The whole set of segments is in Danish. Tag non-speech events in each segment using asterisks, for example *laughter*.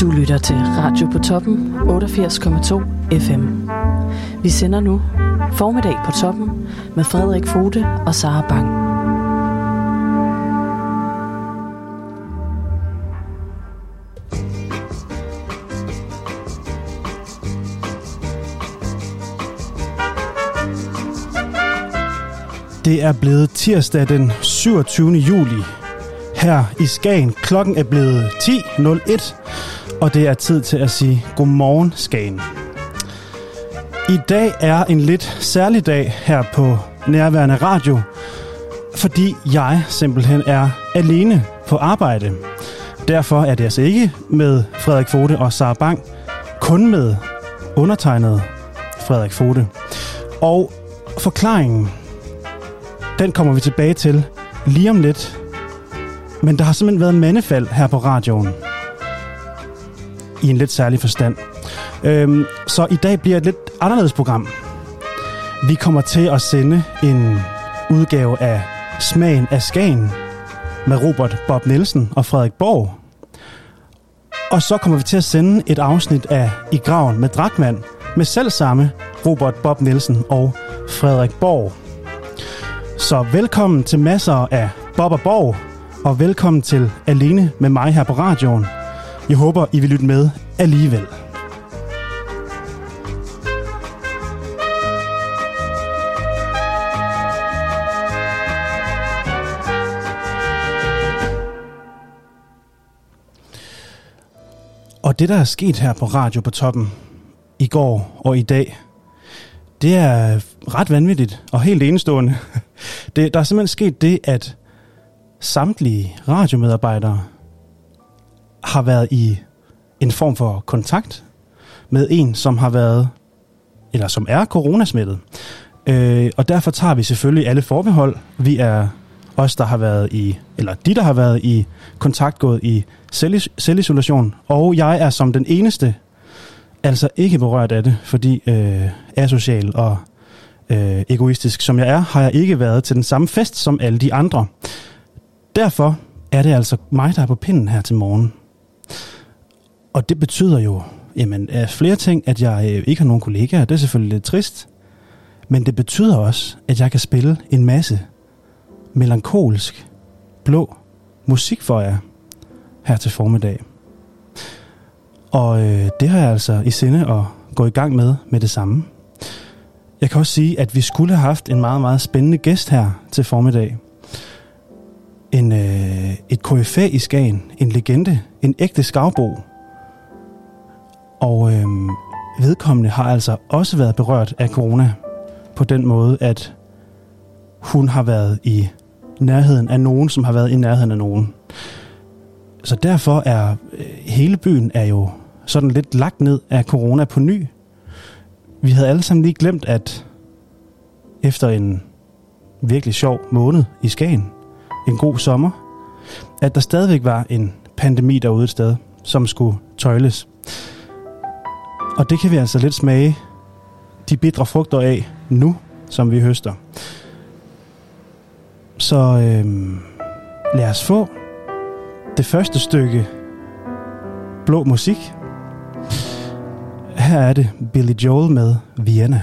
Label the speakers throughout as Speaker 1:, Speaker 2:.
Speaker 1: Du lytter til Radio på Toppen 88,2 FM. Vi sender nu Formiddag på Toppen med Frederik Fote og Sara Bang.
Speaker 2: Det er blevet tirsdag den 27. juli. Her i Skagen. Klokken er blevet 10.01, og det er tid til at sige godmorgen Skagen. I dag er en lidt særlig dag her på Nærværende Radio, fordi jeg simpelthen er alene på arbejde. Derfor er det altså ikke med Frederik Fote og Sara Bang, kun med undertegnet Frederik Fote. Og forklaringen, den kommer vi tilbage til lige om lidt. Men der har simpelthen været mandefald her på radioen. I en lidt særlig forstand. Øhm, så i dag bliver et lidt anderledes program. Vi kommer til at sende en udgave af Smagen af Skagen med Robert Bob Nielsen og Frederik Borg. Og så kommer vi til at sende et afsnit af I Graven med Drakmand med selv samme Robert Bob Nielsen og Frederik Borg. Så velkommen til masser af Bob og Borg, og velkommen til Alene med mig her på radioen. Jeg håber, I vil lytte med alligevel. Og det, der er sket her på Radio på Toppen i går og i dag, det er ret vanvittigt og helt enestående. *laughs* Det, der er simpelthen sket det, at samtlige radiomedarbejdere har været i en form for kontakt med en, som har været, eller som er coronasmittet. Øh, og derfor tager vi selvfølgelig alle forbehold. Vi er os, der har været i, eller de, der har været i kontakt gået i selvis- selvisolation. Og jeg er som den eneste altså ikke berørt af det, fordi øh, asocial og øh, egoistisk som jeg er, har jeg ikke været til den samme fest som alle de andre. Derfor er det altså mig, der er på pinden her til morgen. Og det betyder jo, jamen, af flere ting, at jeg øh, ikke har nogen kollegaer. Det er selvfølgelig lidt trist. Men det betyder også, at jeg kan spille en masse melankolsk, blå musik for jer her til formiddag. Og øh, det har jeg altså i sinde at gå i gang med med det samme. Jeg kan også sige, at vi skulle have haft en meget, meget spændende gæst her til formiddag. En, øh, et KFA i Skagen, en legende, en ægte skavbo. Og øh, vedkommende har altså også været berørt af corona på den måde, at hun har været i nærheden af nogen, som har været i nærheden af nogen. Så derfor er øh, hele byen er jo sådan lidt lagt ned af corona på ny. Vi havde alle sammen lige glemt, at efter en virkelig sjov måned i Skagen, en god sommer, at der stadigvæk var en pandemi derude et sted, som skulle tøjles. Og det kan vi altså lidt smage de bitre frugter af nu, som vi høster. Så øh, lad os få det første stykke blå musik. Her er det Billy Joel med Vienna.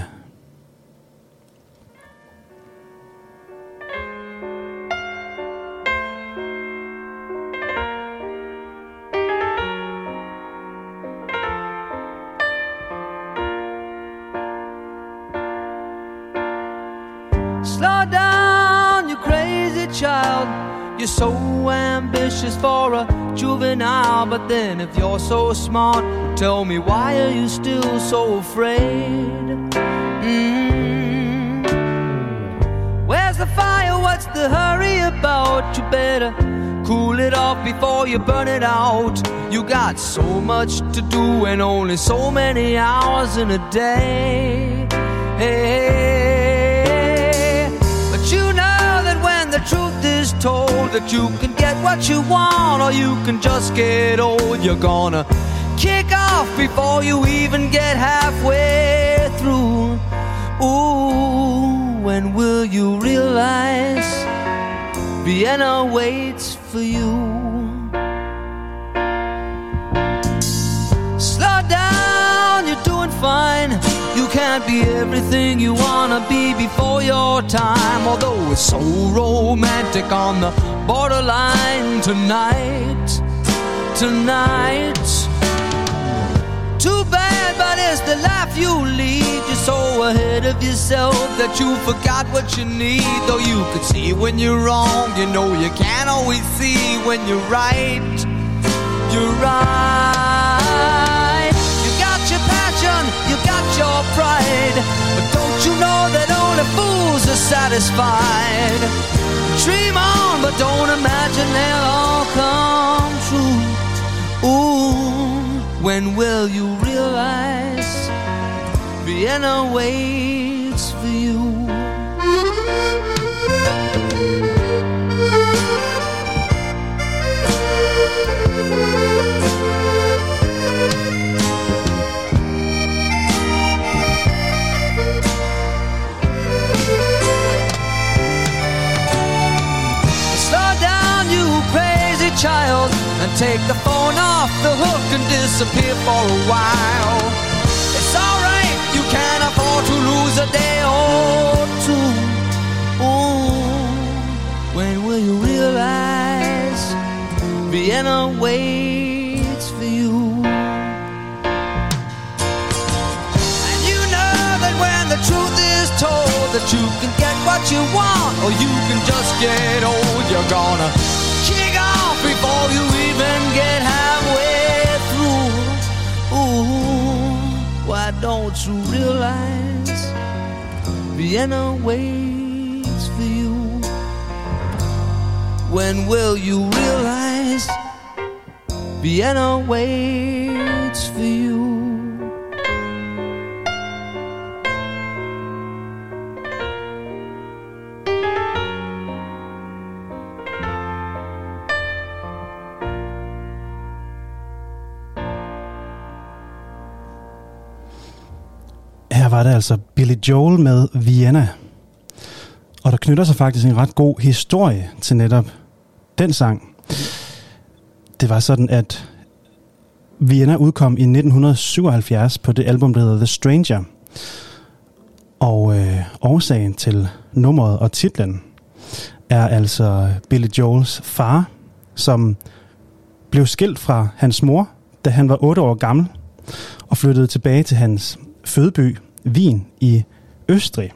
Speaker 3: You're so ambitious for a juvenile, but then if you're so smart, tell me why are you still so afraid? Mm. Where's the fire? What's the hurry about? You better cool it off before you burn it out. You got so much to do and only so many hours in a day. Hey, that you can get what you want or you can just get old. You're gonna kick off before you even get halfway through. Ooh, when will you realize Vienna waits for you? Slow down, you're doing fine. You can't be everything you wanna be before your time, although it's so romantic on the borderline tonight, tonight. Too bad, but it's the life you lead. You're so ahead of yourself that you forgot what you need. Though you could see when you're wrong, you know you can't always see when you're right. You're right. You got your passion, you got your pride. But don't you know that only fools are satisfied? Dream on, but don't imagine they'll all come true. Ooh. When will you realize Vienna waits for you? Take the phone off the hook and disappear for a while. It's alright, you can afford to lose a day or two. Ooh, when will you realize Vienna waits for you? And you know that when the truth is told that you can get what you want or you can just get old, you're gonna get halfway through. Ooh, why don't you realize Vienna waits for you? When will you realize Vienna waits for you?
Speaker 2: Var det altså Billy Joel med Vienna. Og der knytter sig faktisk en ret god historie til netop den sang. Det var sådan, at Vienna udkom i 1977 på det album, der hedder The Stranger. Og øh, årsagen til nummeret og titlen er altså Billy Joels far, som blev skilt fra hans mor, da han var 8 år gammel, og flyttede tilbage til hans fødeby, Wien i Østrig.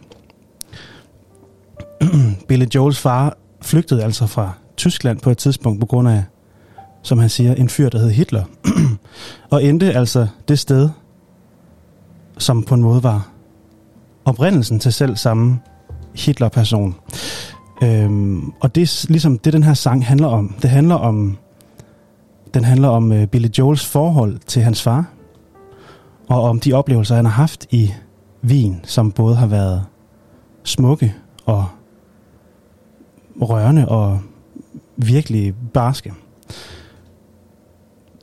Speaker 2: *clears throat* Billy Joels far flygtede altså fra Tyskland på et tidspunkt på grund af, som han siger, en fyr, der hed Hitler. *clears throat* og endte altså det sted, som på en måde var oprindelsen til selv samme Hitler-person. Øhm, og det er ligesom det, den her sang handler om. Det handler om, den handler om uh, Billy Joels forhold til hans far, og om de oplevelser, han har haft i vin, som både har været smukke og rørende og virkelig barske.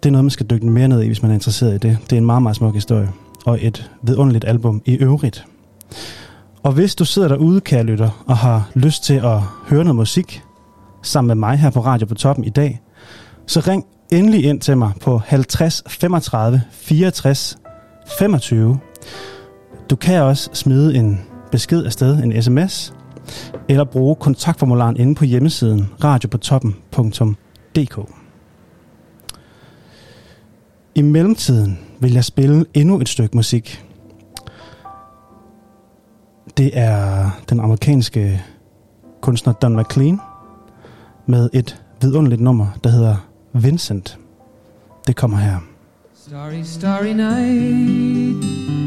Speaker 2: Det er noget, man skal dykke mere ned i, hvis man er interesseret i det. Det er en meget, meget smuk historie, og et vidunderligt album i øvrigt. Og hvis du sidder derude, kære lytter, og har lyst til at høre noget musik sammen med mig her på Radio på Toppen i dag, så ring endelig ind til mig på 50 35 64 25. Du kan også smide en besked afsted, en sms, eller bruge kontaktformularen inde på hjemmesiden radiopotoppen.dk. I mellemtiden vil jeg spille endnu et stykke musik. Det er den amerikanske kunstner Don McLean med et vidunderligt nummer, der hedder Vincent. Det kommer her.
Speaker 4: Starry, starry night.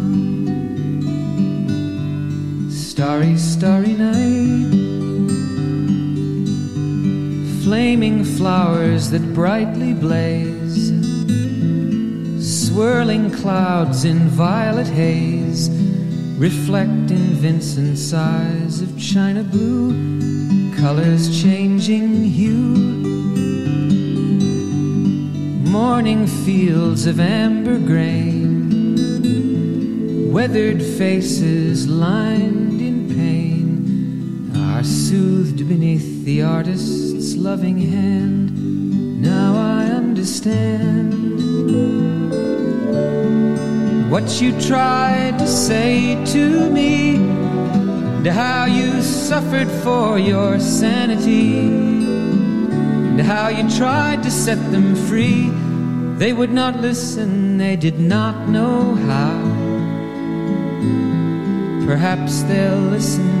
Speaker 4: Starry, starry night. Flaming flowers that brightly blaze. Swirling clouds in violet haze. Reflect in Vincent's eyes of china blue. Colors changing hue morning fields of amber grain, weathered faces lined are soothed beneath the artist's loving hand. Now I understand what you tried to say to me, and how you suffered for your sanity and how you tried to set them free. They would not listen, they did not know how. Perhaps they'll listen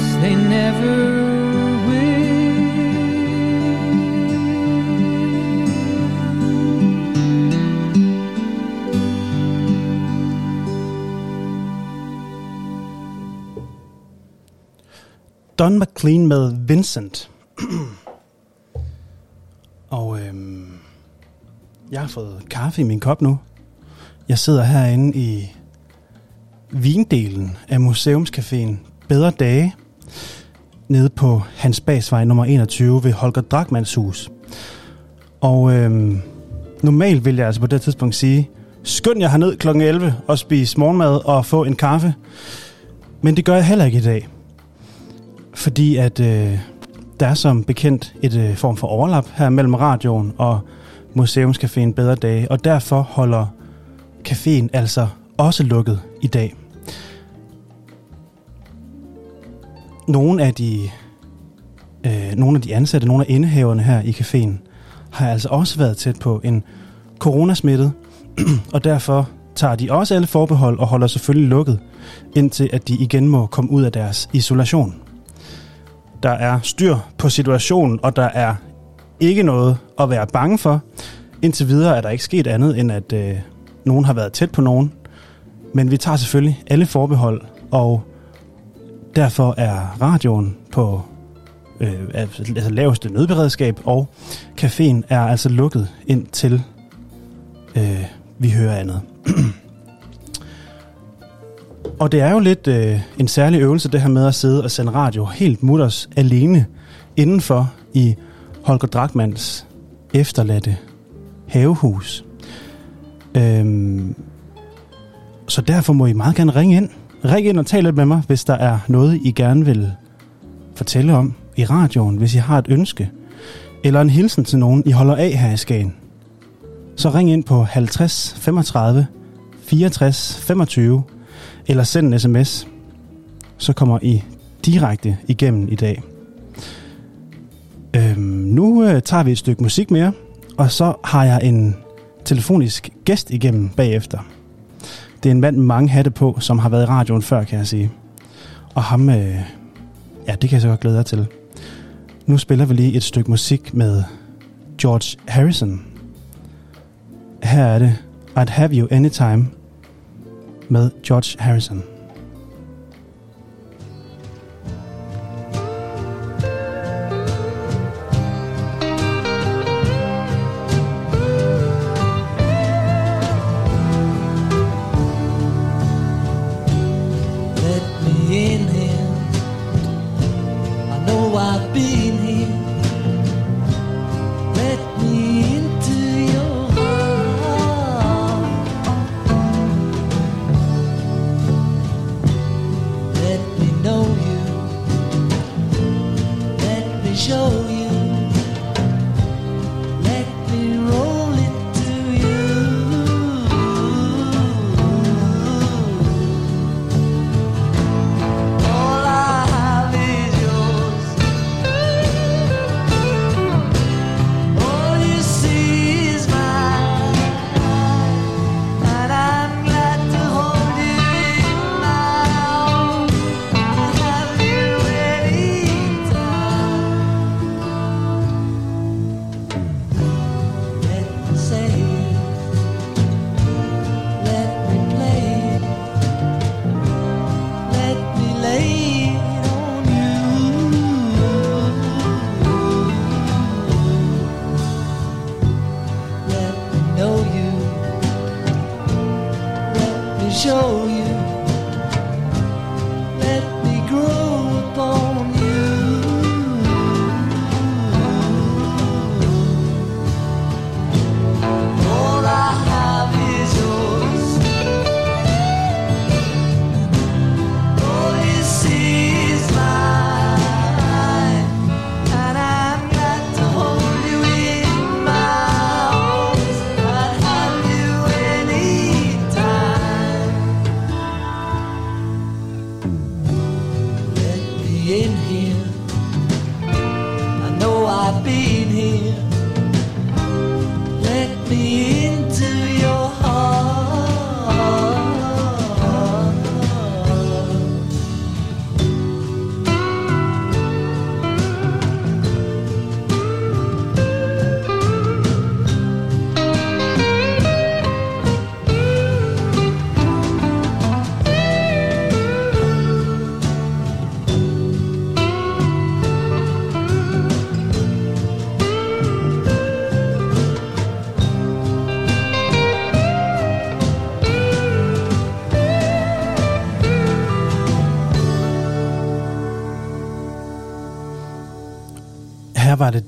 Speaker 4: they never
Speaker 2: Don McLean med Vincent. og øhm, jeg har fået kaffe i min kop nu. Jeg sidder herinde i vindelen af Museumscaféen Bedre Dage, nede på Hans Basvej nummer 21 ved Holger Drakmans hus. Og øhm, normalt vil jeg altså på det tidspunkt sige, skynd jeg herned kl. 11 og spise morgenmad og få en kaffe. Men det gør jeg heller ikke i dag fordi at øh, der er som bekendt et øh, form for overlap her mellem radioen og Museumscaféen Bedre Dage, og derfor holder caféen altså også lukket i dag. Nogle af de, øh, nogle af de ansatte, nogle af indehaverne her i caféen, har altså også været tæt på en coronasmittet, *clears throat* og derfor tager de også alle forbehold og holder selvfølgelig lukket, indtil at de igen må komme ud af deres isolation der er styr på situationen, og der er ikke noget at være bange for. Indtil videre er der ikke sket andet, end at øh, nogen har været tæt på nogen. Men vi tager selvfølgelig alle forbehold, og derfor er radioen på øh, altså laveste nødberedskab, og caféen er altså lukket indtil øh, vi hører andet. *clears throat* Og det er jo lidt øh, en særlig øvelse, det her med at sidde og sende radio helt mutters alene indenfor i Holger Drachmanns efterladte havehus. Øhm, så derfor må I meget gerne ringe ind. Ring ind og tal lidt med mig, hvis der er noget, I gerne vil fortælle om. i radioen, hvis I har et ønske, eller en hilsen til nogen, I holder af her i Skagen, så ring ind på 50 35 64 25, eller send en sms. Så kommer I direkte igennem i dag. Øhm, nu øh, tager vi et stykke musik mere, og så har jeg en telefonisk gæst igennem bagefter. Det er en mand med mange hatte på, som har været i radioen før, kan jeg sige. Og ham, øh, ja, det kan jeg så godt glæde jer til. Nu spiller vi lige et stykke musik med George Harrison. Her er det I'd Have You Anytime med George Harrison.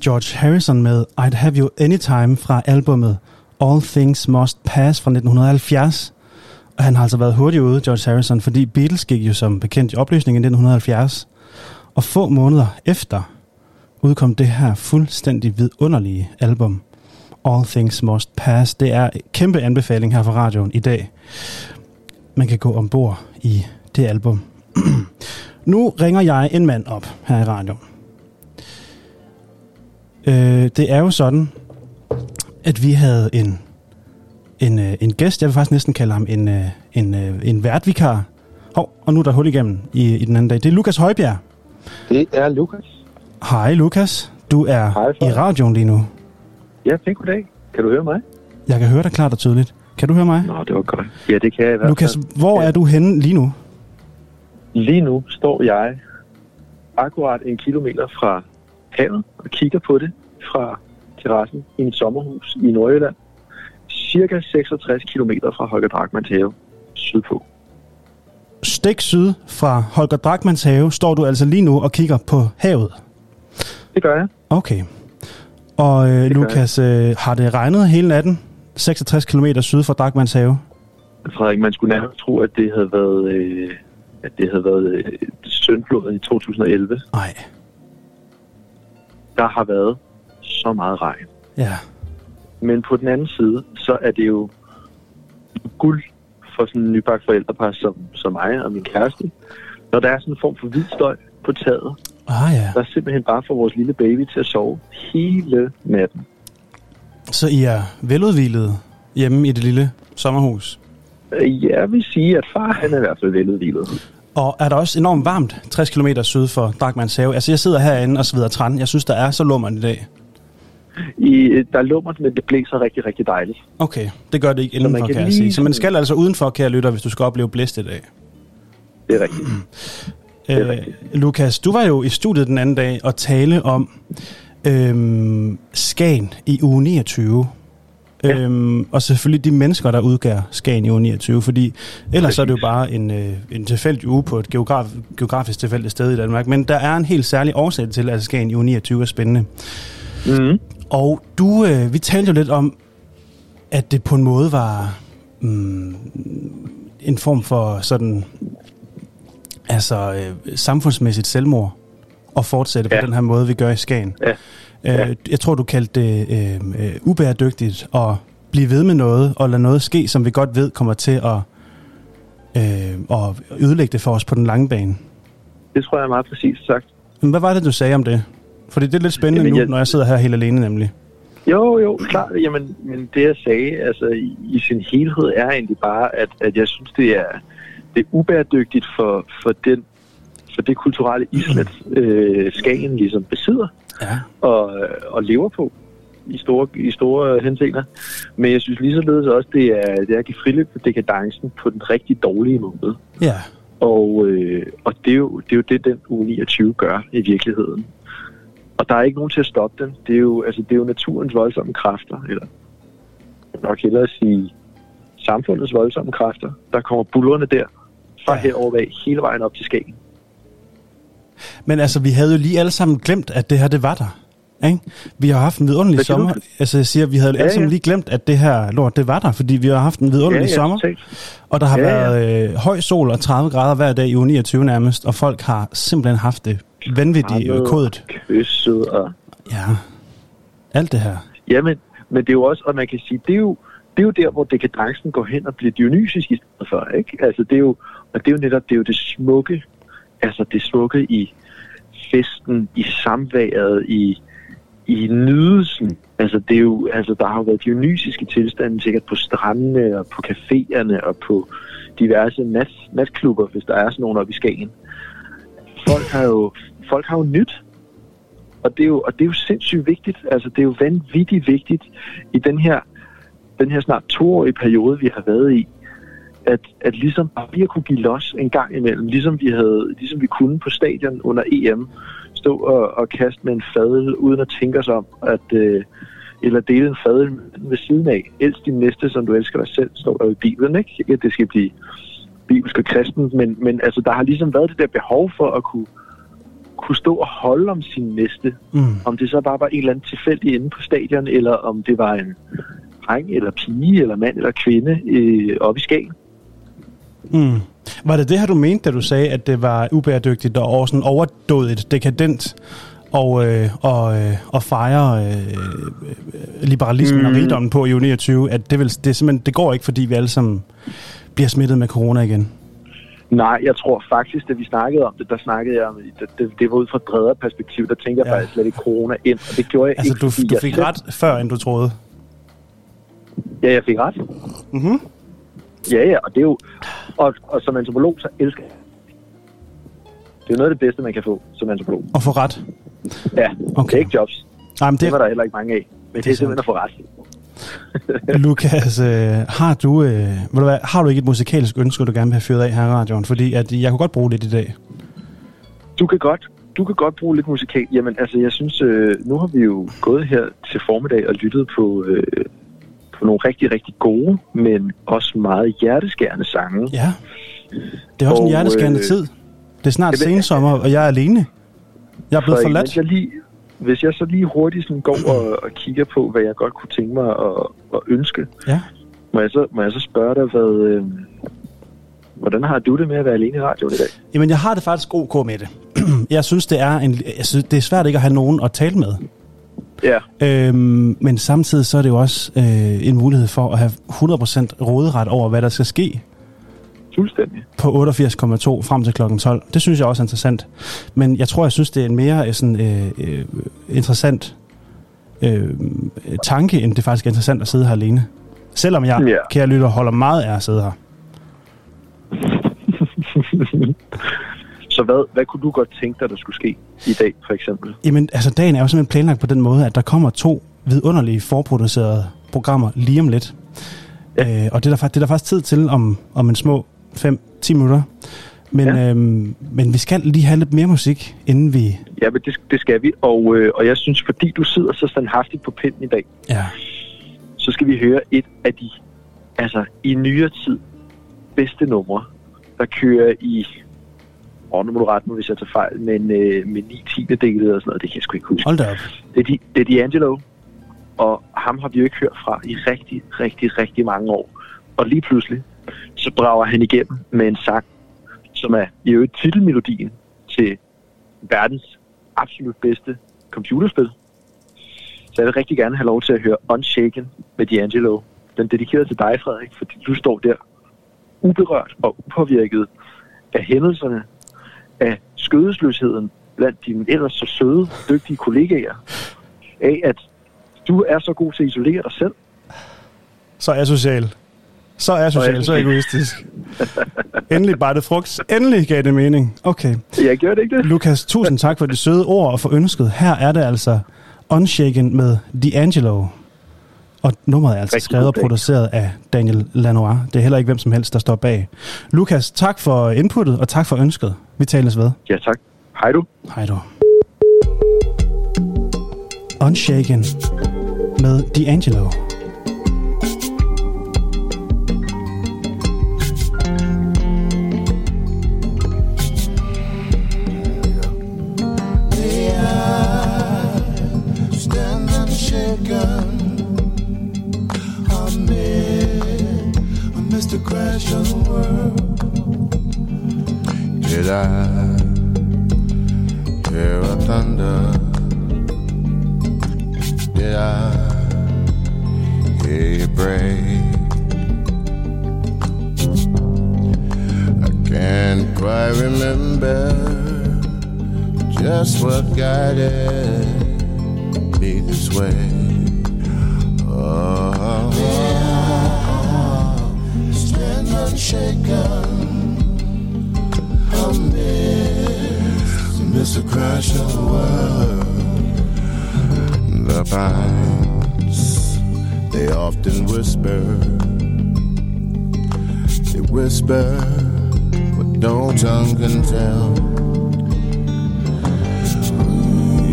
Speaker 2: George Harrison med I'd Have You Anytime fra albumet All Things Must Pass fra 1970. Og han har altså været hurtigt ude, George Harrison, fordi Beatles gik jo som bekendt i opløsning i 1970. Og få måneder efter udkom det her fuldstændig vidunderlige album, All Things Must Pass. Det er en kæmpe anbefaling her fra radioen i dag. Man kan gå ombord i det album. *clears throat* nu ringer jeg en mand op her i radioen. Øh, det er jo sådan, at vi havde en, en, øh, en gæst, jeg vil faktisk næsten kalde ham en, øh, en, øh, en værtvikar. Hov, og nu er der hul igennem i, i den anden dag. Det er Lukas Højbjerg.
Speaker 5: Det er Lukas.
Speaker 2: Hej Lukas, du er
Speaker 5: Hej,
Speaker 2: i radioen lige nu.
Speaker 5: Ja, pænt goddag. Kan du høre mig?
Speaker 2: Jeg kan høre dig klart og tydeligt. Kan du høre mig?
Speaker 5: Nå, det var godt. Ja, det kan jeg i hvert
Speaker 2: Lukas,
Speaker 5: fald.
Speaker 2: hvor er du henne lige nu?
Speaker 5: Lige nu står jeg akkurat en kilometer fra havet og kigger på det fra terrassen i et sommerhus i Nordjylland. Cirka 66 kilometer fra Holger Drachmanns have sydpå.
Speaker 2: Stik syd fra Holger Drachmanns have står du altså lige nu og kigger på havet.
Speaker 5: Det gør jeg.
Speaker 2: Okay. Og øh, Lukas, øh, har det regnet hele natten? 66 km syd for Drachmanns have?
Speaker 5: Frederik, man skulle nærmest tro, at det havde været, øh, at det havde været øh, søndfloden i 2011.
Speaker 2: Nej.
Speaker 5: der har været så meget regn.
Speaker 2: Ja.
Speaker 5: Men på den anden side, så er det jo guld for sådan en nybagt forældrepar som, som mig og min kæreste, når der er sådan en form for hvid støj på taget,
Speaker 2: Ah ja.
Speaker 5: der er simpelthen bare for vores lille baby til at sove hele natten.
Speaker 2: Så I er veludvilet hjemme i det lille sommerhus.
Speaker 5: Øh, Jeg vil sige, at far han er i hvert fald veludvilet.
Speaker 2: Og er der også enormt varmt 60 km syd for Drakmans have? Altså jeg sidder herinde og sveder træn. Jeg synes, der er så lummert i dag.
Speaker 5: I, der er lummert, men det blæser rigtig, rigtig dejligt.
Speaker 2: Okay, det gør det ikke indenfor,
Speaker 5: kan
Speaker 2: kan jeg
Speaker 5: lige
Speaker 2: sige. Så man skal altså udenfor, kære lytter, hvis du skal opleve blæst i dag.
Speaker 5: Det er rigtigt. *clears throat* er
Speaker 2: Øh,
Speaker 5: rigtigt.
Speaker 2: Lukas, du var jo i studiet den anden dag og tale om øhm, Skagen i uge 29.
Speaker 5: Ja.
Speaker 2: Øhm, og selvfølgelig de mennesker, der udgør Skagen i uge 29, fordi ellers så er det jo bare en, øh, en tilfældig uge på et geograf, geografisk tilfældigt sted i Danmark. Men der er en helt særlig årsag til, at Skagen i uge 29 er spændende.
Speaker 5: Mm.
Speaker 2: Og du, øh, vi talte jo lidt om, at det på en måde var mm, en form for sådan, altså øh, samfundsmæssigt selvmord at fortsætte ja. På den her måde, vi gør i Skagen.
Speaker 5: Ja.
Speaker 2: Øh,
Speaker 5: Ja.
Speaker 2: Jeg tror, du kaldte det øh, øh, ubæredygtigt at blive ved med noget, og lade noget ske, som vi godt ved kommer til at, øh, at ødelægge det for os på den lange bane.
Speaker 5: Det tror jeg er meget præcist sagt.
Speaker 2: Men hvad var det, du sagde om det? Fordi det er lidt spændende
Speaker 5: Jamen,
Speaker 2: nu,
Speaker 5: jeg-
Speaker 2: når jeg sidder her helt alene nemlig.
Speaker 5: Jo, jo, klart. Jamen, men det jeg sagde, altså i, i sin helhed, er egentlig bare, at, at jeg synes, det er, det er ubæredygtigt for, for, den, for det kulturelle islet, *clears throat* øh, Skagen ligesom besidder
Speaker 2: Ja.
Speaker 5: og, og lever på i store, i store henseender. Men jeg synes lige således også, det er, det er at give friløb på dekadencen på den rigtig dårlige måde.
Speaker 2: Ja.
Speaker 5: Og, øh, og det, er jo, det er jo det, den uge 29 gør i virkeligheden. Og der er ikke nogen til at stoppe den. Det er jo, altså, det er jo naturens voldsomme kræfter, eller jeg nok hellere sige samfundets voldsomme kræfter, der kommer bullerne der fra
Speaker 2: Ja.
Speaker 5: herover af hele vejen op til Skagen.
Speaker 2: Men altså, vi havde jo lige alle sammen glemt, at det her, det var der. Ikke? Vi har haft en vidunderlig
Speaker 5: Hvad
Speaker 2: sommer.
Speaker 5: du?
Speaker 2: Altså, jeg siger, vi havde ja,
Speaker 5: Ja,
Speaker 2: alle sammen
Speaker 5: ja.
Speaker 2: lige glemt, at det her lort, det var der, fordi vi har haft en vidunderlig sommer.
Speaker 5: totalt.
Speaker 2: Og der har
Speaker 5: Ja,
Speaker 2: ja,
Speaker 5: ja.
Speaker 2: været øh, høj sol og 30 grader hver dag i uge 29 nærmest, og folk har simpelthen haft det vanvittigt øh, kodet.
Speaker 5: Kysset og...
Speaker 2: Ja, alt det her.
Speaker 5: Jamen, men det er jo også, og man kan sige, det er jo, det er jo der, hvor dekadencen går hen og bliver dionysisk i stedet for, ikke? Altså, det er jo, og det er jo netop, det er jo det smukke, altså det smukke i festen, i samværet, i, i nydelsen. Altså, det er jo, altså, der har jo været dionysiske tilstande sikkert på strandene og på caféerne og på diverse nat, natklubber, hvis der er sådan nogle oppe i Skagen. Folk har jo, folk har jo nyt og det, er jo, og det er jo sindssygt vigtigt. Altså, det er jo vanvittigt vigtigt i den her, den her snart toårige periode, vi har været i, at, at ligesom bare vi at kunne give los en gang imellem, ligesom vi, havde, ligesom vi kunne på stadion under EM, stå og, og kaste med en fadel, uden at tænke os om, at, øh, eller dele en fadel ved siden af. Elsk din næste, som du elsker dig selv, står der i Bibelen, ikke? Ikke, at det skal blive bibelsk og kristen, men, men altså, der har ligesom været det der behov for at kunne, kunne stå og holde om sin næste,
Speaker 2: Mm.
Speaker 5: om det så bare var en eller anden tilfældig inde på stadion, eller om det var en dreng eller pige, eller mand eller kvinde øh, oppe i Skagen.
Speaker 2: Mm. Var det det her, du mente, da du sagde, at det var ubæredygtigt og sådan overdådigt, dekadent og, øh, og, øh, og fejre øh, liberalismen mm. og
Speaker 5: Mm.
Speaker 2: rigdommen på i uge 29, at det, vil, det, simpelthen, det går ikke, fordi vi alle sammen bliver smittet med corona igen?
Speaker 5: Nej, jeg tror faktisk, da vi snakkede om det, der snakkede jeg om, det, det, det var ud fra et bredere perspektiv, der tænkte jeg
Speaker 2: Ja.
Speaker 5: faktisk slet ikke corona ind, og det gjorde jeg
Speaker 2: Altså,
Speaker 5: ikke,
Speaker 2: du,
Speaker 5: fordi
Speaker 2: du
Speaker 5: jeg
Speaker 2: fik
Speaker 5: selv-
Speaker 2: ret før, end du troede.
Speaker 5: Ja, jeg fik ret.
Speaker 2: Mhm.
Speaker 5: Ja, ja, og det er jo, og, og som antropolog, så elsker jeg. Det er jo noget af det bedste, man kan få som antropolog.
Speaker 2: Og få ret.
Speaker 5: Ja,
Speaker 2: Okay.
Speaker 5: okay. det er ikke jobs.
Speaker 2: Nej, men
Speaker 5: Det
Speaker 2: det,
Speaker 5: var der heller ikke mange af. Men det, det er simpelthen at få ret.
Speaker 2: Lukas, øh, har du, øh, ved du hvad, har du ikke et musikalsk ønske, du gerne vil have fyret af her i radioen? Fordi at jeg kunne godt bruge lidt i dag.
Speaker 5: Du kan godt, du kan godt bruge lidt musikal. Jamen, altså, jeg synes, øh, nu har vi jo gået her til formiddag og lyttet på, øh, på nogle rigtig, rigtig gode, men også meget hjerteskærende sange.
Speaker 2: Ja. Det er også en
Speaker 5: Og,
Speaker 2: hjerteskærende
Speaker 5: øh,
Speaker 2: tid. Det er snart
Speaker 5: jamen,
Speaker 2: sensommer, og jeg er alene. Jeg er blevet
Speaker 5: Så
Speaker 2: forladt.
Speaker 5: jeg lige, hvis jeg så lige hurtigt sådan går og, og kigger på, hvad jeg godt kunne tænke mig at, at ønske,
Speaker 2: Ja.
Speaker 5: må jeg, så, må jeg så spørge dig, hvad, øh, Hvordan har du det med at være alene i radioen i dag?
Speaker 2: Jamen, jeg har det faktisk ok med det. *clears throat* jeg synes, det er, en, jeg synes, det er svært ikke at have nogen at tale med.
Speaker 5: Ja,
Speaker 2: Øhm, men samtidig så er det jo også øh, en mulighed for at have 100% råderet over, hvad der skal ske
Speaker 5: fuldstændig.
Speaker 2: på 88,2 frem til klokken 12. Det synes jeg også er interessant. Men jeg tror, jeg synes, det er en mere øh, sådan, øh, øh, interessant øh, tanke, end det faktisk er interessant at sidde her alene. Selvom jeg,
Speaker 5: Ja.
Speaker 2: kære lytter, holder meget af at sidde her. *laughs*
Speaker 5: Så hvad, hvad kunne du godt tænke dig, der skulle ske i dag, for eksempel?
Speaker 2: Jamen, altså dagen er jo simpelthen planlagt på den måde, at der kommer to vidunderlige forproducerede programmer lige om lidt. Ja. Øh, og det er, der, det er der faktisk tid til om, om en små 5-10 minutter. Men,
Speaker 5: Ja.
Speaker 2: øhm, men vi skal lige have lidt mere musik, inden vi...
Speaker 5: Ja, men det, det skal vi. Og, øh, og jeg synes, fordi du sidder så standhaftigt på pinden i dag,
Speaker 2: Ja,
Speaker 5: så skal vi høre et af de, altså i nyere tid, bedste numre, der kører i, åh, nu må du rette mig, hvis jeg tager fejl, men øh, med 9 10 dele og sådan noget, det kan jeg sgu ikke huske.
Speaker 2: hold da op.
Speaker 5: Det er, de, det er D'Angelo, og ham har vi jo ikke hørt fra i rigtig, rigtig, rigtig mange år. Og lige pludselig, så brager han igennem med en sang, som er i øvrigt titelmelodien til verdens absolut bedste computerspil. Så jeg vil rigtig gerne have lov til at høre Unshaken med D'Angelo. Den dedikeret til dig, Frederik, fordi du står der uberørt og upåvirket af hændelserne, af skødesløsheden blandt dine ellers så søde, dygtige kollegaer, af at du er så god til at isolere dig selv.
Speaker 2: Så asocial. Så er social, så egoistisk. Endelig bare det frugt. Endelig gav det mening. Okay.
Speaker 5: Jeg gør det ikke det.
Speaker 2: Lukas, tusind tak for de søde ord og for ønsket. Her er det altså Unshaken med D'Angelo. Og nummeret er altså
Speaker 5: Rigtig
Speaker 2: skrevet og produceret af Daniel Lanois. Det er heller ikke hvem som helst, der står bag. Lukas, tak for inputtet, og tak for ønsket. Vi tales ved.
Speaker 5: Ja, tak. Hej du.
Speaker 2: Hej du. Unshaken med D'Angelo.
Speaker 6: The world. Did I hear a thunder? Did I hear you break? I can't quite remember just what guided me this way. Unshaken. Amidst, amidst the crash of the world. The pines, they often whisper. They whisper what no tongue can tell.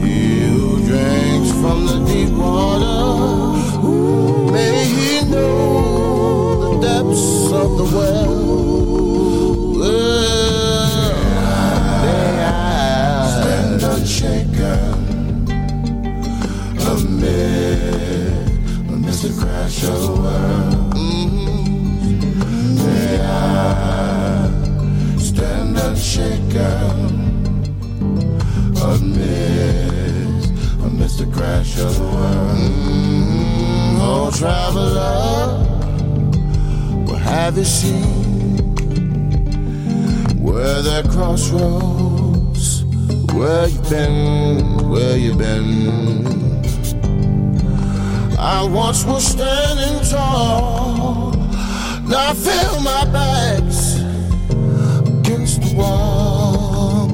Speaker 6: You drank from the deep water. May he know the depths of the well. Well, may I stand unshaken amid, amidst the crash of the world. Mhm. May I stand unshaken amidst, amidst the crash of the world. Mm, oh, traveler, have you seen? Where the crossroads, where you been, where you been? I once was standing tall, now I feel my back's against the wall.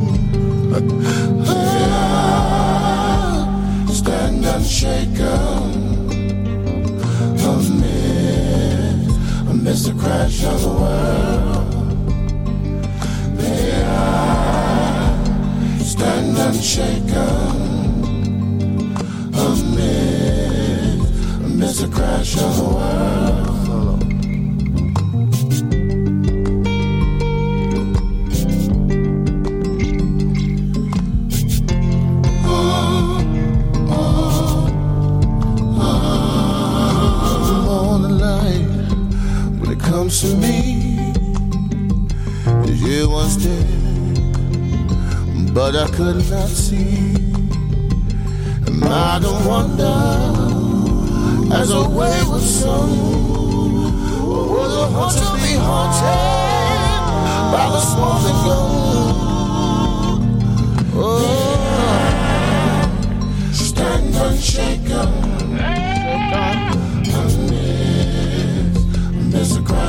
Speaker 6: *laughs* stand unshaken the crash of the world. May I stand unshaken amid, amidst the crash of the world. to me. You was there, but I could not see. And I don't wonder, as a wave was sung, will the heart to be haunted by the smoke that goes. Oh, stand unshaken.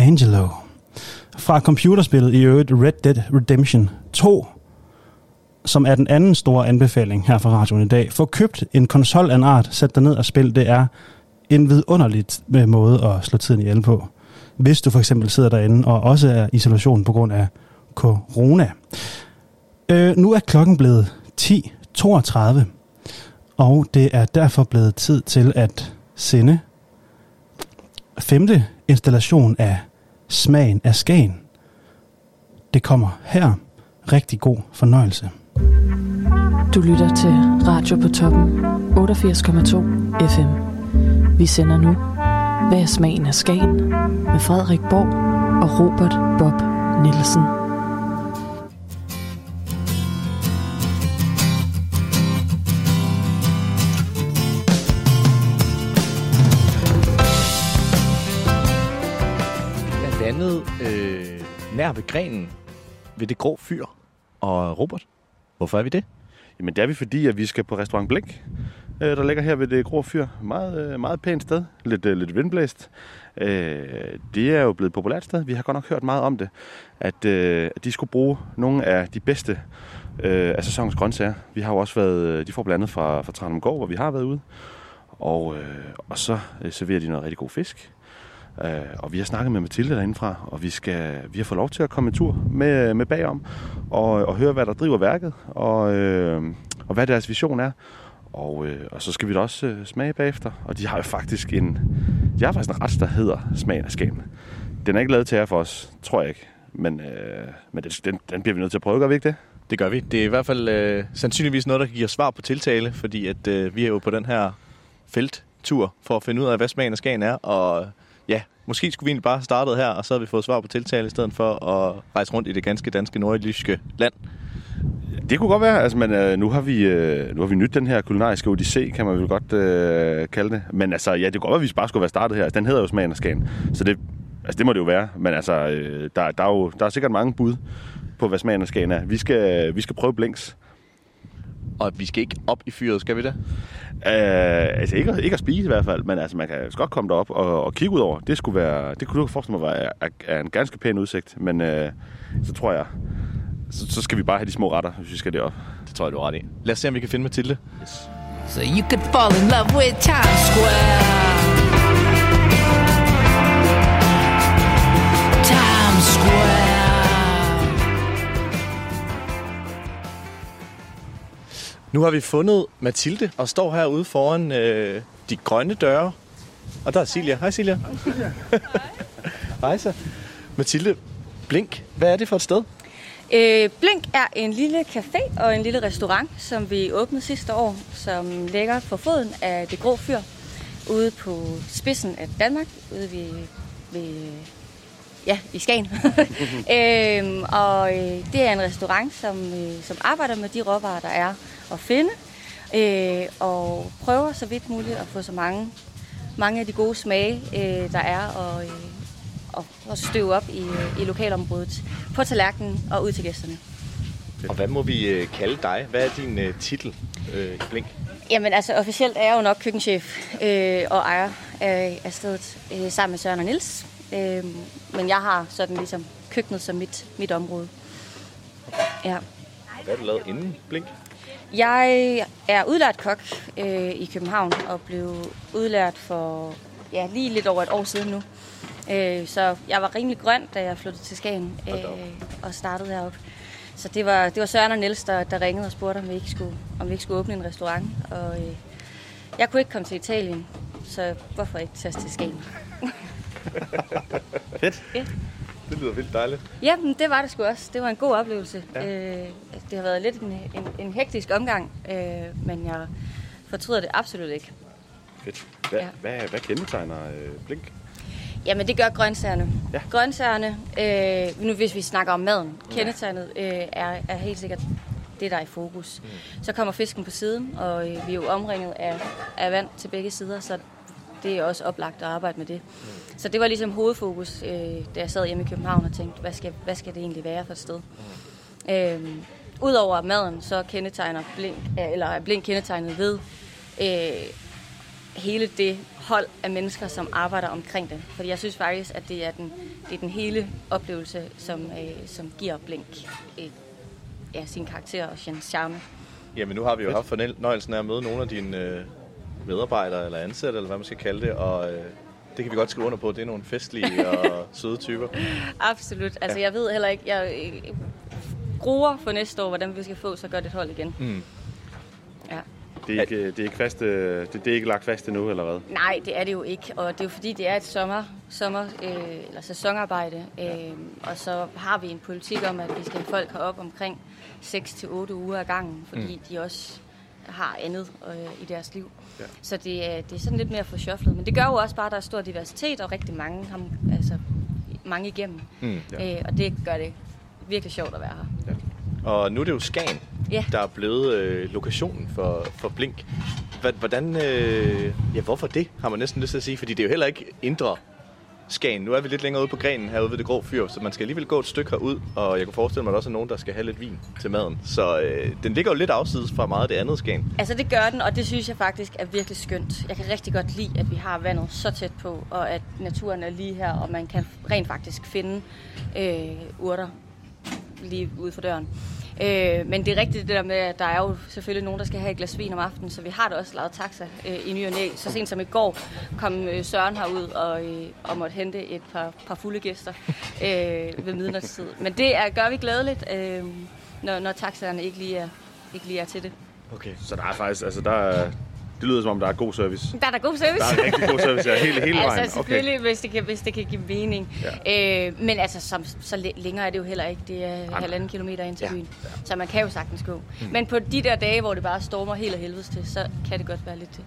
Speaker 2: Angelo. Fra computerspillet i øvrigt Red Dead Redemption 2, som er den anden store anbefaling her fra radioen i dag. Få købt en konsol af en art, sæt dig ned og spil. Det er en vidunderligt med måde at slå tiden ihjel på. Hvis du for eksempel sidder derinde og også er i isolation på grund af corona. Øh, nu er klokken blevet 10.32, og det er derfor blevet tid til at sende femte installation af Smagen af Skagen. Det kommer her. Rigtig god fornøjelse.
Speaker 1: Du lytter til Radio på toppen 88,2 FM. Vi sender nu Hvad er smagen af Skagen? med Frederik Borg og Robert Bob Nielsen.
Speaker 7: Øh, ved grenen ved det grå fyr. Og Robert, hvorfor er vi det?
Speaker 8: Jamen det er vi, fordi at vi skal på restaurant Blink, øh, der ligger her ved det grå fyr. Meget, øh, meget pænt sted. Lidt, øh, lidt vindblæst. Øh, det er jo blevet et populært sted. Vi har godt nok hørt meget om det. At, øh, at de skulle bruge nogle af de bedste øh, af sæsonens grøntsager. Vi har jo også været, øh, de får blandet fra, fra Tranum Gård, hvor vi har været ude. Og, øh, og så serverer de noget rigtig god fisk. Øh, og vi har snakket med Mathilde derindefra, og vi, skal, vi har fået lov til at komme en tur med, med bagom og, og høre, hvad der driver værket, og, øh, og hvad deres vision er. Og, øh, og så skal vi da også øh, smage bagefter. Og de har jo faktisk en, de har faktisk en ret, der hedder Smagen af Skagen. Den er ikke lavet til jer for os, tror jeg ikke. Men, øh, men den, den, bliver vi nødt til at prøve, gør vi ikke det?
Speaker 7: Det gør vi. Det er i hvert fald øh, sandsynligvis noget, der kan give os svar på tiltale, fordi at øh, vi er jo på den her felttur for at finde ud af, hvad smagen af Skagen er. Og måske skulle vi egentlig bare have startet her, og så havde vi fået svar på tiltale, i stedet for at rejse rundt i det ganske danske nordjyske land.
Speaker 8: Det kunne godt være, altså, men øh, nu, har vi, øh, nu har vi nyt den her kulinariske odyssé, kan man vel godt øh, kalde det. Men altså, ja, det kunne godt være, at vi bare skulle være startet her. Altså, den hedder jo Smagen af Skagen, så det, altså, det må det jo være. Men altså, øh, der, der, er jo, der er sikkert mange bud på, hvad Smagen af Skagen er. Vi skal, vi skal prøve Blinks.
Speaker 7: Og vi skal ikke op i fyret, skal vi det?
Speaker 8: Øh, altså ikke, ikke at spise i hvert fald, men altså man kan godt komme derop og, og kigge ud over. Det skulle være, det kunne du forestille mig var er, er en ganske pæn udsigt, men øh, så tror jeg, så, så skal vi bare have de små retter, hvis vi skal derop.
Speaker 7: Det tror jeg, du er ret i. Lad os se, om vi kan finde Mathilde. Yes.
Speaker 9: So you could fall in love with Times Square.
Speaker 7: Nu har vi fundet Mathilde og står herude foran øh, de grønne døre. Og der er Silja. Hej Silja. *laughs* Hej så. Mathilde, Blink, hvad er det for et sted?
Speaker 10: Øh, Blink er en lille café og en lille restaurant, som vi åbnede sidste år, som ligger på foden af det grå fyr, ude på spidsen af Danmark, ude ved, ved ja, i Skagen. *laughs* øhm, og øh, det er en restaurant, som, øh, som arbejder med de råvarer, der er at finde, øh, og prøver så vidt muligt at få så mange, mange af de gode smage, øh, der er, og, øh, og, og støve op i, øh, i lokalområdet på tallerkenen og ud til gæsterne.
Speaker 7: Og hvad må vi øh, kalde dig? Hvad er din øh, titel øh, i Blink?
Speaker 10: Jamen altså, officielt er jeg jo nok køkkenchef øh, og ejer af, af stedet øh, sammen med Søren og Nils. Øh, men jeg har sådan ligesom køkkenet som mit, mit område. Ja.
Speaker 7: Hvad har du lavet inden Blink?
Speaker 10: Jeg er udlært kok øh, i København og blev udlært for ja, lige lidt over et år siden nu. Øh, så jeg var rimelig grøn, da jeg flyttede til Skagen øh, og startede heroppe. så det var, det var Søren og Niels, der, der ringede og spurgte, om vi, ikke skulle, om vi ikke skulle åbne en restaurant. Og øh, jeg kunne ikke komme til Italien, så hvorfor ikke tage til Skagen? *laughs*
Speaker 7: Fedt.
Speaker 10: Ja.
Speaker 7: Det lyder vildt dejligt.
Speaker 10: Jamen, det var det sgu også. Det var en god oplevelse. Ja. Øh, det har været lidt en, en, en hektisk omgang, øh, men jeg fortryder det absolut ikke.
Speaker 8: Fedt. Hvad,
Speaker 10: Ja.
Speaker 8: ja. hvad, hvad kendetegner øh, Blink?
Speaker 10: Jamen, det gør grøntsagerne.
Speaker 8: Ja.
Speaker 10: Grøntsagerne, øh, nu hvis vi snakker om maden, kendetegnet øh, er, er helt sikkert det, der er i fokus. Mm. Så kommer fisken på siden, og øh, vi er jo omringet af, af vand til begge sider, så det er også oplagt at arbejde med det. Mm. Så det var ligesom hovedfokus, øh, da jeg sad hjemme i København og tænkte, hvad skal, hvad skal det egentlig være for et sted? Mm. Øh, Udover maden, så kendetegner Blink, eller er Blink kendetegnet ved øh, hele det hold af mennesker, som arbejder omkring det. Fordi jeg synes faktisk, at det er den, det er den hele oplevelse, som, øh, som giver Blink øh, ja, sin karakter og sin charme.
Speaker 7: Jamen nu har vi jo haft fornøjelsen af at møde nogle af dine øh, medarbejdere eller ansatte, eller hvad man skal kalde det, og øh, det kan vi godt skrive under på. Det er nogle festlige *laughs* og søde typer.
Speaker 10: Absolut. Altså jeg ved heller ikke, jeg øh, gruer for næste år, hvordan vi skal få så godt et hold igen.
Speaker 7: Mm.
Speaker 10: Ja.
Speaker 8: Det er ikke, det er ikke, fast, øh, det, det er ikke lagt fast endnu, eller hvad?
Speaker 10: Nej, det er det jo ikke, og det er jo fordi, det er et sommer, sommer øh, eller sæsonarbejde, øh, og så har vi en politik om, at vi skal have folk herop omkring 6-8 uger ad gangen, fordi mm. de også har andet øh, i deres liv.
Speaker 7: Ja.
Speaker 10: Så det er, det er sådan lidt mere for shufflet, men det gør jo også bare, at der er stor diversitet, og rigtig mange, ham, altså mange igennem,
Speaker 7: Mm.
Speaker 10: øh, og det gør det virkelig sjovt at være her.
Speaker 7: Og nu er det jo Skagen,
Speaker 10: Ja.
Speaker 7: der er blevet øh, lokationen for, for Blink. Hvordan, øh, ja, hvorfor det, har man næsten lyst til at sige, fordi det er jo heller ikke indre Skagen. Nu er vi lidt længere ude på grenen herude ved det grå fyr, så man skal alligevel gå et stykke herud, og jeg kunne forestille mig, at der også er nogen, der skal have lidt vin til maden. Så øh, den ligger jo lidt afsides fra meget af det andet Skagen.
Speaker 10: Altså det gør den, og det synes jeg faktisk er virkelig skønt. Jeg kan rigtig godt lide, at vi har vandet så tæt på, og at naturen er lige her, og man kan rent faktisk finde øh, urter lige ude for døren. Øh, men det er rigtigt det der med, at der er jo selvfølgelig nogen, der skal have et glas vin om aftenen, så vi har da også lavet taxa øh, i ny og næ. Så sent som i går kom øh, Søren herud og, øh, og måtte hente et par, par fulde gæster øh, ved midnatstid. Men det er, gør vi glædeligt, øh, når, når taxaerne ikke lige er, ikke lige er til det.
Speaker 8: Okay. Så der er faktisk, altså der er, det lyder som om, der er god service.
Speaker 10: Der er der god service.
Speaker 8: Der er rigtig god service, ja, hele, hele vejen.
Speaker 10: Altså selvfølgelig, okay. hvis, det kan, hvis det kan give mening. Ja. Øh, men altså, som, så læ- længere er det jo heller ikke. Det er halvanden kilometer ind til
Speaker 7: Ja.
Speaker 10: byen. Så man kan jo sagtens gå. Mm. Men på de der dage, hvor det bare stormer helt af helvedes til, så kan det godt være lidt,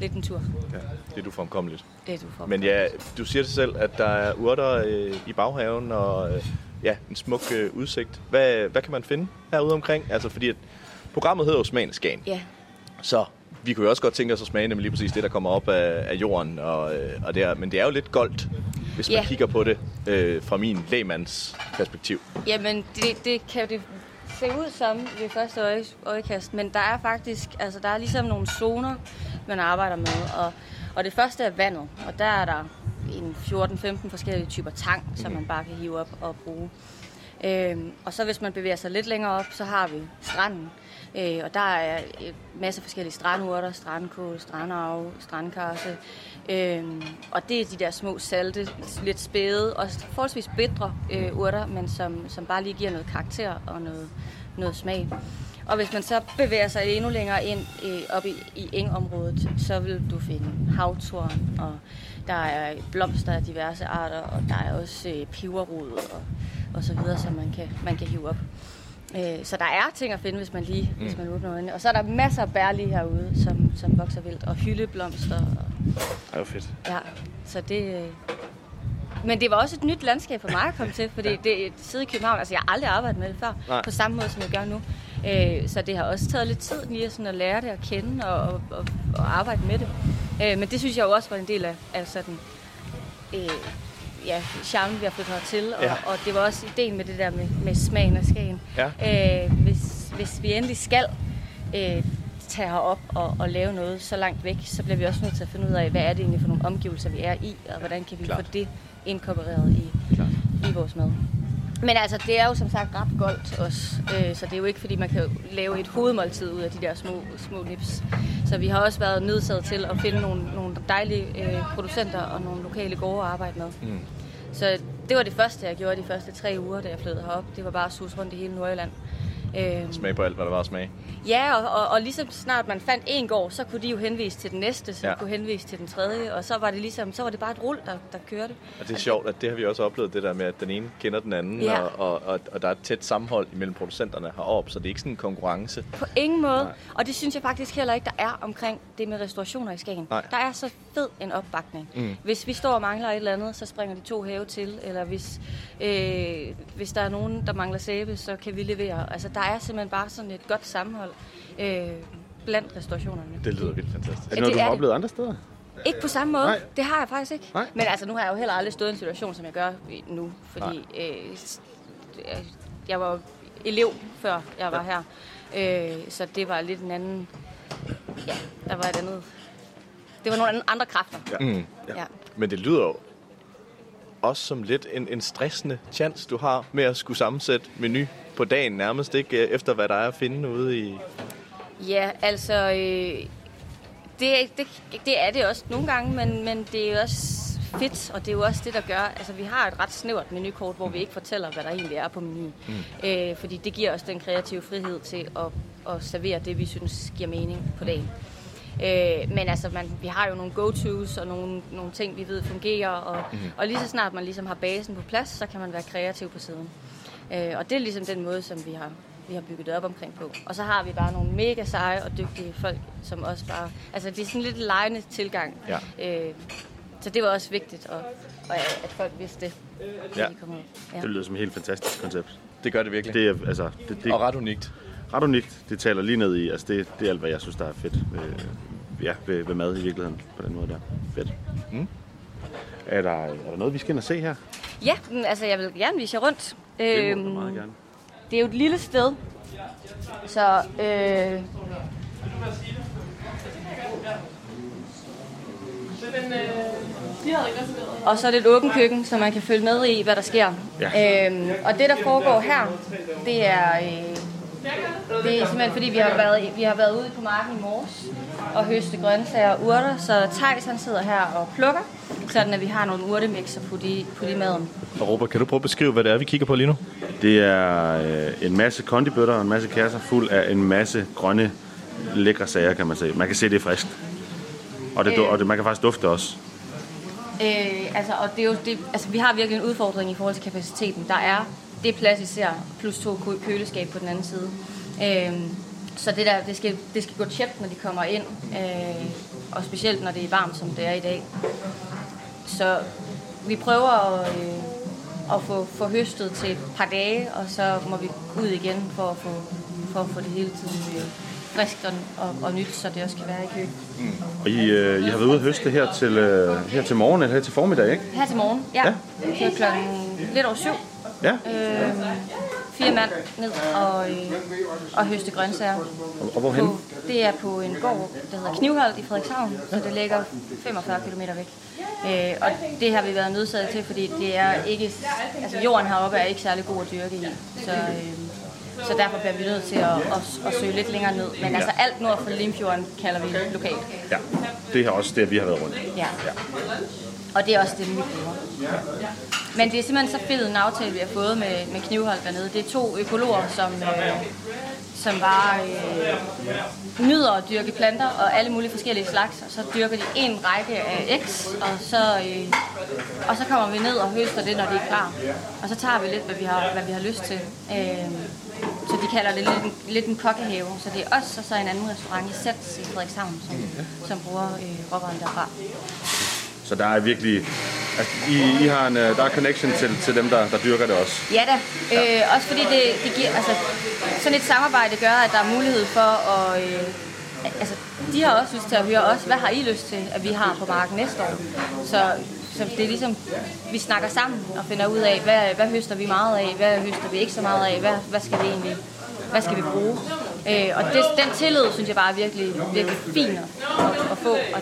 Speaker 10: lidt en tur.
Speaker 7: Ja, det er du fremkommeligt.
Speaker 10: Det er du for.
Speaker 7: Men ja, du siger det selv, at der er urter øh, i baghaven og øh, ja, en smuk øh, udsigt. Hvad, hvad kan man finde herude omkring? Altså fordi at programmet hedder af Skagen.
Speaker 10: Ja.
Speaker 7: Så vi kunne jo også godt tænke os at smage nemlig lige præcis det, der kommer op af, af jorden. Og, øh, og det er, men det er jo lidt goldt, hvis man
Speaker 10: Ja.
Speaker 7: kigger på det øh, fra min lægmands perspektiv.
Speaker 10: Jamen, det, det kan det se ud som ved første øje, øjekast, men der er faktisk, altså der er ligesom nogle zoner, man arbejder med, og, og det første er vandet, og der er der en 14-15 forskellige typer tang, som man bare kan hive op og bruge. Øhm, og så hvis man bevæger sig lidt længere op, så har vi stranden. Øh, og der er øh, masser af forskellige strandurter, strandkål, strandarve, strandkarse. Øh, og det er de der små salte, lidt spæde og forholdsvis bitre øh, urter, men som, som bare lige giver noget karakter og noget, noget smag. Og hvis man så bevæger sig endnu længere ind øh, op i, i engområdet, så vil du finde havtorn, og der er blomster af diverse arter, og der er også øh, peberrod og, og så videre, som man kan, man kan hive op. Øh, så der er ting at finde, hvis man lige mm. hvis man åbner øjnene. Og så er der masser af bær lige herude, som, som vokser vildt, og hyldeblomster. Og,
Speaker 8: Det er jo fedt.
Speaker 10: ja, så det... øh, Men det var også et nyt landskab for mig at komme *laughs* til, fordi det er sidde i København, altså jeg har aldrig arbejdet med det før,
Speaker 7: Nej.
Speaker 10: på samme måde som jeg gør nu. Øh, så det har også taget lidt tid lige sådan at lære det at kende og, og, og, og arbejde med det. Øh, men det synes jeg jo også var en del af, af sådan, øh, ja, charmen, vi har fået hertil. Og,
Speaker 7: Ja.
Speaker 10: og det var også ideen med det der med, med smagen af Skagen.
Speaker 7: Ja.
Speaker 10: Øh, hvis, hvis vi endelig skal øh, tage herop og, og lave noget så langt væk, så bliver vi også nødt til at finde ud af, hvad er det egentlig for nogle omgivelser, vi er i, og hvordan kan vi
Speaker 7: Klart.
Speaker 10: få det inkorporeret i,
Speaker 7: Klart.
Speaker 10: i vores mad. Men altså, det er jo som sagt ret goldt også, øh, så det er jo ikke, fordi man kan lave et hovedmåltid ud af de der små, små nips. Så vi har også været nødsaget til at finde nogle, nogle dejlige øh, producenter og nogle lokale gårde at arbejde med.
Speaker 7: Mm.
Speaker 10: Så det var det første, jeg gjorde de første tre uger, da jeg flyttede herop. Det var bare at sus rundt i hele Nordjylland Øh,
Speaker 7: Smag på alt, hvad der var at smage.
Speaker 10: Ja, og, og, og ligesom snart man fandt en gård, så kunne de jo henvise til den næste, så Ja. kunne henvise til den tredje, og så var det ligesom, så var det bare et rul, der, der kørte.
Speaker 7: Og det er sjovt, at det har vi også oplevet, det der med, at den ene kender den anden,
Speaker 10: Ja.
Speaker 7: og, og, og, og der er et tæt sammenhold imellem producenterne heroppe, så det er ikke sådan en konkurrence.
Speaker 10: På ingen måde.
Speaker 7: Nej.
Speaker 10: Og det synes jeg faktisk heller ikke, der er omkring det med restaurationer i Skagen.
Speaker 7: Nej.
Speaker 10: Der er så fed en opbakning.
Speaker 7: Mm.
Speaker 10: Hvis vi står og mangler et eller andet, så springer de to have til. Eller hvis, øh, hvis der er nogen, der mangler sæbe, så kan vi levere. Altså, der er simpelthen bare sådan et godt sammenhold øh, blandt restaurationerne.
Speaker 7: Det lyder vildt fantastisk.
Speaker 8: Er det
Speaker 10: Ja,
Speaker 8: noget,
Speaker 10: det
Speaker 8: du har
Speaker 10: er det.
Speaker 8: oplevet andre steder?
Speaker 10: Ikke på samme måde.
Speaker 8: Nej.
Speaker 10: Det har jeg faktisk ikke.
Speaker 8: Nej.
Speaker 10: Men altså, nu har jeg jo heller aldrig stået i en situation, som jeg gør nu. Fordi øh, øh, jeg var elev, før jeg var her. Øh, så det var lidt en anden... Ja, der var et andet... Det var nogle andre kræfter.
Speaker 7: Ja. Mm.
Speaker 10: Ja.
Speaker 7: Men det lyder jo også som lidt en, en stressende chance, du har med at skulle sammensætte menu på dagen nærmest, ikke? Øh, Efter hvad der er at finde ude i...
Speaker 10: Ja, altså... Øh, det, det, det er det også nogle gange, men, men det er jo også fedt, og det er jo også det, der gør... Altså, vi har et ret snævert menukort, hvor vi ikke fortæller, hvad der egentlig er på menuen. Mm. Øh, fordi det giver os den kreative frihed til at, at servere det, vi synes giver mening på dagen. Øh, men altså, man, vi har jo nogle go-tos og nogle, nogle ting, vi ved fungerer, og, mm. og lige så snart man ligesom har basen på plads, så kan man være kreativ på siden. Øh, og det er ligesom den måde, som vi har, vi har bygget det op omkring på. Og så har vi bare nogle mega seje og dygtige folk, som også bare... Altså, det er sådan lidt lejende tilgang.
Speaker 7: Ja.
Speaker 10: Øh, så det var også vigtigt, og at folk vidste det,
Speaker 7: Ja.
Speaker 10: de kom ud. Ja.
Speaker 8: Det lyder som et helt fantastisk koncept.
Speaker 7: Det gør det virkelig.
Speaker 8: Det er, altså, det, det,
Speaker 7: Og ret unikt.
Speaker 8: Ret unikt. Det taler lige ned i. Altså, det, det er alt, hvad jeg synes, der er fedt ved, ja, ved, ved mad i virkeligheden. På den måde der. Fedt.
Speaker 7: Mm.
Speaker 8: Er, der, er der noget, vi skal ind og se her?
Speaker 10: Ja, men altså jeg vil gerne vise jer rundt.
Speaker 8: Det må
Speaker 10: Øhm,
Speaker 8: du meget gerne.
Speaker 10: Det er jo et lille sted, så... Øh, og så er det et åbent køkken, så man kan følge med i, hvad der sker.
Speaker 11: Ja.
Speaker 10: Øhm, og det, der foregår her, det er, øh, det er simpelthen fordi, vi har, været, vi har været ude på marken i morges og høste grøntsager og urter, så Thijs han sidder her og plukker, sådan at vi har nogle urtemixer på de, på de maden.
Speaker 7: Og Robert, kan du prøve at beskrive, hvad det er, vi kigger på lige nu?
Speaker 8: Det er øh, en masse kondibøtter og en masse kasser fuld af en masse grønne, lækre sager, kan man se. Man kan se, det er friskt. Og, det,
Speaker 10: Øh.
Speaker 8: og det, man kan faktisk dufte det også.
Speaker 10: Øh, altså, og det er jo, det, altså, vi har virkelig en udfordring i forhold til kapaciteten. Der er det plads, I ser, plus to kø- køleskab på den anden side. Øh, så det, der, det, skal, det skal gå tjept, når de kommer ind. Øh, og specielt, når det er varmt, som det er i dag. Så vi prøver at, øh, at få, få høstet til et par dage, og så må vi ud igen for at få, for at få det hele tiden øh, friskt og, og, og nyt, så det også kan være i kø.
Speaker 8: Og I, øh, I har været ude at høste her til, øh, her til morgen eller her til formiddag, ikke?
Speaker 10: Her til morgen, ja. ja. Så klokken lidt over syv.
Speaker 8: Ja.
Speaker 10: Øh, fire mand ned og, øh, og høste grøntsager.
Speaker 8: Og, og hvorhen?
Speaker 10: På, det er på en gård, der hedder Knivholdt i Frederikshavn, så det ligger 45 km væk. Øh, og det har vi været nødsaget til, fordi det er ikke, altså jorden heroppe er ikke særlig god at dyrke i. Så, øh, så derfor bliver vi nødt til at, at, at søge lidt længere ned. Men altså alt nord for Limfjorden kalder vi lokalt.
Speaker 8: Ja, det er også det, vi har været rundt.
Speaker 10: Ja. Og det er også det, vi bruger. Men det er simpelthen så fed en aftale, vi har fået med, med Knivhold dernede. Det er to økologer, som, øh, som bare øh, nyder at dyrke planter og alle mulige forskellige slags. Og så dyrker de en række af X, og så, øh, og så kommer vi ned og høster det, når det er klar. Og så tager vi lidt, hvad vi har, hvad vi har lyst til. Øh, så de kalder det lidt en, lidt en kokkehave. Så det er os og så en anden restaurant i Sæts i Frederikshavn, som, som bruger øh, råvarerne derfra.
Speaker 8: Så der er virkelig... Altså, I, I har en, øh, der er connection til, til dem, der, der dyrker det også.
Speaker 10: Ja da. Øh, også fordi det, det giver, altså, sådan et samarbejde gør, at der er mulighed for at... Øh, altså, de har også lyst til at høre os. Hvad har I lyst til, at vi har på marken næste år? Så, så det er ligesom, vi snakker sammen og finder ud af, hvad, hvad høster vi meget af, hvad høster vi ikke så meget af, hvad, hvad skal vi egentlig, hvad skal vi bruge? Øh, og det, den tillid, synes jeg bare er virkelig, virkelig fin at, at, få og,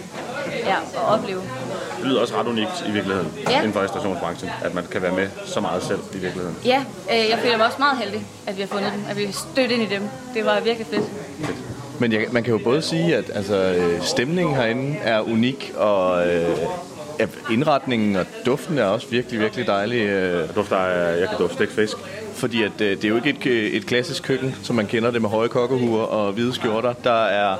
Speaker 10: ja, at opleve.
Speaker 8: Det lyder også ret unikt i virkeligheden,
Speaker 10: Ja.
Speaker 8: inden for restaurationsbranchen, at man kan være med så meget selv i virkeligheden.
Speaker 10: Ja, øh, jeg føler mig også meget heldig, at vi har fundet dem, at vi er stødt ind i dem. Det var virkelig fedt.
Speaker 7: Men jeg, man kan jo både sige, at altså, øh, stemningen herinde er unik, og, øh, indretningen og duften er også virkelig, virkelig dejlig. øh,
Speaker 8: Jeg dufter, jeg kan dufte stegt fisk.
Speaker 7: Fordi at, øh, det er jo ikke et, øh, et klassisk køkken, som man kender det med høje kokkehuer og hvide skjorter. Der er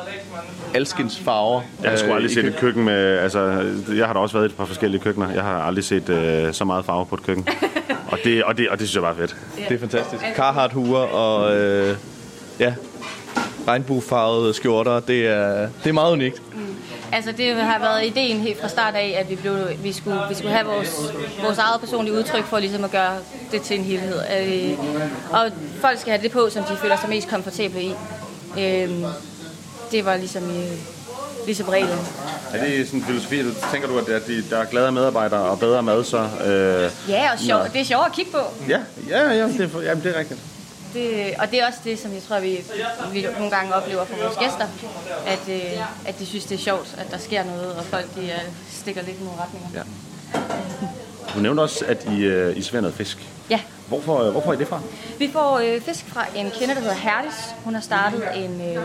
Speaker 7: alskens farver.
Speaker 8: Jeg har sgu
Speaker 7: øh,
Speaker 8: aldrig set et køkken med... Altså, jeg har da også været i et par forskellige køkkener. Jeg har aldrig set øh, så meget farve på et køkken. *laughs* og, det, og, det, og det synes jeg bare er fedt.
Speaker 7: Det er fantastisk. Carhartt-huer og øh, ja, regnbuefarvede skjorter. Det er, det er meget unikt.
Speaker 10: Altså det har været ideen helt fra start af, at vi, blev, vi, skulle, vi skulle have vores, vores eget personlige udtryk for ligesom at gøre det til en helhed. Øh, og folk skal have det på, som de føler sig mest komfortable i. Øh, det var ligesom, øh, ligesom reglen.
Speaker 8: Er det sådan en filosofi, du tænker du, at der, de, der er glade medarbejdere og bedre mad, så... Øh,
Speaker 10: Ja, og sjov,
Speaker 8: Nå.
Speaker 10: det er sjovt at kigge på.
Speaker 8: ja, ja, ja, det er, jamen, det er rigtigt.
Speaker 10: Det, og det er også det, som jeg tror, vi, vi nogle gange oplever fra vores gæster, at, øh, at de synes, det er sjovt, at der sker noget, og folk de, øh, stikker lidt i nogle retninger.
Speaker 8: Ja. Du nævnte også, at I, øh, I serverer noget fisk.
Speaker 10: Ja.
Speaker 8: Hvorfor, øh, hvorfor er det fra?
Speaker 10: Vi får øh, fisk fra en kvinde, der hedder Herdis. Hun har startet en, øh,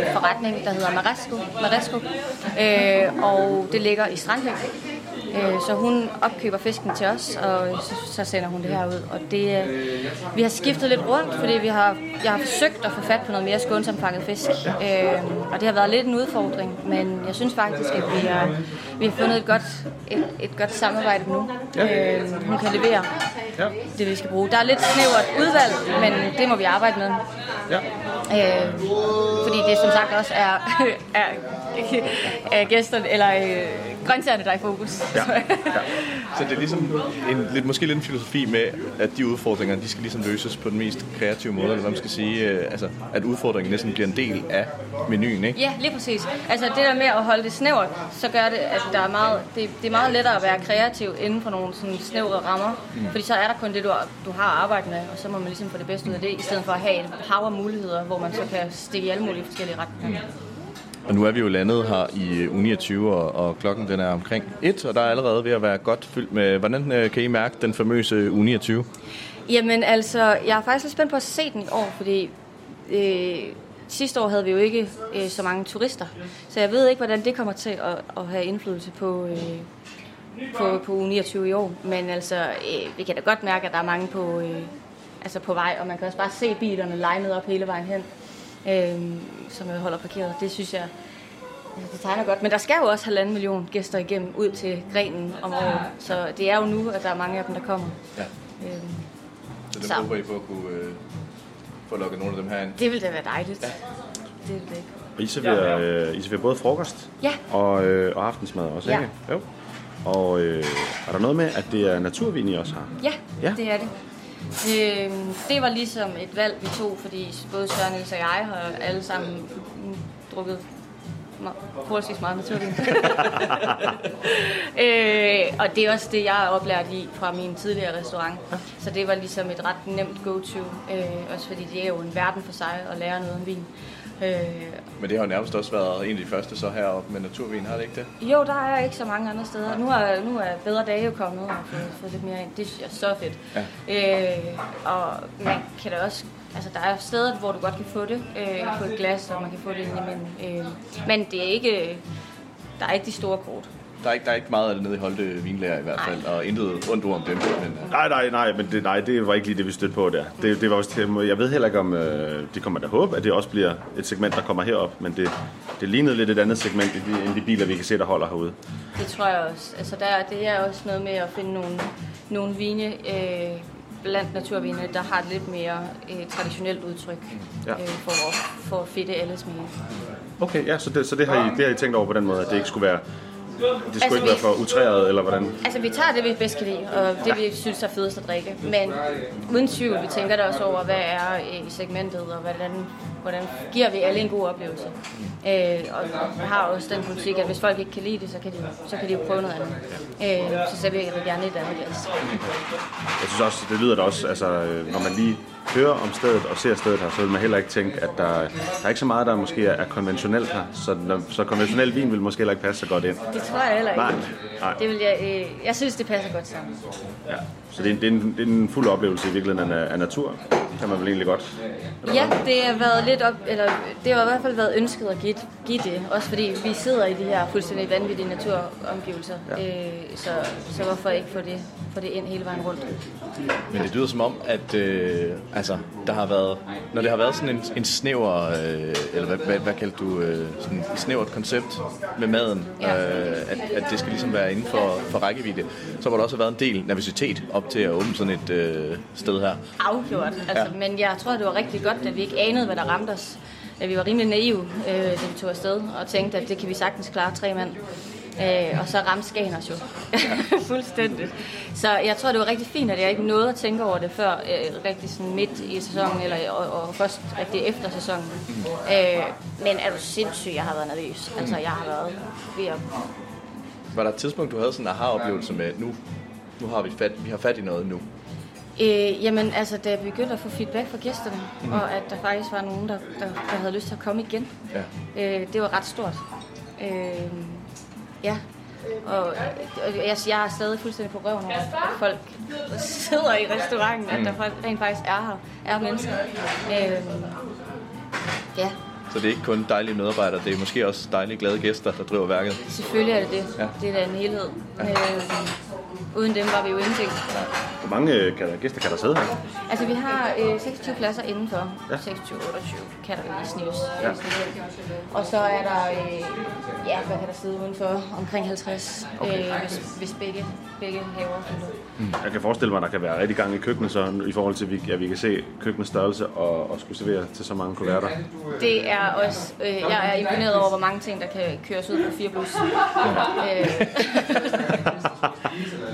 Speaker 10: en forretning, der hedder Maresco, Maresco øh, og det ligger i Strandvæk. Øh, så hun opkøber fisken til os, og så, så sender hun det her ud. Og det, øh, vi har skiftet lidt rundt, fordi vi har, jeg har forsøgt at få fat på noget mere skånsomt fanget fisk. Øh, og det har været lidt en udfordring, men jeg synes faktisk, at vi har, vi har fundet et godt, et, et godt samarbejde nu. Øh, hun kan levere
Speaker 8: Ja.
Speaker 10: Det, vi skal bruge. Der er lidt snævert udvalg, men det må vi arbejde med.
Speaker 8: Ja.
Speaker 10: Øh, fordi det som sagt også er, *laughs* er, er gæsterne, eller øh, grøntsagerne, der er i fokus.
Speaker 8: Ja.
Speaker 7: Så det er ligesom en, lidt, måske lidt en filosofi med, at de udfordringer, de skal ligesom løses på den mest kreative måde, eller hvad man skal sige. Øh, altså, at udfordringen næsten bliver en del af menuen, ikke?
Speaker 10: Ja, lige præcis. Altså det der med at holde det snævert, så gør det, at der er meget, det, det er meget lettere at være kreativ inden for nogle sådan snævre rammer. Mm. Fordi så er der kun det, du, du har at arbejde med, og så må man ligesom få det bedste ud af det, i stedet for at have et hav af muligheder, hvor man så kan stikke i alle mulige forskellige retninger.
Speaker 7: Og nu er vi jo landet her i øh, uge 29, og, og klokken den er omkring 1, og der er allerede ved at være godt fyldt med... Hvordan øh, kan I mærke den famøse uge 29?
Speaker 10: Jamen altså, jeg er faktisk lidt spændt på at se den i år, fordi øh, sidste år havde vi jo ikke øh, så mange turister. Så jeg ved ikke, hvordan det kommer til at, at have indflydelse på, øh, på, på uge 29 i år. Men altså, øh, vi kan da godt mærke, at der er mange på, øh, altså på vej, og man kan også bare se bilerne legnet op hele vejen hen, øh, som jeg holder parkeret. Det synes jeg, altså, det tegner godt. Men der skal jo også halvanden million gæster igennem ud til grenen om året. Så det er jo nu, at der er mange af dem, der kommer.
Speaker 7: Ja.
Speaker 10: Øh,
Speaker 7: Så det håber I på at kunne øh, få lukket nogle af dem her ind.
Speaker 10: Det ville da være dejligt. Ja. Det ville det ikke.
Speaker 8: Og I serverer, øh, I serverer både frokost
Speaker 10: Ja.
Speaker 8: og, øh, og aftensmad også,
Speaker 10: Ja.
Speaker 8: ikke? Jo. Og øh, er der noget med, at det er naturvin, I også har?
Speaker 10: Ja,
Speaker 8: Ja.
Speaker 10: det er det. Øhm, det var ligesom et valg, vi tog, fordi både Søren Niels og jeg har alle sammen mm, drukket forholdsvis meget naturvin. *laughs* øh, og det er også det, jeg er oplært i fra min tidligere restaurant. Så det var ligesom et ret nemt go-to, øh, også fordi det er jo en verden for sig at lære noget om vin. Øh,
Speaker 7: Men det har jo nærmest også været en af de første så heroppe med naturvin, har det ikke det?
Speaker 10: Jo, der er ikke så mange andre steder. Nu er, nu er bedre dage jo kommet og fået, fået lidt mere ind. Det synes jeg er så fedt. Ja. Øh, og man kan da også... Altså, der er steder, hvor du godt kan få det øh, på et glas, og man kan få det indimellem. Øh, men det er ikke... Der er ikke de store kort.
Speaker 7: Der er ikke, der er ikke meget af det nede i Holte vinlærer i hvert fald, og intet ondt ord om dem. Men, øh,
Speaker 8: Nej, nej, nej, men det, nej, det var ikke lige det, vi stødte på der. Det, det var også, jeg ved heller ikke, om øh, det kommer da håbe, at det også bliver et segment, der kommer herop, men det, det lignede lidt et andet segment end de, end de biler, vi kan se, der holder herude.
Speaker 10: Det tror jeg også. Altså, der, det er også noget med at finde nogle, nogle vine øh, blandt naturvine, der har et lidt mere øh, traditionelt udtryk
Speaker 8: Ja.
Speaker 10: øh, for, for at fedte alle smage.
Speaker 8: Okay, ja, så det, så det, har, I, det har I tænkt over på den måde, at det ikke skulle være, det skulle
Speaker 10: Altså,
Speaker 8: ikke være for utræret, eller hvordan?
Speaker 10: Altså, vi tager det, vi bedst kan lide, og det, vi synes er fedest at drikke. Men uden tvivl, vi tænker da også over, hvad er øh, i segmentet, og hvordan, hvordan giver vi alle en god oplevelse. Øh, og vi har også den politik, at hvis folk ikke kan lide det, så kan de, så kan de jo prøve noget andet. Øh, så serverer vi gerne et andet glas.
Speaker 8: Jeg synes også, det lyder da også, altså, øh, når man lige hører om stedet og ser stedet her, så vil man heller ikke tænke, at der, der er ikke så meget, der måske er konventionelt her. Så, så konventionel vin vil måske heller ikke passe så godt ind.
Speaker 10: Det tror jeg heller ikke.
Speaker 8: Nej, nej.
Speaker 10: Det vil jeg, øh, jeg synes, det passer godt sammen.
Speaker 8: Ja. Så det er, en, det, er en, det er en fuld oplevelse i virkeligheden af, af natur, kan man vel egentlig godt.
Speaker 10: Ja, det har været lidt op, eller det har i hvert fald været ønsket at give give det. Også fordi vi sidder i de her fuldstændig vanvittige naturomgivelser. Ja. Øh, så, så hvorfor ikke få det, få det ind hele vejen rundt?
Speaker 7: Men det lyder som om, at øh, altså, der har været, når det har været sådan en, en snæver, øh, eller hvad, hvad, hvad kaldte du, øh, sådan et snævert koncept med maden,
Speaker 10: Ja.
Speaker 7: øh, at, at det skal ligesom være inden for, for rækkevidde, så må der også have været en del nervøsitet op til at åbne sådan et øh, sted her.
Speaker 10: afgjort. Altså, ja. Men jeg tror, det var rigtig godt, at vi ikke anede, hvad der ramte os. At vi var rimelig naive, øh, da vi tog afsted, og tænkte, at det kan vi sagtens klare tre mand. Øh, og så ramte Skagen os jo. *laughs* Fuldstændig. Så jeg tror, det var rigtig fint, at jeg ikke nåede at tænke over det før øh, rigtig sådan midt i sæsonen, eller og, og først rigtig efter sæsonen. Øh, men er du sindssyg, jeg har været nervøs. Altså, jeg har været ved at
Speaker 7: Var der et tidspunkt, du havde sådan en aha-oplevelse med, nu, nu har vi fat, vi har fat i noget nu?
Speaker 10: Øh, jamen, altså, da jeg begyndte at få feedback fra gæsterne, mm. og at der faktisk var nogen, der, der, der havde lyst til at komme igen,
Speaker 7: Ja.
Speaker 10: øh, det var ret stort. Øh, ja, og, og jeg, jeg er stadig fuldstændig på røven over, at folk sidder i restauranten, at der folk rent faktisk er her, er mennesker. Øh, ja,
Speaker 7: Så det er ikke kun dejlige medarbejdere, det er måske også dejlige, glade gæster, der driver værket.
Speaker 10: selvfølgelig er det det.
Speaker 7: Ja.
Speaker 10: Det er da en helhed. Øh, uden dem var vi jo ingenting.
Speaker 8: Hvor mange øh, kan der, gæster kan der sidde her?
Speaker 10: Altså, vi har øh, 26 pladser indenfor.
Speaker 8: Ja.
Speaker 10: Ja. 26-28 kan der lige snives.
Speaker 8: Ja.
Speaker 10: Og så er der, øh, ja, hvad kan der sidde udenfor? Omkring 50,
Speaker 8: Okay.
Speaker 10: øh, hvis, hvis begge, begge haver er ud.
Speaker 8: Jeg kan forestille mig, at der kan være rigtig gang i køkkenet, så i forhold til, at vi, at vi kan se køkkenets størrelse og, og skulle servere til så mange kuverter.
Speaker 10: Det er også, øh, jeg er imponeret over, hvor mange ting, der kan køres ud på fire bus. Øh,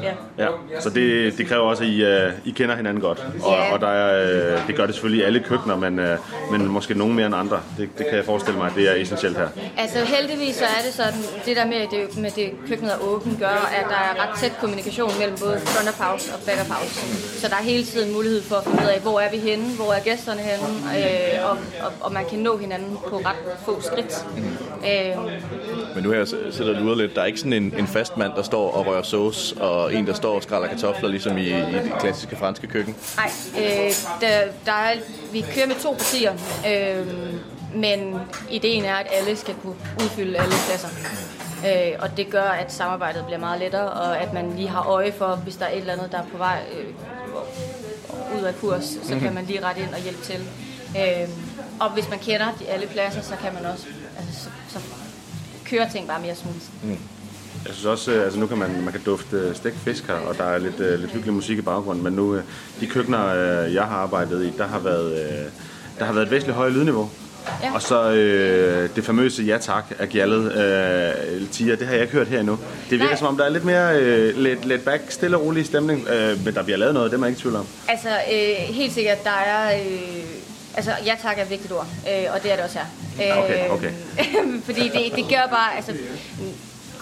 Speaker 10: ja. *laughs*
Speaker 8: Ja, så det, det kræver også, I, uh, I kender hinanden godt. Og,
Speaker 10: Ja.
Speaker 8: og der er, uh, det gør det selvfølgelig i alle køkkener, men, uh, men måske nogen mere end andre. Det, det kan jeg forestille mig, at det er essentielt her.
Speaker 10: Altså heldigvis så er det sådan, det der med, det, med det køkkenet er åbent, gør, at der er ret tæt kommunikation mellem både front of house og back of house. Så der er hele tiden mulighed for at finde ud af, hvor er vi henne, hvor er gæsterne henne, øh, og, og, og man kan nå hinanden på ret få skridt. Øh,
Speaker 7: Men nu har jeg siddet og luret lidt. Der er ikke sådan en, en fast mand, der står og rører sauce, og en, der står og skræller kartofler, ligesom i, i det klassiske franske køkken.
Speaker 10: Nej, øh, der, der er, vi kører med to partier, øh, men ideen er, at alle skal kunne udfylde alle pladser. Øh, og det gør, at samarbejdet bliver meget lettere, og at man lige har øje for, hvis der er et eller andet, der er på vej øh, ud af kurs, så kan man lige rette ind og hjælpe til. Øh, og hvis man kender de, alle pladser, så kan man også, altså, så, så kører ting bare mere smooth.
Speaker 8: Jeg synes også, øh, altså nu kan man, man kan dufte øh, stegt fisk her, og der er lidt, øh, lidt hyggelig musik i baggrunden, men nu, øh, de køkkener, øh, jeg har arbejdet i, der har været, øh, der har været et væsentligt højt lydniveau.
Speaker 10: Ja.
Speaker 8: Og så øh, det famøse ja tak af gjaldet øh, Tia, det har jeg ikke hørt her endnu. Det virker
Speaker 10: Nej.
Speaker 8: som om, der er lidt mere øh, lidt, lidt back, stille og rolig stemning, øh, men der bliver lavet noget, det er man ikke i tvivl om.
Speaker 10: Altså, øh, helt sikkert, der er... Øh, altså, ja tak er et vigtigt ord, øh, og det er det også her.
Speaker 8: Ah, okay, okay. *laughs*
Speaker 10: fordi det, det gør bare, altså,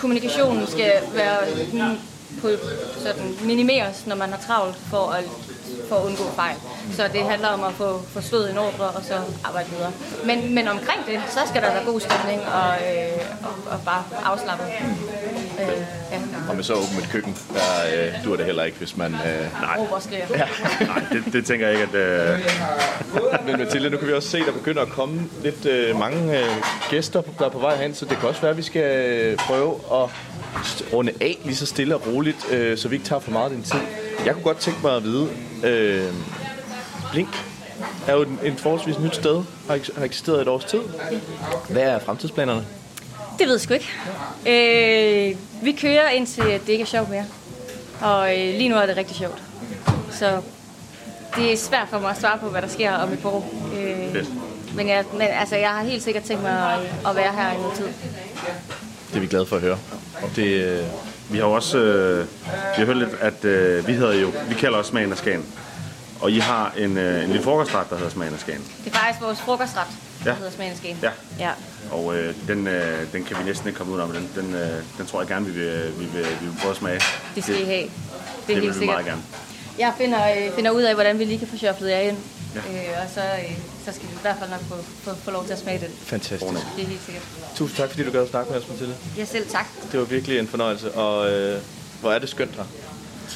Speaker 10: kommunikationen skal være mm, på, sådan, minimeres, når man har travlt for at, for at undgå fejl. Så det handler om at få, få slået en ordre og så arbejde videre. Men, men omkring det, så skal der være god stemning og, øh, og, og bare afslappet. Øh, ja.
Speaker 7: Og med så åbent et køkken, der øh, dur det heller ikke, hvis man... Øh...
Speaker 8: Nej.
Speaker 7: Ja.
Speaker 8: Nej, det, det tænker jeg ikke, at... Øh...
Speaker 7: Men Mathilde, nu kan vi også se, at der begynder at komme lidt øh, mange øh, gæster, der er på vej hen, så det kan også være, at vi skal øh, prøve at runde af lige så stille og roligt, øh, så vi ikke tager for meget af din tid. Jeg kunne godt tænke mig at vide, øh, Blink er jo en, en forholdsvis nyt sted, har, har eksisteret et års tid. Hvad er fremtidsplanerne?
Speaker 10: Det ved jeg sgu ikke. Øh, vi kører indtil det ikke er sjovt mere. Og øh, lige nu er det rigtig sjovt. Så det er svært for mig at svare på, hvad der sker om et par år. Øh, men jeg, men altså, jeg har helt sikkert tænkt mig at, at være her i noget tid.
Speaker 7: Det er vi glade for at høre. Det, øh,
Speaker 8: Vi har jo også øh, vi har hørt lidt, at øh, vi hedder jo, vi kalder os Smagen af Skagen. Og I har en, øh, en lille frokostret, der hedder Smagen af Skagen.
Speaker 10: Det er faktisk vores frokostret, der
Speaker 8: Ja.
Speaker 10: hedder Smagenskæn.
Speaker 8: Ja.
Speaker 10: ja.
Speaker 8: Og øh, den, øh, den kan vi næsten ikke komme ud af, men den, den, øh, den tror jeg gerne, vi vil, vi vil, vi vil prøve at smage.
Speaker 10: Det skal I have. Det er
Speaker 8: det vil
Speaker 10: helt
Speaker 8: vi
Speaker 10: sikkert.
Speaker 8: meget gerne.
Speaker 10: Jeg finder, øh, finder ud af, hvordan vi lige kan få shufflet jer ind.
Speaker 8: Ja.
Speaker 10: Øh, og så, øh, så skal vi i hvert fald nok få, få, få lov til at smage det.
Speaker 7: fantastisk.
Speaker 10: Det er helt sikkert.
Speaker 7: Tusind tak, fordi du gad at snakke med os, Mathilde.
Speaker 10: Ja, selv tak.
Speaker 7: Det var virkelig en fornøjelse, og øh, hvor er det skønt her.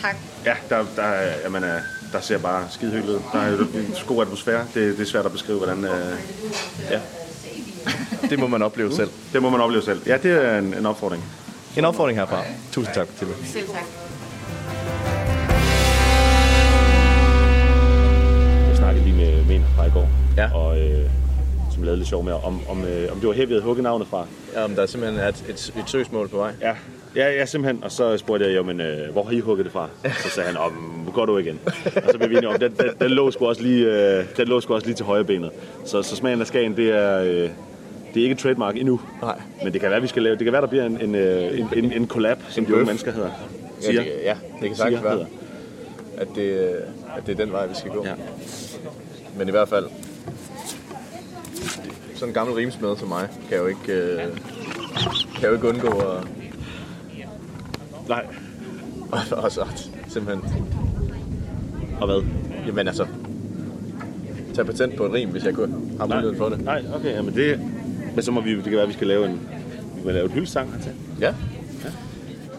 Speaker 10: Tak.
Speaker 8: Ja, der, der, er- jamen, der ser bare skide hyggeligt ud. Der er jo en god atmosfære. Det, det er svært at beskrive, hvordan... Øh, ja.
Speaker 7: det må man opleve selv.
Speaker 8: Det må man opleve selv. Ja, det er en, en opfordring.
Speaker 7: En opfordring herfra. Tusind tak til det.
Speaker 10: Selv tak.
Speaker 7: Ja.
Speaker 8: og øh, som lavede lidt sjov med, om, om, øh, om det var her, vi havde hugget navnet fra.
Speaker 7: Ja, men der er simpelthen et, et, et søgsmål på vej.
Speaker 8: Ja, ja, ja simpelthen. Og så spurgte jeg, men, øh, hvor har I hugget det fra? Så sagde han, om, hvor går du igen? Og så blev vi enige om, den, den, den, lå sgu også lige, øh, den lå sgu også lige til højre benet. Så, så smagen af Skagen, det er, øh, det er ikke et trademark endnu.
Speaker 7: Nej.
Speaker 8: Men det kan være, vi skal lave, det kan være, der bliver en, en, øh, en, en, en collab, som de unge mennesker hedder.
Speaker 7: Ja,
Speaker 8: Siger.
Speaker 7: det, ja, det kan sagtens være, at det, øh, at det er den vej, vi skal gå.
Speaker 8: Ja.
Speaker 7: Men i hvert fald, sådan en gammel rimsmed som mig, kan jo ikke, øh, kan jo ikke undgå at...
Speaker 8: Nej.
Speaker 7: Og, og så simpelthen...
Speaker 8: Og hvad?
Speaker 7: Jamen altså, tage patent på et rim, hvis jeg kunne have muligheden for det.
Speaker 8: Nej, okay, jamen det... Men så må vi, det kan være, at vi skal lave en, vi må lave en hyldesang hertil.
Speaker 7: Ja.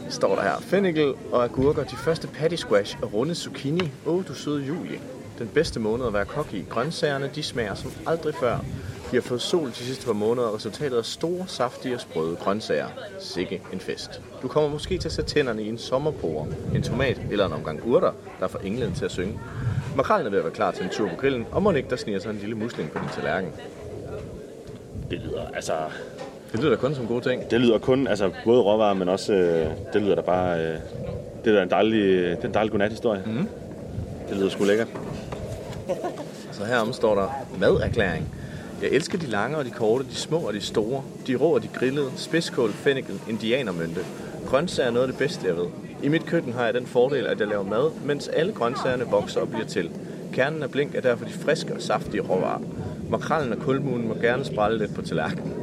Speaker 7: Står der her. Fennikel og agurker, de første patty squash og runde zucchini. Åh, oh, du søde juli. Den bedste måned at være kok i. Grøntsagerne, de smager som aldrig før. Vi har fået sol de sidste par måneder, og resultatet er store, saftige og sprøde grøntsager. Sikke en fest. Du kommer måske til at sætte tænderne i en sommerpore, en tomat eller en omgang urter, der får englen til at synge. Makrallen er ved at være klar til en tur på grillen, og må ikke der sniger sig en lille musling på din tallerken.
Speaker 8: Det lyder, altså...
Speaker 7: Det lyder da kun som gode ting.
Speaker 8: Det lyder kun, altså både råvarer, men også, øh, det lyder da bare, øh, det er en dejlig, det er en dejlig godnat-historie. Mm. Det lyder sgu lækkert.
Speaker 7: Så herom står der maderklæring. Jeg elsker de lange og de korte, de små og de store, de rå og de grillede, spidskål, fennikel, indianermynte. Grøntsager er noget af det bedste, jeg ved. I mit køkken har jeg den fordel, at jeg laver mad, mens alle grøntsagerne vokser og bliver til. Kernen af blink er derfor de friske og saftige råvarer. Makrallen og kulmunen må gerne sprælle lidt på tallerkenen.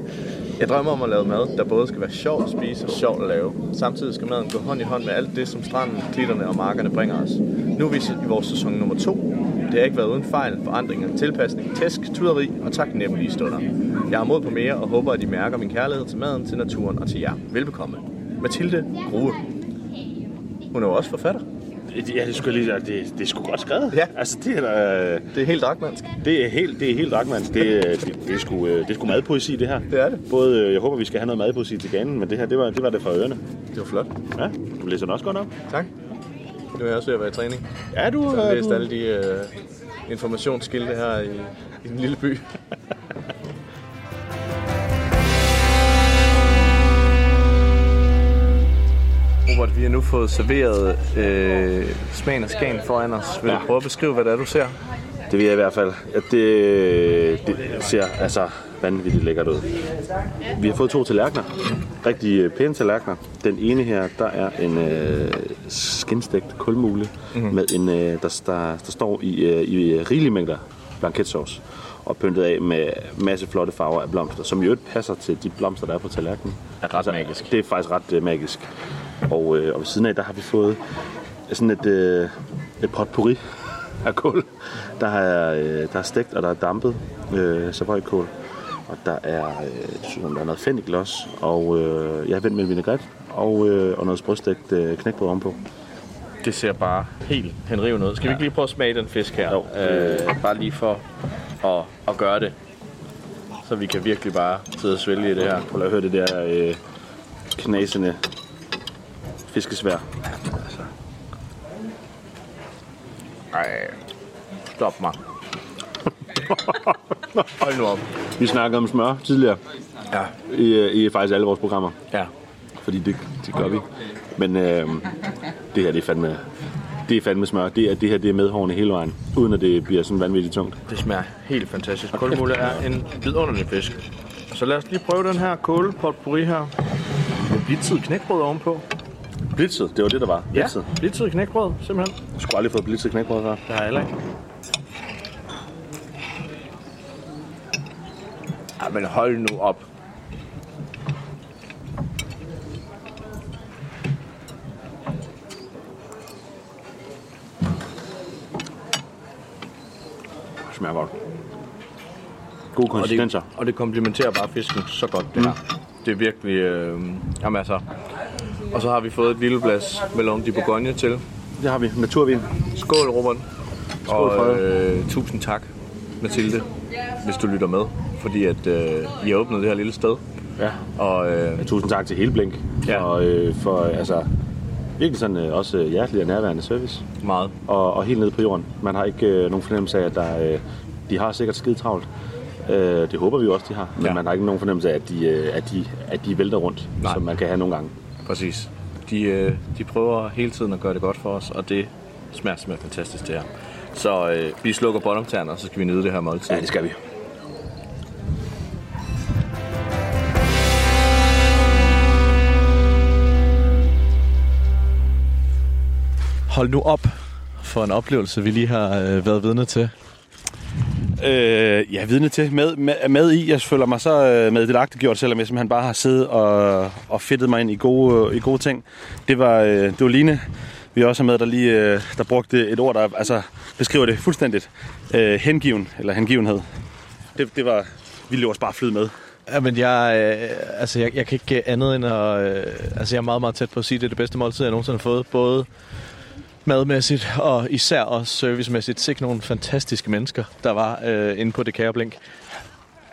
Speaker 7: Jeg drømmer om at lave mad, der både skal være sjov at spise og sjov at lave. Samtidig skal maden gå hånd i hånd med alt det, som stranden, klitterne og markerne bringer os. Nu er vi i vores sæson nummer to. Det har ikke været uden fejl, forandringer, tilpasning, tæsk, tuderi og taknemmelige stunder. Jeg har mod på mere og håber, at I mærker min kærlighed til maden, til naturen og til jer. Velbekomme. Mathilde Grue. Hun er jo også forfatter.
Speaker 8: Ja, det skulle lige det, det er sgu godt skrevet.
Speaker 7: Ja.
Speaker 8: Altså, det er da,
Speaker 7: Det er helt dragmandsk.
Speaker 8: det er helt, det er helt dragmands. Det, er- det, det, er sgu, øh, det er sgu madpoesi, det her.
Speaker 7: Det er det.
Speaker 8: Både, øh, jeg håber, vi skal have noget madpoesi til ganen, men det her, det var det, var det fra ørerne.
Speaker 7: Det var flot.
Speaker 8: Ja, du læser den også godt op.
Speaker 7: Tak. Nu er jeg også ved at være i træning.
Speaker 8: Ja, du,
Speaker 7: Så har
Speaker 8: øh,
Speaker 7: jeg læst
Speaker 8: du,
Speaker 7: alle de øh, informationsskilte her i, i den lille by. *laughs* Robert, vi har nu fået serveret øh, smagen af Skagen foran os. Vil ja. Du prøve at beskrive, hvad det er, du ser?
Speaker 8: Det vil jeg i hvert fald. Ja, det, det ser altså vanvittigt lækkert ud. Vi har fået to tallerkener. Rigtig øh, pæne tallerkener. Den ene her, der er en øh, skinstegt kulmule, mm-hmm. med en, øh, der, der, der står i, øh, i rigelige mængder blanketsauce og pyntet af med masse flotte farver af blomster, som i øvrigt passer til de blomster, der er på tallerkenen.
Speaker 7: Er ret magisk.
Speaker 8: Det er faktisk ret øh, magisk. Og, øh, og ved siden af, der har vi fået sådan et, øh, et potpourri af kål. Der er, øh, der er stegt, og der er dampet øh, savoykål. Og der er, øh, der er noget fennikel også. Og øh, jeg har vendt med en vinaigrette og, øh, og noget sprødstegt øh, knækbrød ovenpå.
Speaker 7: Det ser bare helt henrivende ud. Skal vi ikke lige prøve at smage den fisk her?
Speaker 8: Jo.
Speaker 7: Øh, bare lige for at, at gøre det. Så vi kan virkelig bare sidde og svælge i det her.
Speaker 8: Prøv at høre det der øh, knasende fiskesvær.
Speaker 7: Ej, stop mig. *laughs* Hold nu op.
Speaker 8: Vi snakkede om smør tidligere
Speaker 7: Ja.
Speaker 8: i, øh, i faktisk alle vores programmer.
Speaker 7: Ja.
Speaker 8: Fordi det, det gør vi. Men øh, det her, det er fandme, det er fandme smør. Det, er, det her, det er medhårende hele vejen, uden at det bliver sådan vanvittigt tungt.
Speaker 7: Det smager helt fantastisk. Kulmule er en vidunderlig fisk. Så lad os lige prøve den her kålepotpourri her. Med blitzet knækbrød ovenpå.
Speaker 8: Blitzet, det var det, der var. Blitzet.
Speaker 7: Ja, blitzet knækbrød, simpelthen.
Speaker 8: Jeg skulle aldrig fået blitzet knækbrød før.
Speaker 7: Det har jeg heller ikke. Ej, men hold nu op.
Speaker 8: Det smager godt. Gode
Speaker 7: Og
Speaker 8: konsistenser.
Speaker 7: det, og det komplementerer bare fisken så godt, det her. Det er virkelig... Øh, jamen altså... Og så har vi fået et lille glas Melon de Bourgogne til.
Speaker 8: Det har vi. Naturvin.
Speaker 7: Skål, Robert.
Speaker 8: Skål,
Speaker 7: og øh, tusind tak, Mathilde, hvis du lytter med. fordi at øh, I har åbnet det her lille sted.
Speaker 8: Ja.
Speaker 7: Og øh,
Speaker 8: Ja, tusind tak til hele Blink.
Speaker 7: Ja.
Speaker 8: Og øh, for altså, virkelig sådan øh, også øh, hjertelig og nærværende service.
Speaker 7: meget.
Speaker 8: Og, og helt ned på jorden. Man har ikke øh, nogen fornemmelse af, at der, øh, de har sikkert skide travlt. Øh, det håber vi også, de har. Men
Speaker 7: ja.
Speaker 8: man har ikke nogen fornemmelse af, at de, øh, at de, at de vælter rundt,
Speaker 7: Nej.
Speaker 8: som man kan have nogle gange.
Speaker 7: Præcis. De, øh, de prøver hele tiden at gøre det godt for os, og det smager simpelthen fantastisk det her. Så øh, vi slukker båndomtagerne, og så skal vi nyde det her måltid.
Speaker 8: Ja, det skal vi.
Speaker 7: Hold nu op for en oplevelse, vi lige har øh, været vidne til.
Speaker 8: Øh, ja, vidne til. Med, med, med i, jeg føler mig så øh, med det gjort, selvom jeg simpelthen bare har siddet og, og fedtet mig ind i gode, øh, i gode ting. Det var, øh, det var Line, vi også har med, der lige øh, der brugte et ord, der altså, beskriver det fuldstændigt. Øh, hengiven, eller hengivenhed. Det, det var, vi løb også bare flyd med.
Speaker 7: Ja, men jeg, øh, altså jeg, jeg kan ikke andet end at... Øh, altså jeg er meget, meget tæt på at sige, at det er det bedste måltid, jeg nogensinde har fået. Både madmæssigt og især også servicemæssigt. Sikke nogle fantastiske mennesker, der var øh, inde på det kære blink.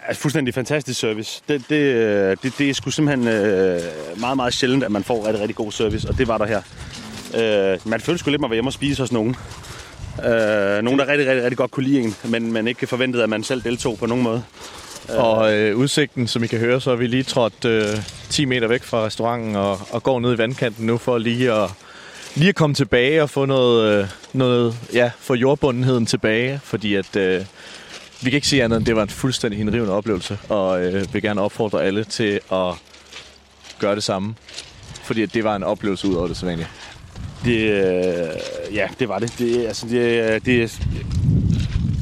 Speaker 8: Altså, fuldstændig fantastisk service. Det, det, øh, det, det er sgu simpelthen øh, meget, meget sjældent, at man får rigtig, rigtig god service, og det var der her. Øh, man følte sgu lidt, man var hjemme og spise hos nogen. Øh, nogen, der rigtig, rigtig, rigtig godt kunne lide en, men man ikke forventede, at man selv deltog på nogen måde.
Speaker 7: Og øh, udsigten, som I kan høre, så er vi lige trådt øh, 10 meter væk fra restauranten og, og går ned i vandkanten nu for lige at, lige at komme tilbage og få noget, øh, noget ja, få jordbundenheden tilbage, fordi at øh, vi kan ikke sige andet end, det var en fuldstændig henrivende oplevelse, og øh, vil gerne opfordre alle til at gøre det samme, fordi at det var en oplevelse ud over det sædvanlige.
Speaker 8: Det, øh, ja, det var det. Det, altså, det, øh, det,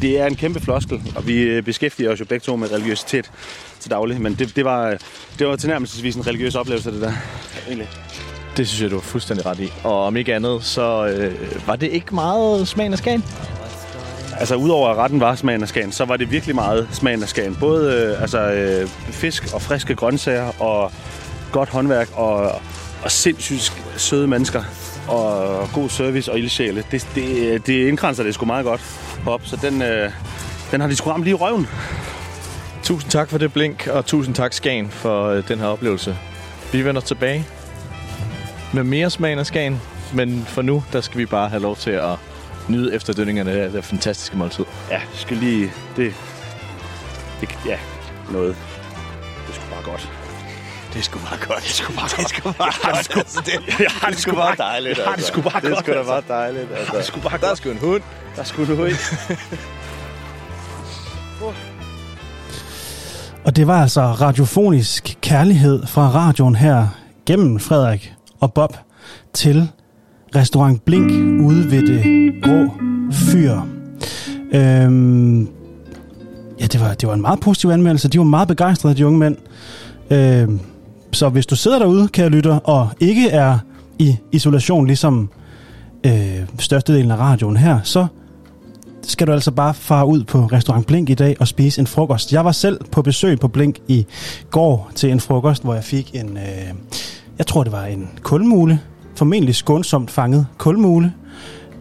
Speaker 8: det er en kæmpe floskel, og vi øh, beskæftiger os jo begge to med religiøsitet til daglig, men det, det, var, det var tilnærmelsesvis en religiøs oplevelse, det der. Egentlig.
Speaker 7: Det synes jeg, du var fuldstændig ret i. Og om ikke andet, så øh, var det ikke meget smagen af skagen.
Speaker 8: Altså, udover at retten var smagen af skagen, så var det virkelig meget smagen af skagen. Både øh, altså, øh, fisk og friske grøntsager og godt håndværk og, og sindssygt søde mennesker og god service og ildsjæle. Det, det, det indgrænser det sgu meget godt op, så den, øh, den har de sgu ramt lige i røven.
Speaker 7: Tusind tak for det blink, og tusind tak Skagen for øh, den her oplevelse. Vi vender tilbage med mere smagen af Skagen, men for nu, der skal vi bare have lov til at nyde efterdønningerne af det fantastiske måltid.
Speaker 8: Ja, skal lige... Det, det, ja, noget. Det er sgu bare godt.
Speaker 7: Det er sgu bare godt.
Speaker 8: Det er sgu bare
Speaker 7: Det
Speaker 8: godt.
Speaker 7: sgu bare
Speaker 8: Jeg har det
Speaker 7: godt.
Speaker 8: sgu-
Speaker 7: Altså, det,
Speaker 8: jeg har
Speaker 7: det er sgu bare dejligt.
Speaker 8: Jeg har det
Speaker 7: altså.
Speaker 8: sgu bare
Speaker 7: Det er
Speaker 8: godt,
Speaker 7: sgu da
Speaker 8: altså.
Speaker 7: bare dejligt. Altså.
Speaker 8: det er sgu bare
Speaker 7: Der
Speaker 8: godt.
Speaker 7: sgu en hund.
Speaker 8: Der er sgu en hund. *laughs*
Speaker 2: Og det var altså radiofonisk kærlighed fra radioen her gennem Frederik og Bob til restaurant Blink ude ved det grå fyr. Øhm, ja, det var, det var en meget positiv anmeldelse. De var meget begejstrede, de unge mænd. Øhm, så hvis du sidder derude, kære lytter, og ikke er i isolation, ligesom øh, størstedelen af radioen her, så skal du altså bare fare ud på restaurant Blink i dag og spise en frokost. Jeg var selv på besøg på Blink i går til en frokost, hvor jeg fik en, øh, jeg tror det var en kulmule, formentlig skånsomt fanget kulmule,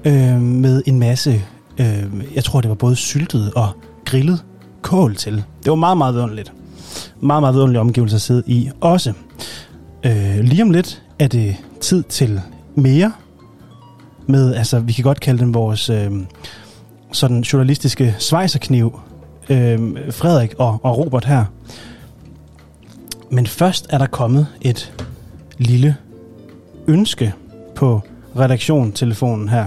Speaker 2: øh, med en masse, øh, jeg tror det var både syltet og grillet kål til. Det var meget, meget vidunderligt. Meget, meget vidunderlig omgivelse at sidde i også. Øh, lige om lidt er det tid til mere med, altså vi kan godt kalde den vores... Øh, sådan journalistiske svejserkniv, øh, Frederik og, og Robert her. Men først er der kommet et lille ønske på redaktionstelefonen her.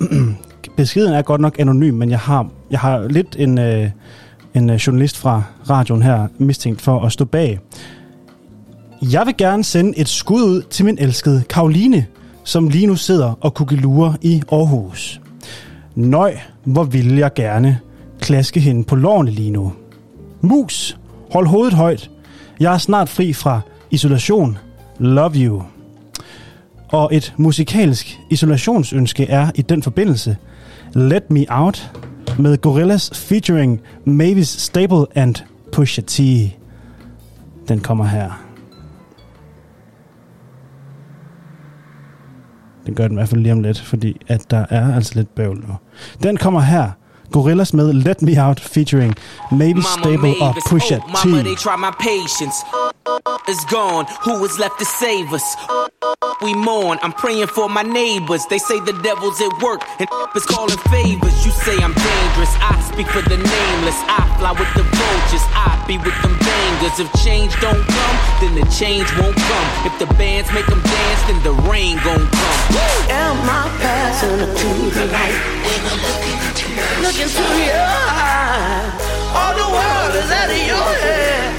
Speaker 2: *clears throat* Beskeden er godt nok anonym, men jeg har, jeg har lidt en, øh, en øh, journalist fra radioen her mistænkt for at stå bag. Jeg vil gerne sende et skud ud til min elskede Karoline, som lige nu sidder og kugelurer i Aarhus. Nøj, hvor vil jeg gerne klaske hende på lårene lige nu. Mus, hold hovedet højt. Jeg er snart fri fra isolation. Love you. Og et musikalsk isolationsønske er i den forbindelse Let Me Out med Gorillaz featuring Mavis Stable and Pusha T. Den kommer her. Den gør den i hvert fald lige om lidt, fordi at der er altså lidt bøvl nu. Den kommer her. Gorillas med Let Me Out featuring Maybe Stable og Pusha T.
Speaker 12: Mama, they try my patience. Is gone. Who is left to save us? We mourn. I'm praying for my neighbors. They say the devil's at work and is calling favors. You say I'm dangerous. I speak for the nameless. I fly with the vultures. I be with them bangers. If change don't come, then the change won't come. If the bands make them dance, then the rain gon' come.
Speaker 13: Am I passing to the light? Look into your eyes. All the world is out of your head.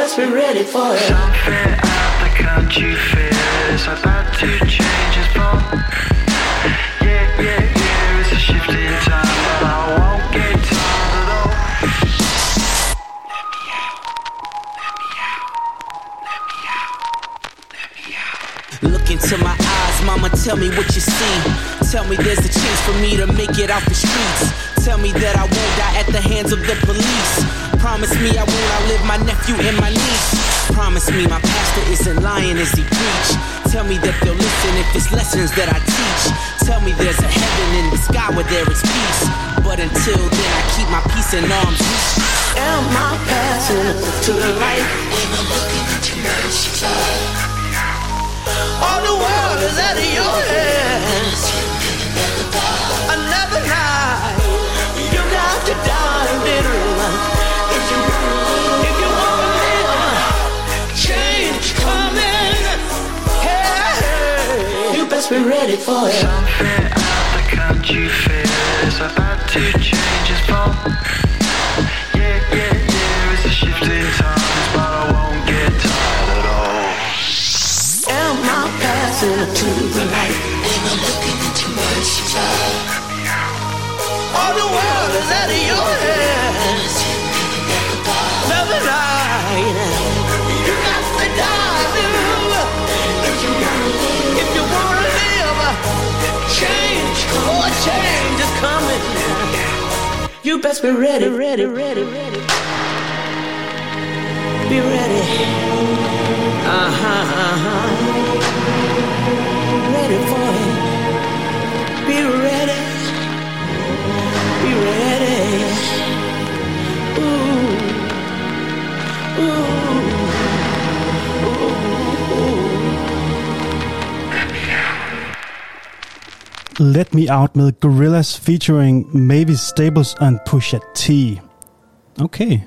Speaker 13: Best be ready for it.
Speaker 14: Something out the country fair is about to change its form. Yeah, yeah, yeah, a shift in time, but I won't get tired at all. Let me out. Let me out. Let me out. Let me out.
Speaker 12: Look into my eyes, mama, tell me what you see. Tell me there's a chance for me to make it out the streets. Tell me that I won't die at the hands of the police. Promise me I won't outlive my nephew and my niece. Promise me my pastor isn't lying as he preach. Tell me that they'll listen if it's lessons that I teach. Tell me there's a heaven in the sky where there is peace. But until then, I keep my peace in arms reach.
Speaker 13: Am I passing to the light? All the world is out of your hands. Another night, you got to die. If you if you wanna live, change coming. You best be ready for it.
Speaker 14: Something out the country is about to change its form.
Speaker 13: To the light? Am I'm looking into my sky? All the world is out of your hands. Another night, you got to die, little. If you wanna live, if you wanna live, change, oh, change is coming. You best be ready, ready, ready, ready. Be ready. Uh huh, uh
Speaker 2: Let Me Out med Gorillas featuring Mavis Staples and Pusha T. Okay.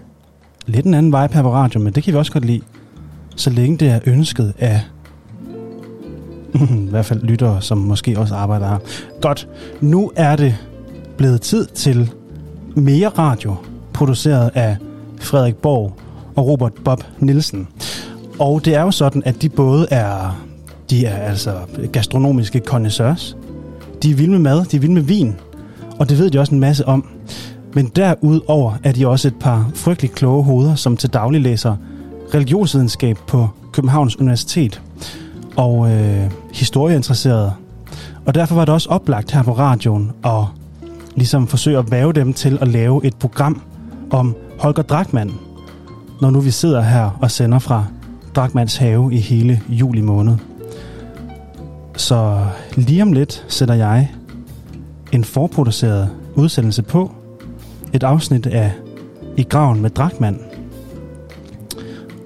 Speaker 2: Lidt en anden vibe her på radio, men det kan vi også godt lide. Så længe det er ønsket af *laughs* i hvert fald lyttere, som måske også arbejder her. Godt. Nu er det blevet tid til mere radio, produceret af Frederik Borg og Robert Bob Nielsen. Og det er jo sådan, at de både er, de er altså gastronomiske connoisseurs, de er vilde med mad, de er vilde med vin, og det ved de også en masse om. Men derudover er de også et par frygtelig kloge hoveder, som til daglig læser religionsvidenskab på Københavns Universitet og øh, historieinteresserede. Og derfor var det også oplagt her på radioen at ligesom forsøge at væve dem til at lave et program om Holger Drachmann, når nu vi sidder her og sender fra Drachmanns have i hele juli måned. Så lige om lidt sætter jeg en forproduceret udsendelse på. Et afsnit af I graven med Drachmann.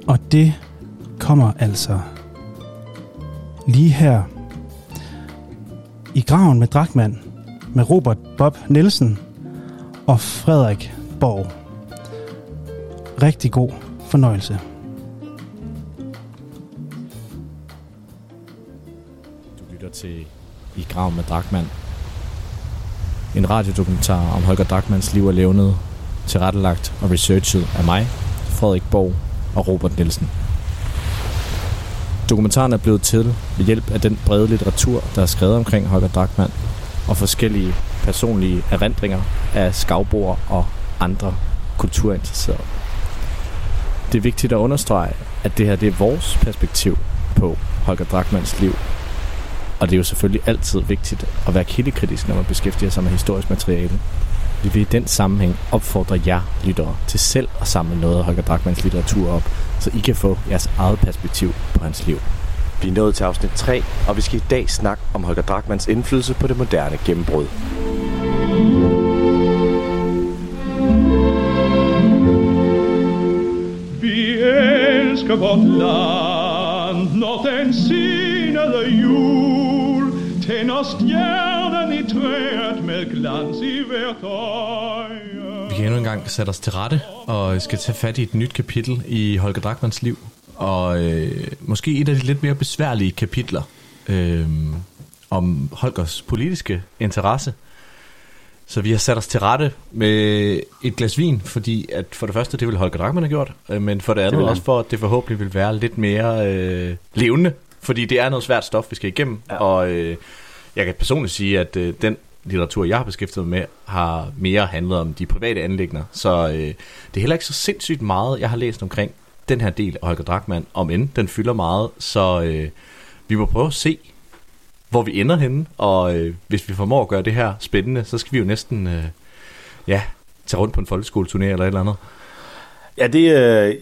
Speaker 2: Og det kommer altså lige her. I graven med Drachmann med Robert Bob Nielsen og Frederik Borg. Rigtig god fornøjelse.
Speaker 7: Til I graven med Drakman. En radiodokumentar om Holger Drakmans liv og levnede, tilrettelagt og researchet af mig, Frederik Borg og Robert Nielsen. Dokumentaren er blevet til ved hjælp af den brede litteratur, der er skrevet omkring Holger Drakman, og forskellige personlige erindringer af skavboer og andre kulturinteresserede. Det er vigtigt at understrege, at det her det er vores perspektiv på Holger Drakmans liv. Og det er jo selvfølgelig altid vigtigt at være kildekritisk, når man beskæftiger sig med historisk materiale. Vi vil i den sammenhæng opfordre jer lyttere til selv at samle noget af Holger Drachmanns litteratur op, så I kan få jeres eget perspektiv på hans liv.
Speaker 15: Vi er nået til afsnit 3, og vi skal i dag snakke om Holger Drachmanns indflydelse på det moderne gennembrud.
Speaker 16: Vi elsker vort land, når den sinede jul tænder stjernen i træet med glans i hvert øje.
Speaker 7: Vi kan endnu en gang sætte os til rette og skal tage fat i et nyt kapitel i Holger Drachmanns liv. Og øh, måske et af de lidt mere besværlige kapitler øh, om Holgers politiske interesse. Så vi har sat os til rette med et glas vin, fordi at for det første, det vil Holger Drachmann have gjort, øh, men for det andet
Speaker 8: han.
Speaker 7: også for, at det forhåbentlig vil være lidt mere øh, levende, fordi det er noget svært stof, vi skal igennem, ja. og øh, jeg kan personligt sige, at øh, den litteratur, jeg har beskæftiget mig med, har mere handlet om de private anlægner, så øh, det er heller ikke så sindssygt meget, jeg har læst omkring den her del af Holger Drachmann, om end den fylder meget, så øh, vi må prøve at se, hvor vi ender henne, og øh, hvis vi formår at gøre det her spændende, så skal vi jo næsten, øh, ja, tage rundt på en folkeskoleturné eller et eller andet.
Speaker 8: Ja, det øh,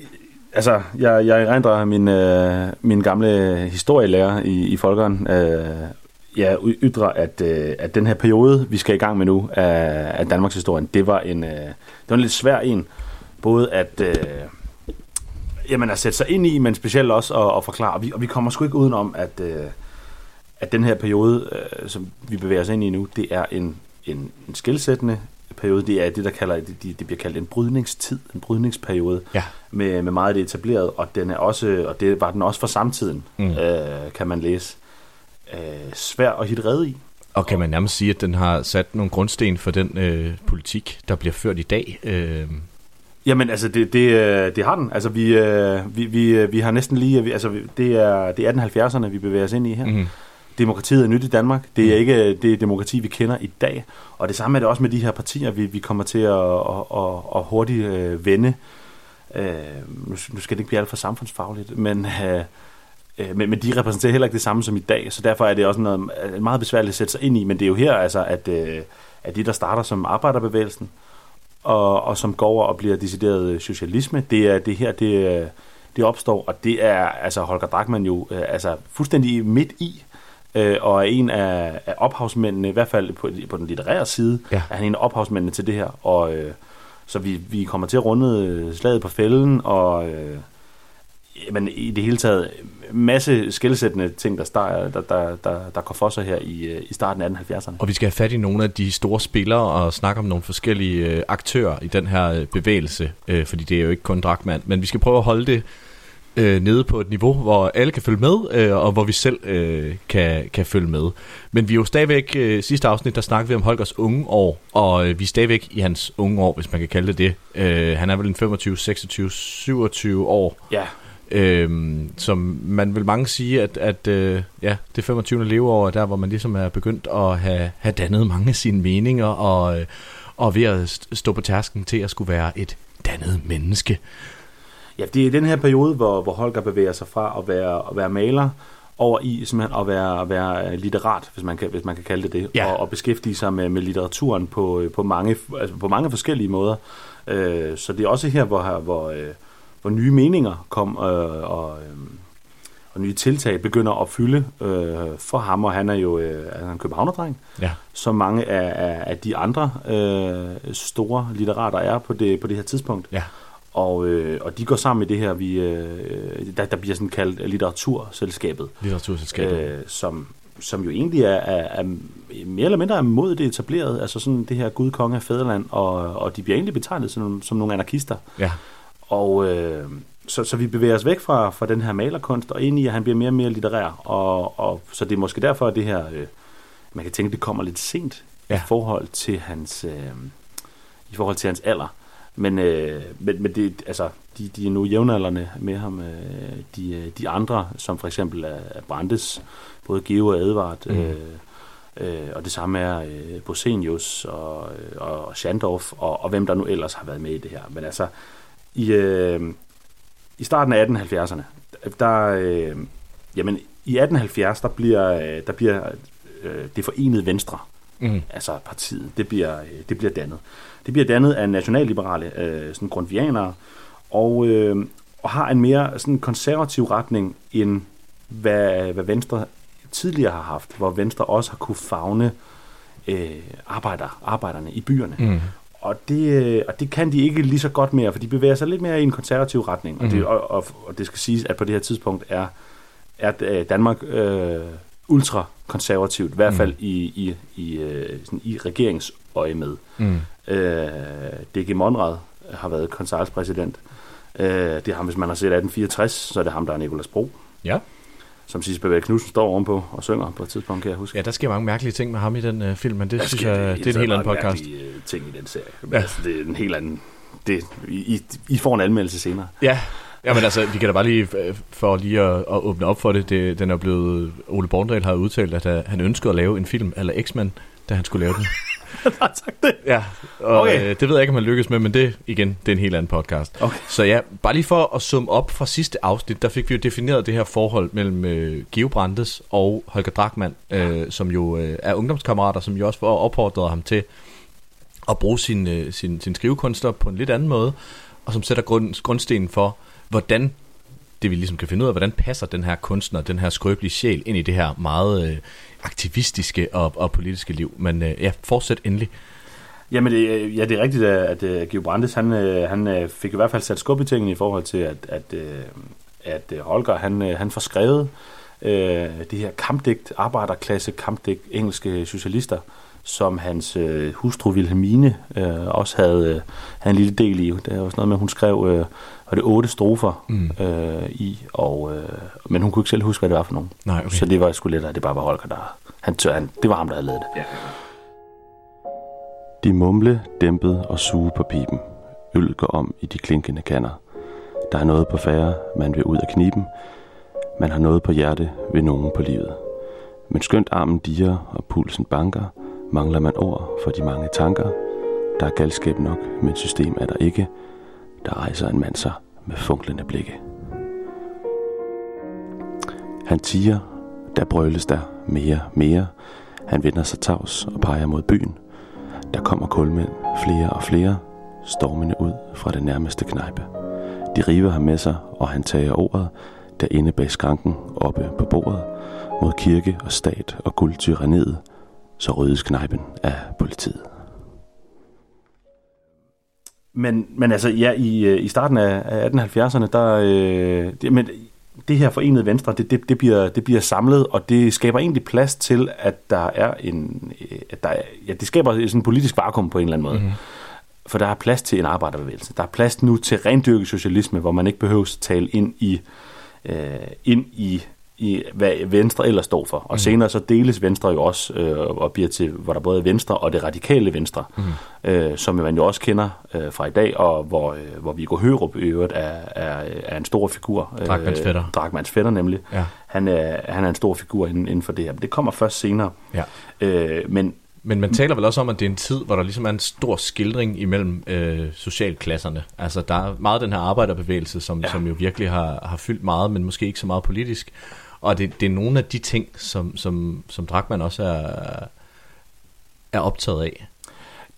Speaker 8: altså, jeg, jeg erindrer min, øh, min gamle historielærer i, i Folkeren, øh, ja, ytrer, at, øh, at den her periode, vi skal i gang med nu af, af Danmarks historien, det var en, øh, det var en lidt svær en. Både at, øh, jamen at sætte sig ind i, men specielt også at, at forklare. Og vi, og vi kommer sgu ikke udenom, at, øh, at den her periode, øh, som vi bevæger os ind i nu, det er en, en, en skilsættende periode. Det er det, der kalder, det, det bliver kaldt en brydningstid, en brydningsperiode,
Speaker 7: ja.
Speaker 8: med, med meget af det etableret, og den er også, og det var den også for samtiden,
Speaker 7: Mm.
Speaker 8: mm. øh, kan man læse. Øh, svær at hit redde i.
Speaker 7: Og kan man nærmest sige, at den har sat nogle grundsten for den øh, politik, der bliver ført i dag? Øh,
Speaker 8: Jamen, altså, det, det, øh, det har den. Altså, vi, øh, vi, vi, øh, vi har næsten lige... Altså, det er, det er 1870'erne, vi bevæger os ind i her.
Speaker 7: Mhm.
Speaker 8: Demokratiet er nyt i Danmark. Det er ikke det demokrati, vi kender i dag. Og det samme er det også med de her partier, vi, vi kommer til at, at, at, at hurtigt øh, vende. Øh, nu, nu skal det ikke blive alt for samfundsfagligt, men... Øh, øh, men, men de repræsenterer heller ikke det samme som i dag, så derfor er det også noget øh, meget besværligt at sætte sig ind i, men det er jo her, altså, at, øh, at de, der starter som arbejderbevægelsen, og, og som går over og bliver decideret socialisme, det er det her, det, øh, det opstår, og det er altså Holger Drachmann jo øh, altså fuldstændig midt i, øh, og er en af, af ophavsmændene, i hvert fald på, på den litterære side,
Speaker 7: Ja.
Speaker 8: er han en af ophavsmændene til det her, og øh, så vi, vi kommer til at runde øh, slaget på fælden, og øh, men i det hele taget masse skældsættende ting, der, der, der, der, der, der går for sig her i, øh, i starten af 1870'erne.
Speaker 7: og vi skal have fat i nogle af de store spillere og snakke om nogle forskellige øh, aktører i den her bevægelse, øh, fordi det er jo ikke kun Drachmann, men vi skal prøve at holde det øh, nede på et niveau, hvor alle kan følge med, øh, og hvor vi selv øh, kan, kan følge med. Men vi er jo stadigvæk, øh, sidste afsnit, der snakkede vi om Holgers unge år, og øh, vi er stadigvæk i hans unge år, hvis man kan kalde det det. Øh, han er vel en 25, 26, 27 år.
Speaker 8: Ja.
Speaker 7: Øhm, som man vil mange sige, at, at øh, ja, det 25. leveår er der, hvor man ligesom er begyndt at have, have dannet mange af sine meninger, og, øh, og ved at st- stå på tærsken til at skulle være et dannet menneske.
Speaker 8: Ja, det er den her periode, hvor, hvor Holger bevæger sig fra at være, at være maler over i simpelthen at være, at være litterat, hvis man kan, hvis man kan kalde det det,
Speaker 7: Ja.
Speaker 8: og, og beskæftige sig med, med litteraturen på, på, mange, altså på mange forskellige måder. Øh, så det er også her, hvor, hvor, øh, hvor nye meninger kom, øh, og, øh, og nye tiltag begynder at fylde øh, for ham, og han er jo øh, han er en københavnerdreng,
Speaker 7: Ja.
Speaker 8: som mange af, af, af de andre øh, store litterater er på det, på det her tidspunkt.
Speaker 7: Ja.
Speaker 8: Og, øh, og de går sammen med det her, vi, øh, der, der bliver sådan kaldt litteraturselskabet.
Speaker 7: Litteraturselskabet.
Speaker 8: Øh, som, som jo egentlig er, er, er mere eller mindre er mod det etablerede, altså sådan det her Gud, konge af fædreland, og, og de bliver egentlig betegnet som, som nogle anarkister.
Speaker 7: Ja.
Speaker 8: Og øh, så, så vi bevæger os væk fra, fra den her malerkunst, og ind i, at han bliver mere og mere litterær. Og, og så det er måske derfor, at det her, øh, man kan tænke, det kommer lidt sent
Speaker 7: Ja.
Speaker 8: i forhold til hans, øh, i forhold til hans alder. Men, øh, men, men det, altså, de, de er nu jævnaldrende med ham. Øh, de, øh, de andre, som for eksempel er, er Brandes, både Geo og Edvard,
Speaker 7: Mm.
Speaker 8: øh, øh, og det samme er øh, Bosenius og, øh, og Schandorf, og, og hvem der nu ellers har været med i det her. Men altså, i, øh, i starten af 1870'erne, der, øh, jamen, i 1870, der bliver, øh, der bliver øh, det forenede venstre,
Speaker 7: Mm.
Speaker 8: mm. altså partiet, det bliver, øh, det bliver dannet. Det bliver dannet af nationalliberale øh, sådan grundvianere, og, øh, og har en mere sådan konservativ retning, end hvad, hvad Venstre tidligere har haft, hvor Venstre også har kunne fagne øh, arbejder, arbejderne i byerne.
Speaker 7: Mm.
Speaker 8: Og det, øh, og det kan de ikke lige så godt mere, for de bevæger sig lidt mere i en konservativ retning. Og, det,
Speaker 7: Mhm.
Speaker 8: og, og, og det skal siges, at på det her tidspunkt er, er øh, Danmark øh, ultrakonservativt, i hvert fald i, i, i, øh, sådan i regeringsøje med.
Speaker 7: Mm.
Speaker 8: Øh, D.G. Monrad har været konservatspræsident. Øh, det er ham, hvis man har set 1864, så er det ham, der er Nicolas Bro.
Speaker 7: Ja.
Speaker 8: Som Sisse Bevæge Knudsen står ovenpå og synger på et tidspunkt, kan jeg huske.
Speaker 7: Ja, der sker mange mærkelige ting med ham i den øh, film, men det
Speaker 8: Der
Speaker 7: synes jeg, det er en helt anden podcast.
Speaker 8: mærkelige, øh, ting i den serie.
Speaker 7: Ja.
Speaker 8: Altså, det er en helt anden... Det, I, I, I får en anmeldelse senere.
Speaker 7: Ja, ja men altså, vi kan da bare lige, øh, for lige at, at åbne op for det, det, den er blevet, Ole Borndal har udtalt, at uh, han ønskede at lave en film, eller X-Men, da han skulle lave den. *laughs*
Speaker 8: har sagt det?
Speaker 7: Ja, og
Speaker 8: Okay.
Speaker 7: øh, det ved jeg ikke, om han lykkes med, men det, igen, det er en helt anden podcast.
Speaker 8: Okay.
Speaker 7: Så ja, bare lige for at summe op fra sidste afsnit, der fik vi jo defineret det her forhold mellem øh, Geo Brandes og Holger Drachmann, øh, som jo øh, er ungdomskammerater, som jo også får opfordret ham til at bruge sin, øh, sin, sin skrivekunster på en lidt anden måde, og som sætter grund, grundstenen for, hvordan det vi ligesom kan finde ud af, hvordan passer den her kunstner, den her skrøbelige sjæl ind i det her meget øh, aktivistiske og, og politiske liv. Men øh, ja, fortsæt endelig.
Speaker 8: Jamen, det, øh, ja, det er rigtigt, at, at uh, Brandes, han, øh, han fik i hvert fald sat skub i tingene i forhold til, at, at, at Holger, han, han får skrevet det her kampdigt, arbejderklasse kampdigt, engelske socialister, som hans øh, hustru Wilhelmine øh, også havde, øh, havde en lille del i. Det er også noget med, at hun skrev øh, var det otte strofer
Speaker 7: Mm.
Speaker 8: uh, i, og, uh, men hun kunne ikke selv huske, hvad det var for nogen.
Speaker 7: Nej, okay.
Speaker 8: Så det var sgu lidt, at det bare var Holger, der... Han, tør, han, det var ham, der havde lavet det. Ja. De mumle, dæmpet og suge på piben. Øl går om i de klinkende kander. Der er noget på færre, man vil ud af kniben. Man har noget på hjerte ved nogen på livet. Men skønt armen diger og pulsen banker, mangler man ord for de mange tanker. Der er galskab nok, men system er der ikke. Der rejser en mand sig med funklende blikke. Han tiger, der brøles der mere, mere. Han vender sig tavs og peger mod byen. Der kommer kulmænd, flere og flere, stormende ud fra det nærmeste knejpe. De river ham med sig, og han tager ordet, der inde bag skranken, oppe på bordet, mod kirke og stat og guldtyranniet, så ryddes knejpen af politiet. Men, men altså, ja, i, øh, i starten af, af 1870'erne, der, øh, det, men det her forenede venstre, det, det, det, bliver, det bliver samlet, og det skaber egentlig plads til, at der er en, øh, at der er, ja, det skaber sådan en politisk vakuum på en eller anden måde. Mm-hmm. For der er plads til en arbejderbevægelse. Der er plads nu til rendyrket socialisme, hvor man ikke behøver at tale ind i, øh, ind i, i, hvad Venstre ellers står for. Og mm. senere så deles Venstre jo også øh, og bliver til, hvor der både er Venstre og det radikale Venstre, mm. øh, som man jo også kender øh, fra i dag, og hvor, øh, hvor Viggo Hørup i øvrigt er, er, er en stor figur.
Speaker 7: Drachmanns fætter.
Speaker 8: Drachmanns fætter nemlig.
Speaker 7: Ja.
Speaker 8: Han, er, han er en stor figur inden, inden for det her. Men det kommer først senere.
Speaker 7: Ja.
Speaker 8: Øh, men
Speaker 7: Men man taler vel også om, at det er en tid, hvor der ligesom er en stor skildring imellem øh, socialklasserne. Altså, der er meget den her arbejderbevægelse, som, ja. som jo virkelig har, har fyldt meget, men måske ikke så meget politisk. Og det, det er nogle af de ting, som, som, som Drachmann også er, er optaget af.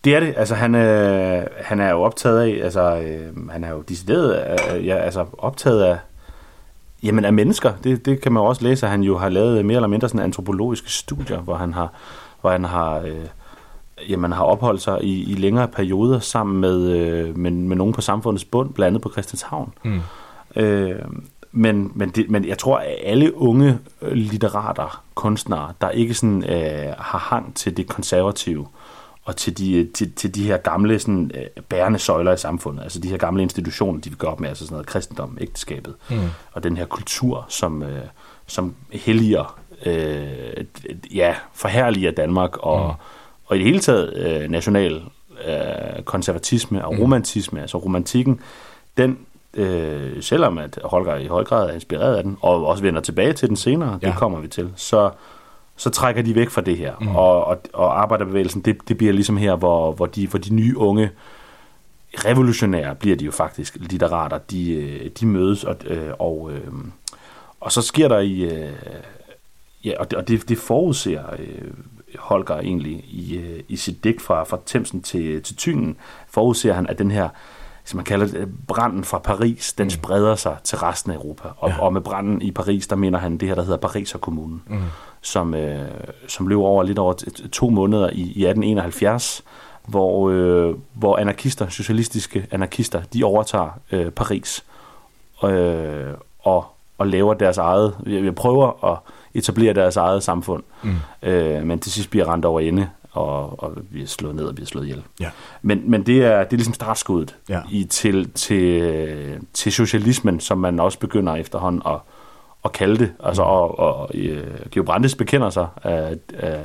Speaker 8: Det er det. Altså, han, øh, han er jo optaget af, altså, øh, han er jo decideret, øh, ja, altså, optaget af, jamen, af mennesker. Det, det kan man jo også læse, at han jo har lavet mere eller mindre sådan antropologiske studier, hvor han har, hvor han har, øh, jamen, har opholdt sig i, i længere perioder sammen med, øh, med, med nogen på samfundets bund, blandt andet på Christianshavn.
Speaker 7: Mm.
Speaker 8: Øh, men, men, det, men jeg tror, at alle unge øh, litterater, kunstnere, der ikke sådan, øh, har hang til det konservative, og til de, til, til de her gamle sådan, øh, bærende søjler i samfundet, altså de her gamle institutioner, de vil gøre op med, altså sådan noget kristendom, ægteskabet,
Speaker 7: Mm.
Speaker 8: og den her kultur, som, øh, som helliger, øh, ja, forherliger Danmark, og,
Speaker 7: Mm.
Speaker 8: og i det hele taget øh, national øh, konservatisme og
Speaker 7: Mm.
Speaker 8: romantisme, altså romantikken, den, øh, selvom at Holger i høj grad er inspireret af den, og også vender tilbage til den senere, ja. Det kommer vi til, så, så trækker de væk fra det her.
Speaker 7: Mm.
Speaker 8: Og, og, og arbejderbevægelsen, det, det bliver ligesom her, hvor, hvor, de, hvor de nye unge revolutionære bliver de jo faktisk, litterater, de, øh, de mødes, og, øh, og, øh, og så sker der i, øh, ja, og det, og det, det forudser øh, Holger egentlig i, øh, i sit digt fra, fra Thamesen til, til Tynen, forudser han, at den her som man kalder det, branden fra Paris, den spreder sig til resten af Europa. Og, ja. og med branden i Paris, der mener han det her, der hedder Pariser Kommunen,
Speaker 7: Mm.
Speaker 8: som, øh, som løb over lidt over to måneder i, i 1871, hvor, øh, hvor anarkister, socialistiske anarkister, de overtager øh, Paris øh, og, og laver deres eget, jeg prøver at etablere deres eget samfund,
Speaker 7: Mm.
Speaker 8: øh, men til sidst bliver rendt over ende, og, og vi er slået ned og bliver slået ihjel.
Speaker 7: Ja.
Speaker 8: Men, men det, er, det er ligesom startskuddet
Speaker 7: Ja.
Speaker 8: i, til, til, til socialismen, som man også begynder efterhånden at, at kalde det. Altså,
Speaker 7: Mm.
Speaker 8: og, og øh, Brandes bekender sig af, af,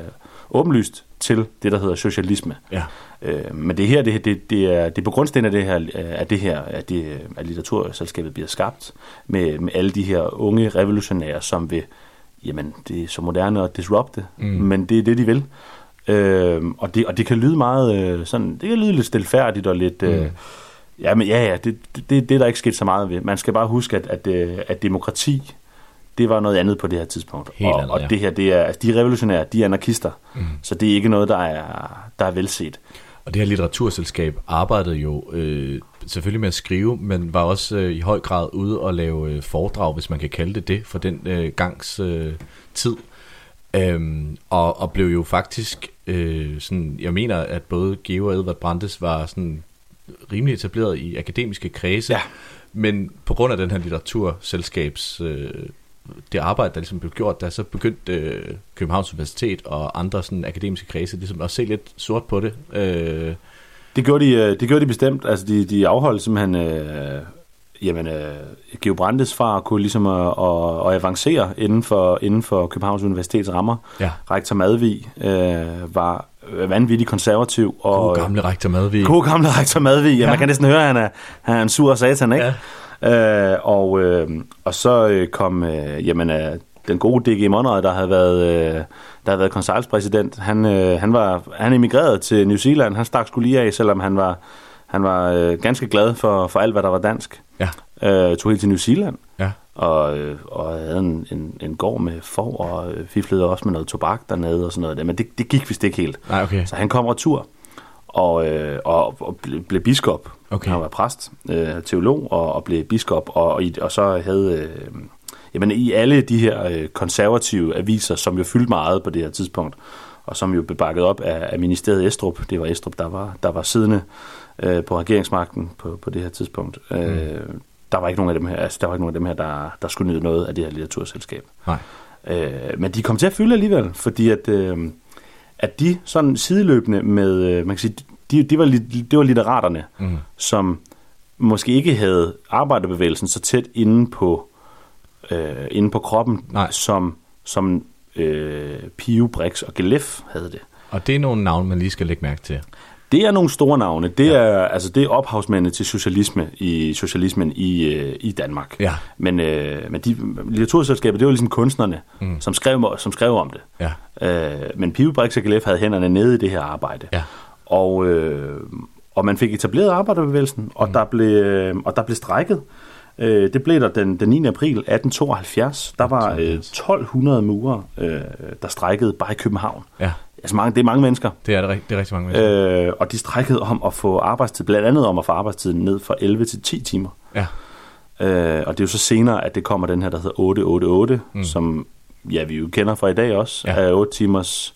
Speaker 8: åbenlyst til det, der hedder socialisme.
Speaker 7: Ja.
Speaker 8: Øh, men det her, det, det, det, er, det er på grundsten af det her, at det her, at, det, at litteraturselskabet bliver skabt med, med alle de her unge revolutionære, som vil, jamen, det er så moderne og disrupte,
Speaker 7: Mm.
Speaker 8: men det er det, de vil. Øh, og, det, og det kan lyde meget øh, sådan, det kan lyde lidt stilfærdigt og lidt, øh,
Speaker 7: Mm.
Speaker 8: ja, men ja, ja, det, det, det er der ikke sket så meget ved. Man skal bare huske, at, at, øh, at demokrati, det var noget andet på det her tidspunkt.
Speaker 7: Helt
Speaker 8: og,
Speaker 7: andet,
Speaker 8: og
Speaker 7: ja.
Speaker 8: det her, det er, altså, de er revolutionære, de er anarkister,
Speaker 7: Mm.
Speaker 8: så det er ikke noget, der er, der er velset.
Speaker 7: Og det her litteraturselskab arbejdede jo øh, selvfølgelig med at skrive, men var også øh, i høj grad ude og lave øh, foredrag, hvis man kan kalde det det, for den øh, gangs øh, tid. Øhm, og, og blev jo faktisk øh, sådan, jeg mener, at både Geo og Edvard Brandes var sådan rimelig etableret i akademiske kredse, ja. men på grund af den her litteraturselskabs øh, det arbejde, der ligesom blev gjort, der så begyndte øh, Københavns Universitet og andre sådan akademiske kredse ligesom at se lidt sort på det. Øh,
Speaker 8: Det gjorde de, øh, det gjorde de bestemt. Altså, de, de afholdt simpelthen... Øh, jamen, øh, Geo Brandes far kunne ligesom at, at, at avancere inden for, inden for Københavns Universitets rammer.
Speaker 7: Ja.
Speaker 8: Rektor Madvig øh, var vanvittig konservativ. Og,
Speaker 7: God gamle rektor Madvig.
Speaker 8: God gamle rektor Madvig. Ja,
Speaker 7: Ja.
Speaker 8: Man kan næsten høre, at han er, han er en sur satan, ikke? Ja. Øh, og, øh, og så øh, kom øh, jamen, øh, den gode D.G. Monrad, der havde været, øh, der havde været konsultpræsident, han, øh, han, var, han emigrerede til New Zealand. Han stak skulle lige af, selvom han var, han var øh, ganske glad for, for alt, hvad der var dansk.
Speaker 7: Ja.
Speaker 8: Øh, tog helt til New Zealand.
Speaker 7: Ja.
Speaker 8: Og, øh, og havde en, en, en gård med får, og øh, fiflede også med noget tobak dernede og sådan noget. Der. Men det, det gik vist ikke helt.
Speaker 7: Nej, okay.
Speaker 8: Så han kom retur og, øh, og, og ble, blev biskop.
Speaker 7: Okay.
Speaker 8: Han var præst, øh, teolog og, og blev biskop. Og, og, og så havde... Øh, jamen, i alle de her øh, konservative aviser, som jo fyldte meget på det her tidspunkt, og som jo blev bakket op af, af ministeriet Estrup. Det var Estrup, der var, der var siddende øh, på regeringsmagten på, på det her tidspunkt. Mm. Øh, der var ikke nogen af dem her, altså, der var ikke nogen af dem her, der, der skulle nyde noget af det her litteraturselskab.
Speaker 7: Nej.
Speaker 8: Øh, men de kom til at fylde alligevel, fordi at, øh, at de sådan sideløbende med, øh, man kan sige, de, de var, det var litteraterne,
Speaker 7: Mm.
Speaker 8: som måske ikke havde arbejderbevægelsen så tæt inde på, øh, inde på kroppen,
Speaker 7: Nej.
Speaker 8: som, som øh, Pio, Brix og Gelef havde det.
Speaker 7: Og det er nogle navne, man lige skal lægge mærke til.
Speaker 8: Det er nogle store navne. Det ja. er altså det er ophavsmændene til socialisme i socialismen i, øh, i Danmark.
Speaker 7: Ja.
Speaker 8: Men, øh, men de litteraturselskaber, det var ligesom kunstnerne,
Speaker 7: Mm.
Speaker 8: som, skrev, som skrev om det.
Speaker 7: Ja.
Speaker 8: Øh, men Pio Brix og Gelef havde hænderne nede i det her arbejde.
Speaker 7: Ja.
Speaker 8: Og, øh, og man fik etableret arbejderbevægelsen, og, mm. der, blev, øh, og der blev strækket. Øh, det blev der den, den 9. april 1872. Der var øh, 1200 murer, øh, der strækkede bare i København.
Speaker 7: Ja.
Speaker 8: Altså mange, det er mange mennesker.
Speaker 7: Det er, det, det er rigtig mange mennesker.
Speaker 8: Øh, og de strækkede om at få arbejdstid, blandt andet om at få arbejdstiden ned fra 11 til 10 timer.
Speaker 7: Ja.
Speaker 8: Øh, og det er jo så senere, at det kommer den her, der hedder 888,
Speaker 7: Mm.
Speaker 8: som ja, vi jo kender fra i dag også,
Speaker 7: Ja.
Speaker 8: ja. er 8 timers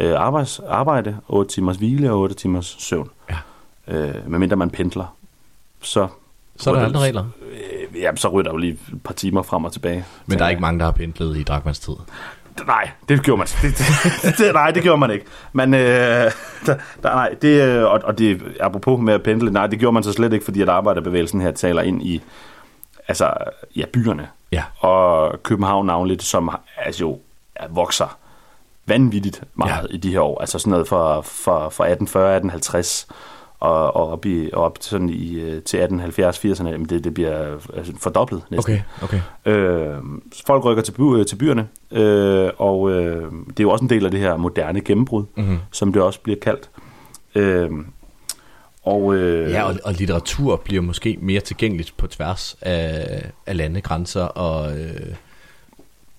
Speaker 8: øh, arbejds, arbejde, 8 timers hvile og 8 timers søvn.
Speaker 7: Ja.
Speaker 8: Øh, medmindre man pendler, så...
Speaker 7: Så er der andre regler.
Speaker 8: Øh, jamen, så ryger der jo lige et par timer frem og tilbage.
Speaker 7: Men der er ikke mange, der har pendlet i Dragmans tid.
Speaker 8: Nej, det gjorde man. Det, *laughs* det, det, nej, det gjorde man ikke. Men øh, *laughs* der, der, nej, det, øh, og, og det apropos med at pendle, nej, det gjorde man så slet ikke, fordi at arbejderbevægelsen her taler ind i altså, ja, byerne.
Speaker 7: Ja.
Speaker 8: Og København navnligt, som altså, jo vokser vanvittigt meget ja. i de her år. Altså sådan noget fra, fra, fra 1840-1850 og, og op, i, og op sådan i, øh, til 1870-80'erne, jamen det, det bliver altså, fordoblet næsten.
Speaker 7: Okay, okay.
Speaker 8: Øh, folk rykker til, by, til byerne, øh, og øh, det er jo også en del af det her moderne gennembrud,
Speaker 7: Mhm.
Speaker 8: som det også bliver kaldt. Øh, og, øh,
Speaker 7: Ja, og, og litteratur bliver måske mere tilgængeligt på tværs af, af landegrænser, og øh,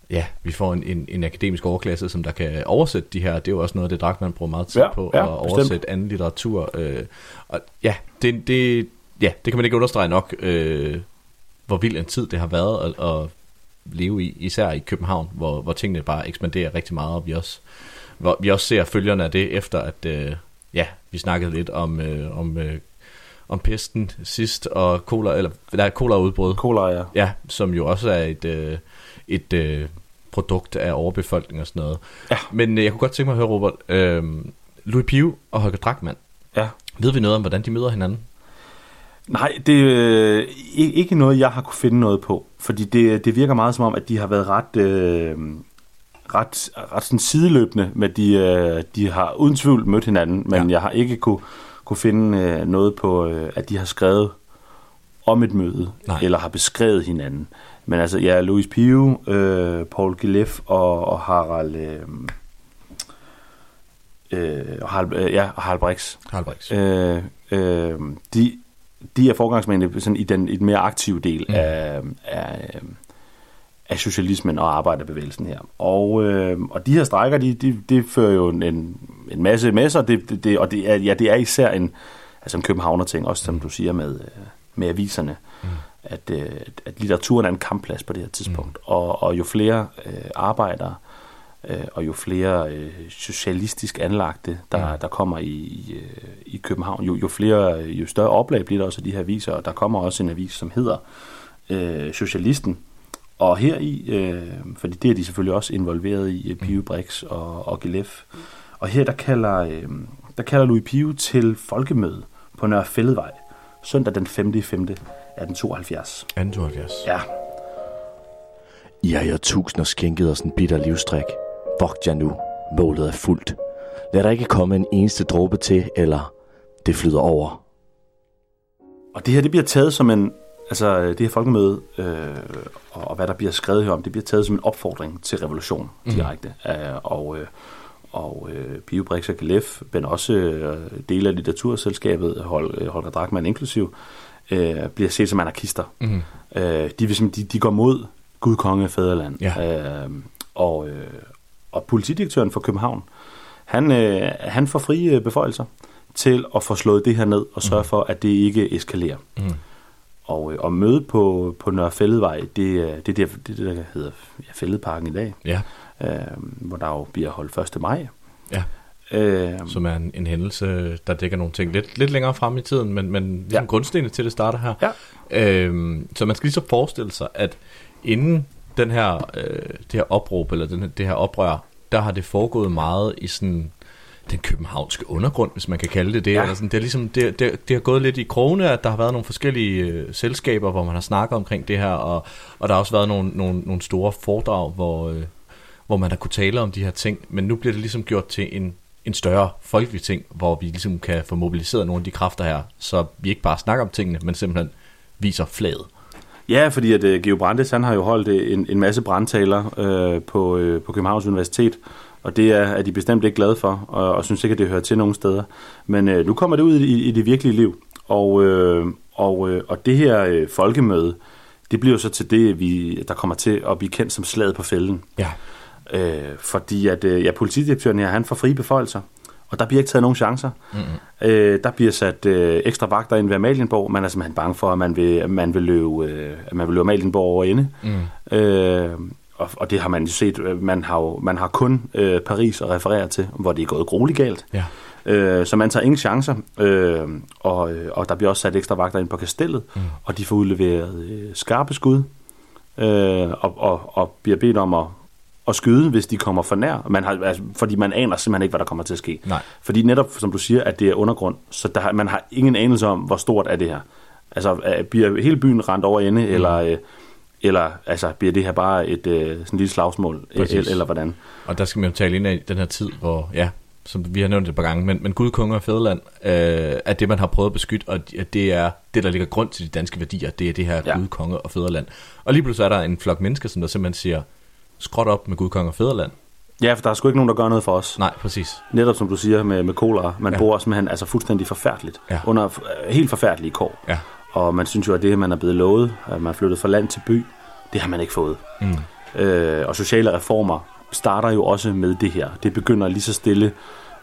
Speaker 7: ja, vi får en, en, en akademisk overklasse, som der kan oversætte de her. Det er jo også noget af det, Drachmann bruger meget tid
Speaker 8: Ja,
Speaker 7: på,
Speaker 8: ja,
Speaker 7: at oversætte
Speaker 8: bestemt.
Speaker 7: anden litteratur. Øh, og ja det, det, ja, det kan man ikke understrege nok, øh, hvor vild en tid det har været at, at leve i, især i København, hvor, hvor tingene bare ekspanderer rigtig meget, og vi også, hvor vi også ser følgerne af det, efter at, øh, ja, vi snakkede lidt om, øh, om, øh, om pesten sidst, og cola, eller, der cola-udbrud.
Speaker 8: Cola, ja.
Speaker 7: Ja, som jo også er et, øh, et øh, produkt af overbefolkning og sådan noget.
Speaker 8: Ja.
Speaker 7: Men øh, jeg kunne godt tænke mig at høre, Robert, øh, Louis Pio og Holger Drachmann,
Speaker 8: Ja.
Speaker 7: ved vi noget om, hvordan de møder hinanden?
Speaker 8: Nej, det er øh, ikke noget, jeg har kunne finde noget på. Fordi det, det virker meget som om, at de har været ret, øh, ret, ret sådan sideløbende, med de, øh, de har uden tvivl mødt hinanden, men ja. jeg har ikke kunne, kunne finde øh, noget på, øh, at de har skrevet om et møde, Nej. eller har beskrevet hinanden. Men altså, ja, Louis Pio, øh, Paul Gilef og, og Harald... Øh, øh, og Harald, øh, ja, og Harald Brix.
Speaker 7: Harald Brix.
Speaker 8: Øh, øh, de, de er forgangsmændene sådan i, den, i den mere aktive del mm. af, af, af socialismen og arbejderbevægelsen her. Og, øh, og de her strækker, de, de, de fører jo en, en, masse med sig, det, det, det, og det er, ja, det er især en, altså en københavner ting, også som du siger med, øh, med aviserne, mm. at, øh, at litteraturen er en kampplads på det her tidspunkt. Mm. Og, og jo flere øh, arbejdere, øh, og jo flere øh, socialistisk anlagte, der, mm. der kommer i, i, øh, i København, jo, jo flere, jo større oplag bliver der også af de her aviser, og der kommer også en avis, som hedder øh, Socialisten. Og her i, øh, fordi det er de selvfølgelig også involveret i, øh, Pio Brix og, og Gilef. Og her der kalder, øh, der kalder Louis Pio til folkemøde på Nørre Fælledvej, søndag den 5. 5. 1872.
Speaker 7: 1872.
Speaker 8: Ja.
Speaker 15: I har jo tusinder skænket os en bitter livstrik. Vogt jer nu. Målet er fuldt. Lad der ikke komme en eneste dråbe til, eller det flyder over.
Speaker 8: Og det her, det bliver taget som en, altså det her folkemøde, øh, og, og hvad der bliver skrevet her om, det bliver taget som en opfordring til revolution
Speaker 7: Mhm.
Speaker 8: direkte. Mm. Øh, og øh, og øh, Pio Brix og Galef, men også øh, dele af litteraturselskabet, Hol, øh, Holger Drachmann inklusiv, øh, bliver set som anarkister.
Speaker 7: Mhm.
Speaker 8: Øh, de, vil de, de går mod Gud, konge og fædreland.
Speaker 7: Ja.
Speaker 8: Øh, og, øh, og politidirektøren for København, han, øh, han får frie øh, beføjelser til at få slået det her ned og sørge for, at det ikke eskalerer.
Speaker 7: Mhm.
Speaker 8: Og, øh, og møde på, på Nørre Fælledvej, det, det, er der, det er det, der hedder ja, Fælledparken i dag.
Speaker 7: Ja.
Speaker 8: Øh, hvor der jo bliver holdt 1. maj.
Speaker 7: Ja.
Speaker 8: Øh,
Speaker 7: Som er en, en hændelse, der dækker nogle ting lidt, lidt længere frem i tiden, men, men ja. grundstenene til det starter her.
Speaker 8: Ja.
Speaker 7: Øhm, så man skal lige så forestille sig, at inden den her, øh, det her opråb, eller den, det her oprør, der har det foregået meget i sådan den københavnske undergrund, hvis man kan kalde det det.
Speaker 8: Ja.
Speaker 7: Eller sådan, det, er ligesom, det, det, det har gået lidt i krogene, at der har været nogle forskellige øh, selskaber, hvor man har snakket omkring det her, og, og der har også været nogle, nogle, nogle store foredrag, hvor, øh, hvor man har kunne tale om de her ting, men nu bliver det ligesom gjort til en, en større folkelig ting, hvor vi ligesom kan få mobiliseret nogle af de kræfter her, så vi ikke bare snakker om tingene, men simpelthen viser flaget.
Speaker 8: Ja, fordi at uh, Geo Brandes, han har jo holdt øh, en, en masse brandtaler øh, på, øh, på Københavns Universitet, og det er, er de bestemt ikke glade for, og, og synes ikke, at det hører til nogen steder. Men øh, nu kommer det ud i, i det virkelige liv, og, øh, og, øh, og det her øh, folkemøde, det bliver jo så til det, vi, der kommer til at blive kendt som slaget på fælden.
Speaker 7: Ja.
Speaker 8: Øh, fordi at øh, ja, politidirektøren her, han får frie beføjelser, og der bliver ikke taget nogen chancer.
Speaker 7: Mm-hmm.
Speaker 8: Øh, der bliver sat øh, ekstra vagter ind ved Amalienborg. Man er simpelthen bange for, at man vil, at man vil løbe, øh, at man vil løbe Amalienborg over inde.
Speaker 7: Mm.
Speaker 8: Øh, og, og det har man jo set. øh, Man har, jo, man har kun øh, Paris at referere til, hvor det er gået grueligt galt.
Speaker 7: Ja.
Speaker 8: Øh, så man tager ingen chancer. Øh, og, øh, og der bliver også sat ekstra vagter ind på kastellet, mm. og de får udleveret øh, skarpe skud, øh, og, og, og bliver bedt om at, at skyde, hvis de kommer for nær. Man har, altså, fordi man aner simpelthen ikke, hvad der kommer til at ske.
Speaker 7: Nej.
Speaker 8: Fordi netop, som du siger, at det er undergrund, så der, man har ingen anelse om, hvor stort er det her. Altså, er- bliver hele byen rent over ende, mm. eller, øh, eller altså, bliver det her bare et øh, sådan et lille slagsmål,
Speaker 7: Præcis.
Speaker 8: eller, eller hvordan?
Speaker 7: Og der skal man jo tale ind af den her tid, hvor, ja, som vi har nævnt det et par gange, men, men Gud, konge og fædreland øh, er det, man har prøvet at beskytte, og at det er det, der ligger grund til de danske værdier, det er det her ja. Gud, konge og fædreland. Og lige pludselig er der en flok mennesker, som der simpelthen siger, skråt op med Gud, konge og fædreland.
Speaker 8: Ja, for der er sgu ikke nogen, der gør noget for os.
Speaker 7: Nej, præcis.
Speaker 8: Netop som du siger med, med kolera, man
Speaker 7: Ja.
Speaker 8: bor simpelthen altså fuldstændig forfærdeligt,
Speaker 7: Ja.
Speaker 8: under øh, helt forfærdelige kår.
Speaker 7: Ja.
Speaker 8: Og man synes jo, at det, man er blevet lovet, at man er flyttet fra land til by, det har man ikke fået.
Speaker 7: Mm.
Speaker 8: øh, og sociale reformer starter jo også med det her. Det begynder lige så stille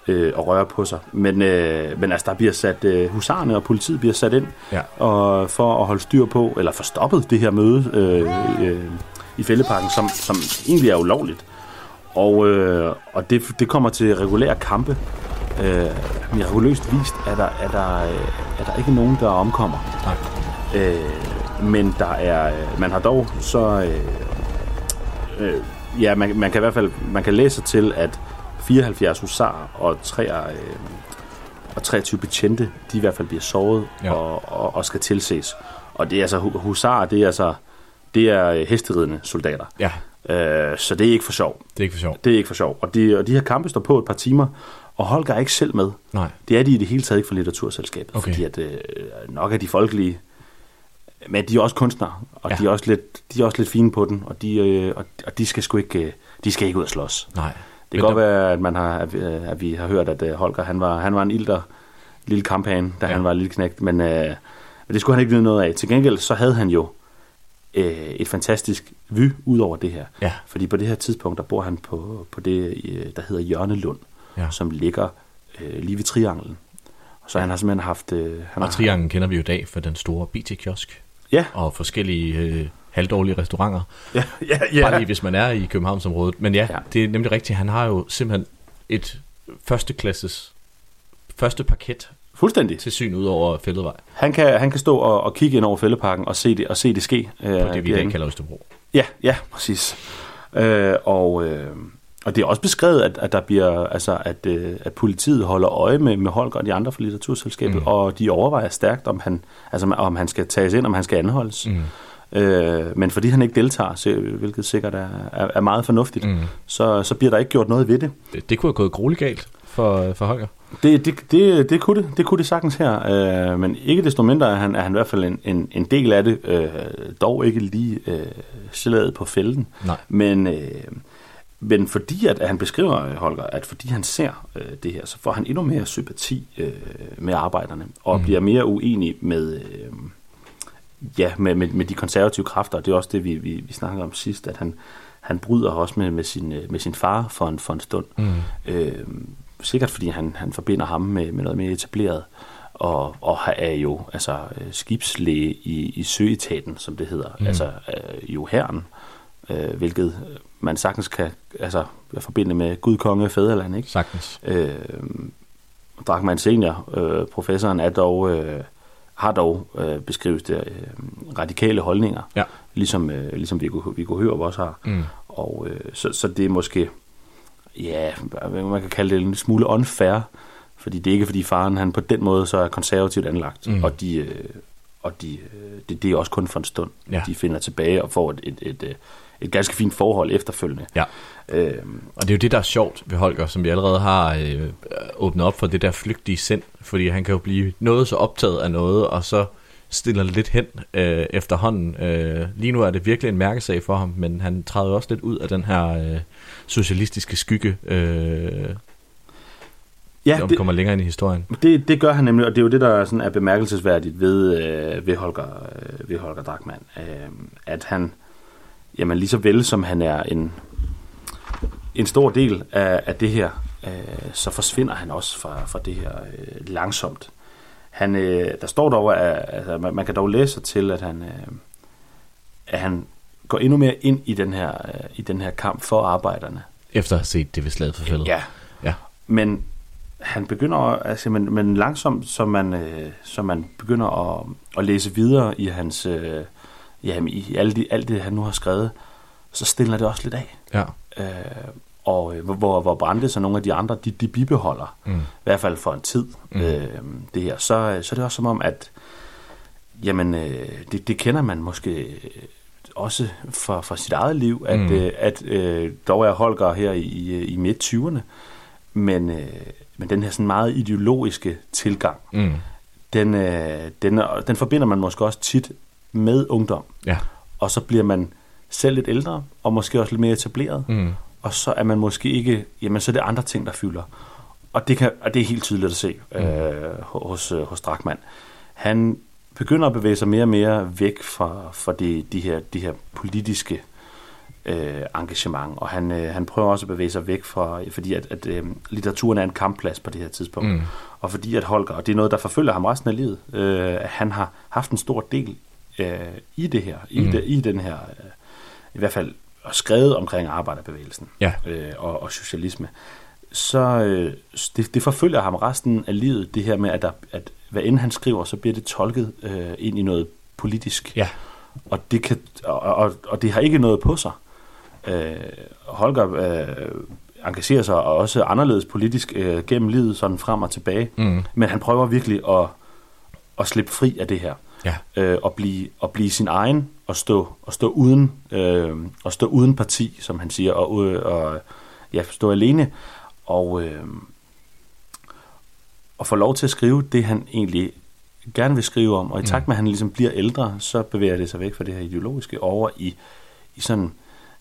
Speaker 8: øh, at røre på sig. Men, øh, men altså, der bliver sat, øh, husarerne og politiet bliver sat ind
Speaker 7: Ja.
Speaker 8: og for at holde styr på, eller få stoppet det her møde øh, øh, i Fældeparken, som, som egentlig er ulovligt. Og, øh, og det, det kommer til regulære kampe. Øh, mirakuløst vist er der, er, der, øh, er der ikke nogen, der omkommer.
Speaker 7: Nej.
Speaker 8: Øh, men der er, øh, man har dog så, øh, øh, ja, man, man kan i hvert fald, man kan læse til, at 74 husarer og, 3, øh, og 23 betjente, de i hvert fald bliver såret
Speaker 7: Ja.
Speaker 8: og, og, og skal tilses. Og det er altså, hu- husarer, det er altså, det er øh, hesteridende soldater.
Speaker 7: Ja.
Speaker 8: Øh, så det er ikke for sjov.
Speaker 7: Det er ikke for sjov.
Speaker 8: Det er ikke for sjov. Og de, og de her kampe står på et par timer, og Holger er ikke selv med.
Speaker 7: Nej.
Speaker 8: Det er de i det hele taget ikke for litteraturselskabet,
Speaker 7: Okay.
Speaker 8: fordi at øh, nok er de folkelige, men de er også kunstnere, og
Speaker 7: Ja.
Speaker 8: de, er også lidt, de er også lidt fine på den, og de, øh, og, og de skal sgu ikke, øh, de skal ikke ud og slås.
Speaker 7: Nej.
Speaker 8: Det kan godt
Speaker 7: der-
Speaker 8: være, at, man har, at, vi- at vi har hørt, at øh, Holger han var, han var en ilter lille kampagne, da
Speaker 7: ja.
Speaker 8: han var en lille knægt, men, øh, men det skulle han ikke vide noget af. Til gengæld så havde han jo øh, et fantastisk vy ud over det her.
Speaker 7: Ja.
Speaker 8: Fordi på det her tidspunkt, der bor han på, på det, øh, der hedder Jørnelund,
Speaker 7: Ja.
Speaker 8: som ligger øh, lige ved Trianglen. Så han har simpelthen haft... Øh, han
Speaker 7: Og
Speaker 8: har,
Speaker 7: Trianglen kender vi jo i dag for den store BT-kiosk.
Speaker 8: Ja.
Speaker 7: Og forskellige øh, halvdårlige restauranter.
Speaker 8: Ja, ja, ja.
Speaker 7: Bare lige hvis man er i Københavnsområdet. Men ja, ja, det er nemlig rigtigt. Han har jo simpelthen et førsteklasses første parket
Speaker 8: Fuldstændig.
Speaker 7: til syn ud over Fælledvej.
Speaker 8: Han kan, han kan stå og, og kigge ind over fældeparken og se det, og se det ske.
Speaker 7: På det, vi i dag kalder Østerbro.
Speaker 8: Ja, ja, præcis. Øh, og, øh, og det er også beskrevet, at, at der bliver, altså, at, øh, at politiet holder øje med, med Holger og de andre fra litteraturselskabet,
Speaker 7: Mm.
Speaker 8: og de overvejer stærkt, om han, altså, om han skal tages ind, om han skal anholdes.
Speaker 7: Mm.
Speaker 8: Øh, men fordi han ikke deltager, så, hvilket sikkert er, er, er meget fornuftigt,
Speaker 7: mm.
Speaker 8: så, så bliver der ikke gjort noget ved det.
Speaker 7: Det, det kunne have gået grueligt galt for, for Holger.
Speaker 8: Det, det, det, det, kunne det, det kunne det sagtens her, øh, men ikke desto mindre er han, er han i hvert fald en, en, en del af det, øh, dog ikke lige øh, slaget på felten.
Speaker 7: Nej.
Speaker 8: Men, øh, men fordi at, at han beskriver, Holger, at fordi han ser øh, det her, så får han endnu mere sympati øh, med arbejderne, og
Speaker 7: Mm.
Speaker 8: bliver mere uenig med, øh, ja, med, med, med de konservative kræfter. Det er også det, vi, vi, vi snakkede om sidst, at han, han bryder også med, med, sin, øh, med sin far for en, for en stund.
Speaker 7: Mm.
Speaker 8: Øh, sikkert fordi han, han forbinder ham med, med noget mere etableret, og, og er jo altså øh, skibslæge i, i søetaten, som det hedder,
Speaker 7: Mm.
Speaker 8: altså øh, jo herren, øh, hvilket man sagtens kan altså, forbinde med Gud, konge og fædreland, ikke?
Speaker 7: Sagtens.
Speaker 8: Øh, Drachmann senior, øh, professoren, er dog, øh, har dog øh, beskrevet det, øh, radikale holdninger,
Speaker 7: Ja.
Speaker 8: ligesom, øh, ligesom Viggo, Viggo Hørup også har.
Speaker 7: Mm.
Speaker 8: Og øh, så, så det er måske, ja, man kan kalde det en smule unfair, fordi det er ikke fordi faren han på den måde så er konservativt anlagt,
Speaker 7: Mm.
Speaker 8: og de, øh, og de, øh, det, det er også kun for en stund.
Speaker 7: Ja.
Speaker 8: De finder tilbage og får et, et, et, et, et ganske fint forhold efterfølgende.
Speaker 7: Ja.
Speaker 8: Øhm,
Speaker 7: Og det er jo det, der er sjovt ved Holger, som vi allerede har øh, åbnet op for det der flygtige sind. Fordi han kan jo blive noget så optaget af noget, og så stiller lidt hen øh, efterhånden. Øh, lige nu er det virkelig en mærkesag for ham, men han træder også lidt ud af den her øh, socialistiske skygge, øh,
Speaker 8: Ja,
Speaker 7: når
Speaker 8: det-
Speaker 7: det kommer længere ind i historien.
Speaker 8: Det, det gør han nemlig, og det er jo det, der sådan er bemærkelsesværdigt ved, øh, ved, Holger, øh, ved Holger Drachmann. Øh, at han, jamen lige så vel som han er en, en stor del af, af det her, øh, så forsvinder han også fra, fra det her øh, langsomt. Han, øh, der står dog, at altså, man, man kan dog læse sig til, at han, øh, at han går endnu mere ind i den her, øh, i den her kamp for arbejderne.
Speaker 7: Efter at have set det ved slaget for fældet.
Speaker 8: Ja.
Speaker 7: ja.
Speaker 8: Men han begynder, altså, men, men langsomt, så man, øh, så man begynder at, at læse videre i hans, øh, ja, i alle de, alt det, han nu har skrevet, så stiller det også lidt af.
Speaker 7: Ja.
Speaker 8: Øh, og øh, hvor, hvor Brandes og nogle af de andre, de, de bibeholder,
Speaker 7: Mm.
Speaker 8: i hvert fald for en tid,
Speaker 7: Mm.
Speaker 8: øh, det her. Så, så er det også som om, at jamen, øh, det, det kender man måske også fra, fra sit eget liv, at,
Speaker 7: Mm.
Speaker 8: øh, at øh, dog er Holger her i, i, i midt-20'erne, men, øh, men den her sådan meget ideologiske tilgang,
Speaker 7: Mm.
Speaker 8: den, øh, den, er- den forbinder man måske også tit med ungdom.
Speaker 7: Ja.
Speaker 8: Og så bliver man selv lidt ældre, og måske også lidt mere etableret.
Speaker 7: Mm.
Speaker 8: Og så er man måske ikke, jamen så er det andre ting, der fylder. Og det, kan, og det er helt tydeligt at se
Speaker 7: Mm.
Speaker 8: øh, hos, øh, hos Drachmann. Han begynder at bevæge sig mere og mere væk fra, fra de, de, her, de her politiske øh, engagement, og han, øh, han prøver også at bevæge sig væk fra, fordi at, at øh, litteraturen er en kampplads på det her tidspunkt,
Speaker 7: Mm.
Speaker 8: og fordi at Holger, og det er noget, der forfølger ham resten af livet, øh, at han har haft en stor del øh, i det her, i,
Speaker 7: Mm.
Speaker 8: det, i den her, øh, i hvert fald og skrevet omkring arbejderbevægelsen
Speaker 7: Ja.
Speaker 8: øh, og, og socialisme, så øh, det, det forfølger ham resten af livet, det her med, at, der, at hvad end han skriver, så bliver det tolket øh, ind i noget politisk.
Speaker 7: Ja.
Speaker 8: Og det, kan, og, og, og det har ikke noget på sig. Øh, Holger øh, engagerer sig også anderledes politisk øh, gennem livet, sådan frem og tilbage.
Speaker 7: Mm.
Speaker 8: Men han prøver virkelig at, at slippe fri af det her.
Speaker 7: Ja.
Speaker 8: Øh, og, blive, og blive sin egen, og stå, og stå, uden, øh, og stå uden parti, som han siger, og, øh, og ja, stå alene. Og, øh, og få lov til at skrive det, han egentlig gerne vil skrive om. Og i takt med, at han ligesom bliver ældre, så bevæger det sig væk fra det her ideologiske over i, i sådan,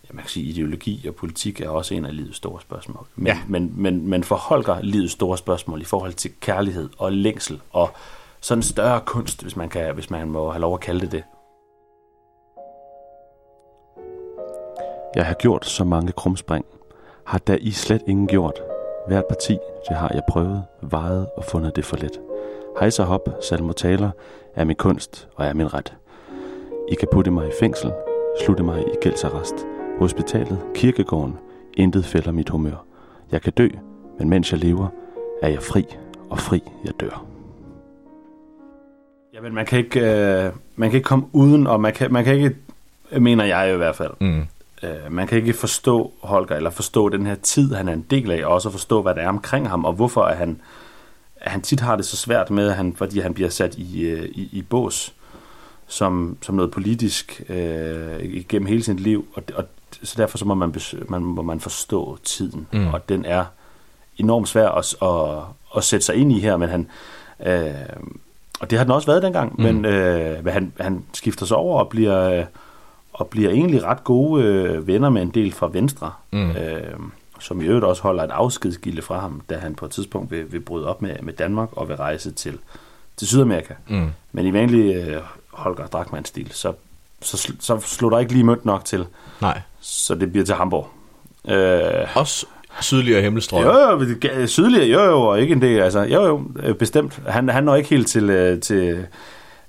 Speaker 8: ja, man kan sige, ideologi og politik er også en af livets store spørgsmål. Men,
Speaker 7: Ja.
Speaker 8: men, men, men forholder livets store spørgsmål i forhold til kærlighed og længsel og sådan større kunst, hvis man, kan, hvis man må have lov at kalde det det.
Speaker 17: Jeg har gjort så mange krumspring. Har da I slet ingen gjort. Hvert parti, det har jeg prøvet, vejet og fundet det for let. Hejs og hop, salmotaler, er min kunst og er min ret. I kan putte mig i fængsel, slutte mig i gældsarrest. Hospitalet, kirkegården, intet fælder mit humør. Jeg kan dø, men mens jeg lever, er jeg fri, og fri jeg dør.
Speaker 8: Jamen, man kan ikke, øh, man kan ikke komme uden, og man kan, man kan ikke, mener jeg i hvert fald,
Speaker 7: Mm.
Speaker 8: Øh, man kan ikke forstå Holger, eller forstå den her tid, han er en del af, og også forstå, hvad der er omkring ham, og hvorfor at han, at han tit har det så svært med, at han, fordi han bliver sat i, øh, i, i bås som, som noget politisk øh, igennem hele sit liv, og, og så derfor så må man, man, må man forstå tiden,
Speaker 7: Mm.
Speaker 8: og den er enormt svær at, at, at sætte sig ind i her, men han, øh, og det har den også været dengang,
Speaker 7: Mm.
Speaker 8: men øh, han, han skifter sig over og bliver, øh, og bliver egentlig ret gode øh, venner med en del fra Venstre,
Speaker 7: Mm.
Speaker 8: øh, som i øvrigt også holder et afskedsgilde fra ham, da han på et tidspunkt vil, vil bryde op med, med Danmark og vil rejse til, til Sydamerika.
Speaker 7: Mm.
Speaker 8: Men i vanlig øh, Holger Drachmann-stil, så, så, sl- så slår der ikke lige mønt nok til.
Speaker 7: Nej.
Speaker 8: Så det bliver til Hamburg. Øh,
Speaker 7: Også sydligere himmelstrøg.
Speaker 8: jo, jo, sydligere, jo, jo, og ikke en del, altså, jo, jo, øh, bestemt. Han, han når ikke helt til, øh, til,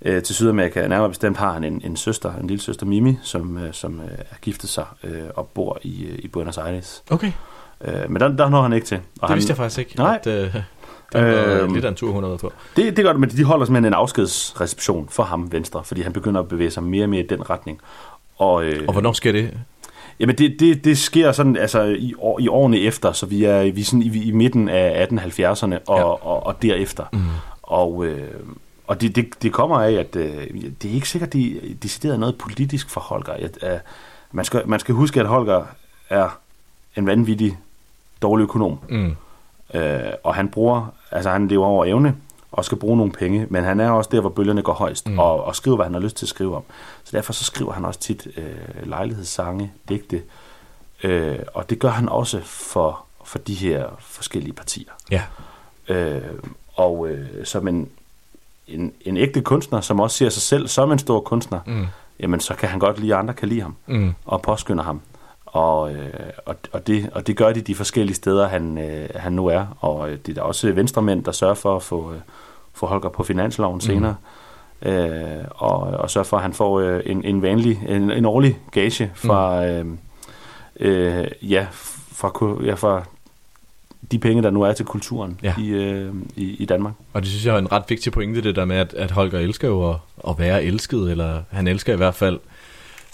Speaker 8: øh, til Sydamerika. Nærmere bestemt har han en, en søster, en lille søster Mimi, som, øh, som øh, er giftet sig øh, og bor i, øh, i Buenos Aires.
Speaker 7: Okay.
Speaker 8: Øh, men der, der når han ikke til. Og
Speaker 7: Det
Speaker 8: han,
Speaker 7: vidste jeg faktisk ikke.
Speaker 8: Nej.
Speaker 7: At, øh, det
Speaker 8: Øhm,
Speaker 7: lidt af en tur, hun har været på.
Speaker 8: Det, det gør det, men de holder simpelthen en afskedsreception for ham, Venstre, fordi han begynder at bevæge sig mere og mere i den retning. Og, øh,
Speaker 7: Og hvornår sker det?
Speaker 8: Jamen, det, det, det sker sådan, altså, i, år, i årene efter, så vi er, vi er sådan i, i midten af 1870'erne og, ja. og, og derefter.
Speaker 7: Mm.
Speaker 8: Og, øh, og det, det, det kommer af, at øh, det er ikke sikkert, de decideret noget politisk for Holger. At, øh, man, skal, man skal huske, at Holger er en vanvittig dårlig økonom.
Speaker 7: Mm.
Speaker 8: Øh, og han bruger, altså han lever over evne, og skal bruge nogle penge, men han er også der, hvor bølgerne går højst,
Speaker 7: Mm.
Speaker 8: og, og skriver, hvad han har lyst til at skrive om. Så derfor så skriver han også tit øh, lejlighedssange, digte, øh, og det gør han også for, for de her forskellige partier.
Speaker 7: Ja.
Speaker 8: Øh, og øh, som en, en, en ægte kunstner, som også ser sig selv som en stor kunstner,
Speaker 7: Mm.
Speaker 8: jamen så kan han godt lide, at andre kan lide ham,
Speaker 7: Mm.
Speaker 8: og påskynder ham. Og, øh, og, og, det, og det gør de de forskellige steder, han, øh, han nu er. Og øh, det er der også venstremænd, der sørger for at få, øh, få Holger på finansloven senere. Øh, og, og sørger for, at han får øh, en, en vanlig, en, en årlig gage fra, øh, øh, ja, fra, ja, fra de penge, der nu er til kulturen
Speaker 7: Ja.
Speaker 8: i, øh, i, i Danmark.
Speaker 7: Og det synes jeg er en ret vigtig pointe, det der med, at, at Holger elsker jo at, at være elsket, eller han elsker i hvert fald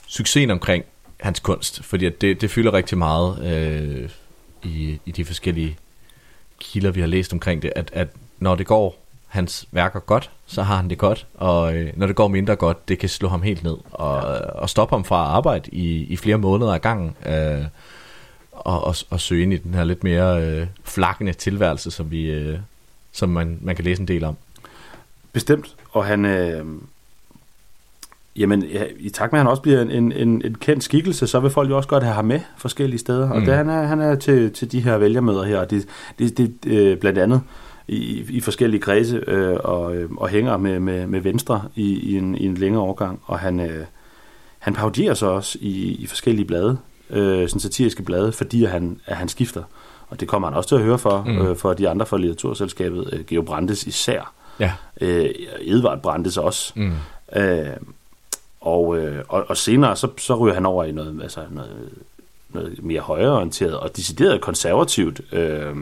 Speaker 7: succesen omkring hans kunst, fordi at det, det fylder rigtig meget øh, i, i de forskellige kilder, vi har læst omkring det, at, at når det går hans værker godt, så har han det godt, og øh, når det går mindre godt, det kan slå ham helt ned, og, og stoppe ham fra at arbejde i, i flere måneder ad gangen, øh, og, og, og søge ind i den her lidt mere øh, flakkende tilværelse, som, vi, øh, som man, man kan læse en del om.
Speaker 8: Bestemt. Og han... Øh, jamen, ja, i takt med, at han også bliver en, en, en, en kendt skikkelse, så vil folk jo også godt have ham med forskellige steder. Og
Speaker 7: Mm.
Speaker 8: det, han, er, han er til, til de her vælgermøder her, og det, det, det øh, blandt andet i, i forskellige kredse, øh, og, øh, og hænger med, med, med Venstre i, i, en, i en længere overgang. Og han, øh, han parodierer så også i, i forskellige blade. Øh, sådan satiriske blade, fordi han, at han skifter. Og det kommer han også til at høre for,
Speaker 7: Mm.
Speaker 8: øh, for de andre fra litteraturselskabet, øh, Geo Brandes især.
Speaker 7: Ja.
Speaker 8: Øh, Edvard Brandes også.
Speaker 7: Mm.
Speaker 8: Øh, og, øh, og, og senere, så, så ryger han over i noget, altså noget, noget mere højreorienteret og decideret konservativt, øh,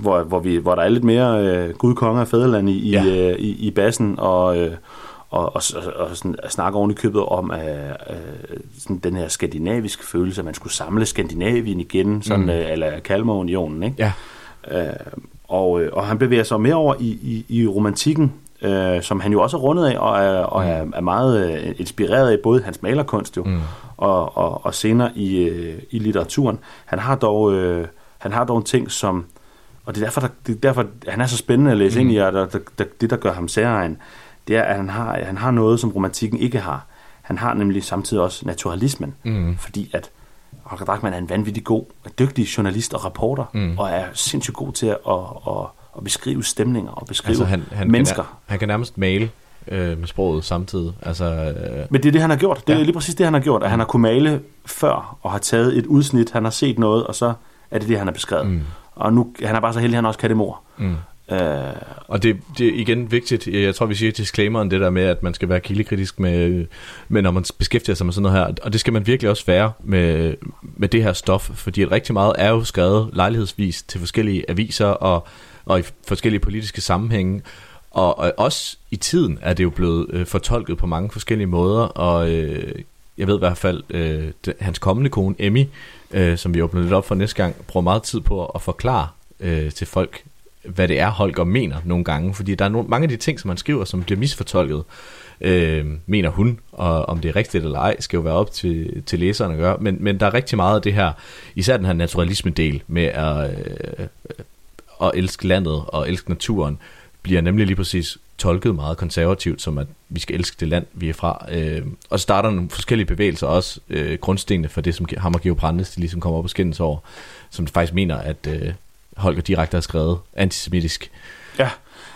Speaker 8: hvor, hvor, vi, hvor der er lidt mere øh, Gud, konge og fædreland i,
Speaker 7: ja.
Speaker 8: i, øh, i, i bassen, og, øh, og, og, og, sådan, at snakke oven i købet om øh, øh, sådan den her skandinaviske følelse, at man skulle samle Skandinavien igen, sådan
Speaker 7: Mm.
Speaker 8: mm. øh, eller Kalmarunionen, ikke?
Speaker 7: Ja.
Speaker 8: Øh, og, øh, og han bevæger sig mere over i, i, i romantikken, øh, som han jo også er rundet af, og er, og er, er meget øh, inspireret af både hans malerkunst jo,
Speaker 7: Mm.
Speaker 8: og, og, og senere i, øh, i litteraturen. Han har dog, øh, han har dog en ting, som, og det er derfor, der, det er derfor han er så spændende at læse
Speaker 7: Mm.
Speaker 8: mm. ind i, og der, der, der, det der gør ham særegen, det er, at han har, han har noget, som romantikken ikke har. Han har nemlig samtidig også naturalismen,
Speaker 7: Mm.
Speaker 8: fordi at Holger Drachmann er en vanvittig god, dygtig journalist og reporter,
Speaker 7: Mm.
Speaker 8: og er sindssygt god til at, at, at, at beskrive stemninger og beskrive
Speaker 7: Altså, han, han
Speaker 8: mennesker.
Speaker 7: Kan, han kan nærmest male øh, med sproget samtidig. Altså, øh,
Speaker 8: Men det er det, han har gjort. Det er
Speaker 7: Ja.
Speaker 8: lige præcis det, han har gjort. At han har kunnet male før, og har taget et udsnit, han har set noget, og så er det det, han har beskrevet.
Speaker 7: Mm.
Speaker 8: Og nu han er bare så heldig, at han også kan det mor.
Speaker 7: Mm.
Speaker 8: Øh,
Speaker 7: Og det, det er igen vigtigt, jeg tror vi siger disclaimeren, det der med, at man skal være kildekritisk med, med når man beskæftiger sig med sådan noget her, og det skal man virkelig også være med, med det her stof, fordi rigtig meget er jo skrevet lejlighedsvis til forskellige aviser og, og i forskellige politiske sammenhænge, og, og også i tiden er det jo blevet øh, fortolket på mange forskellige måder, og øh, jeg ved i hvert fald, øh, det, hans kommende kone, Emmy, øh, som vi åbner lidt op for næste gang, bruger meget tid på at forklare øh, til folk, hvad det er, Holger mener nogle gange. Fordi der er nogle, mange af de ting, som han skriver, som bliver misfortolket, øh, mener hun, og om det er rigtigt eller ej, skal jo være op til, til læseren at gøre. Men, men der er rigtig meget af det her, især den her naturalisme-del med at, øh, at elske landet og elske naturen, bliver nemlig lige præcis tolket meget konservativt, som at vi skal elske det land, vi er fra. Øh, og så starter nogle forskellige bevægelser også, øh, grundstenene for det, som ham og Georg Brandes, de ligesom kommer op og skændes over, som faktisk mener, at øh, Holger direkte har skrevet antisemitisk.
Speaker 8: ja,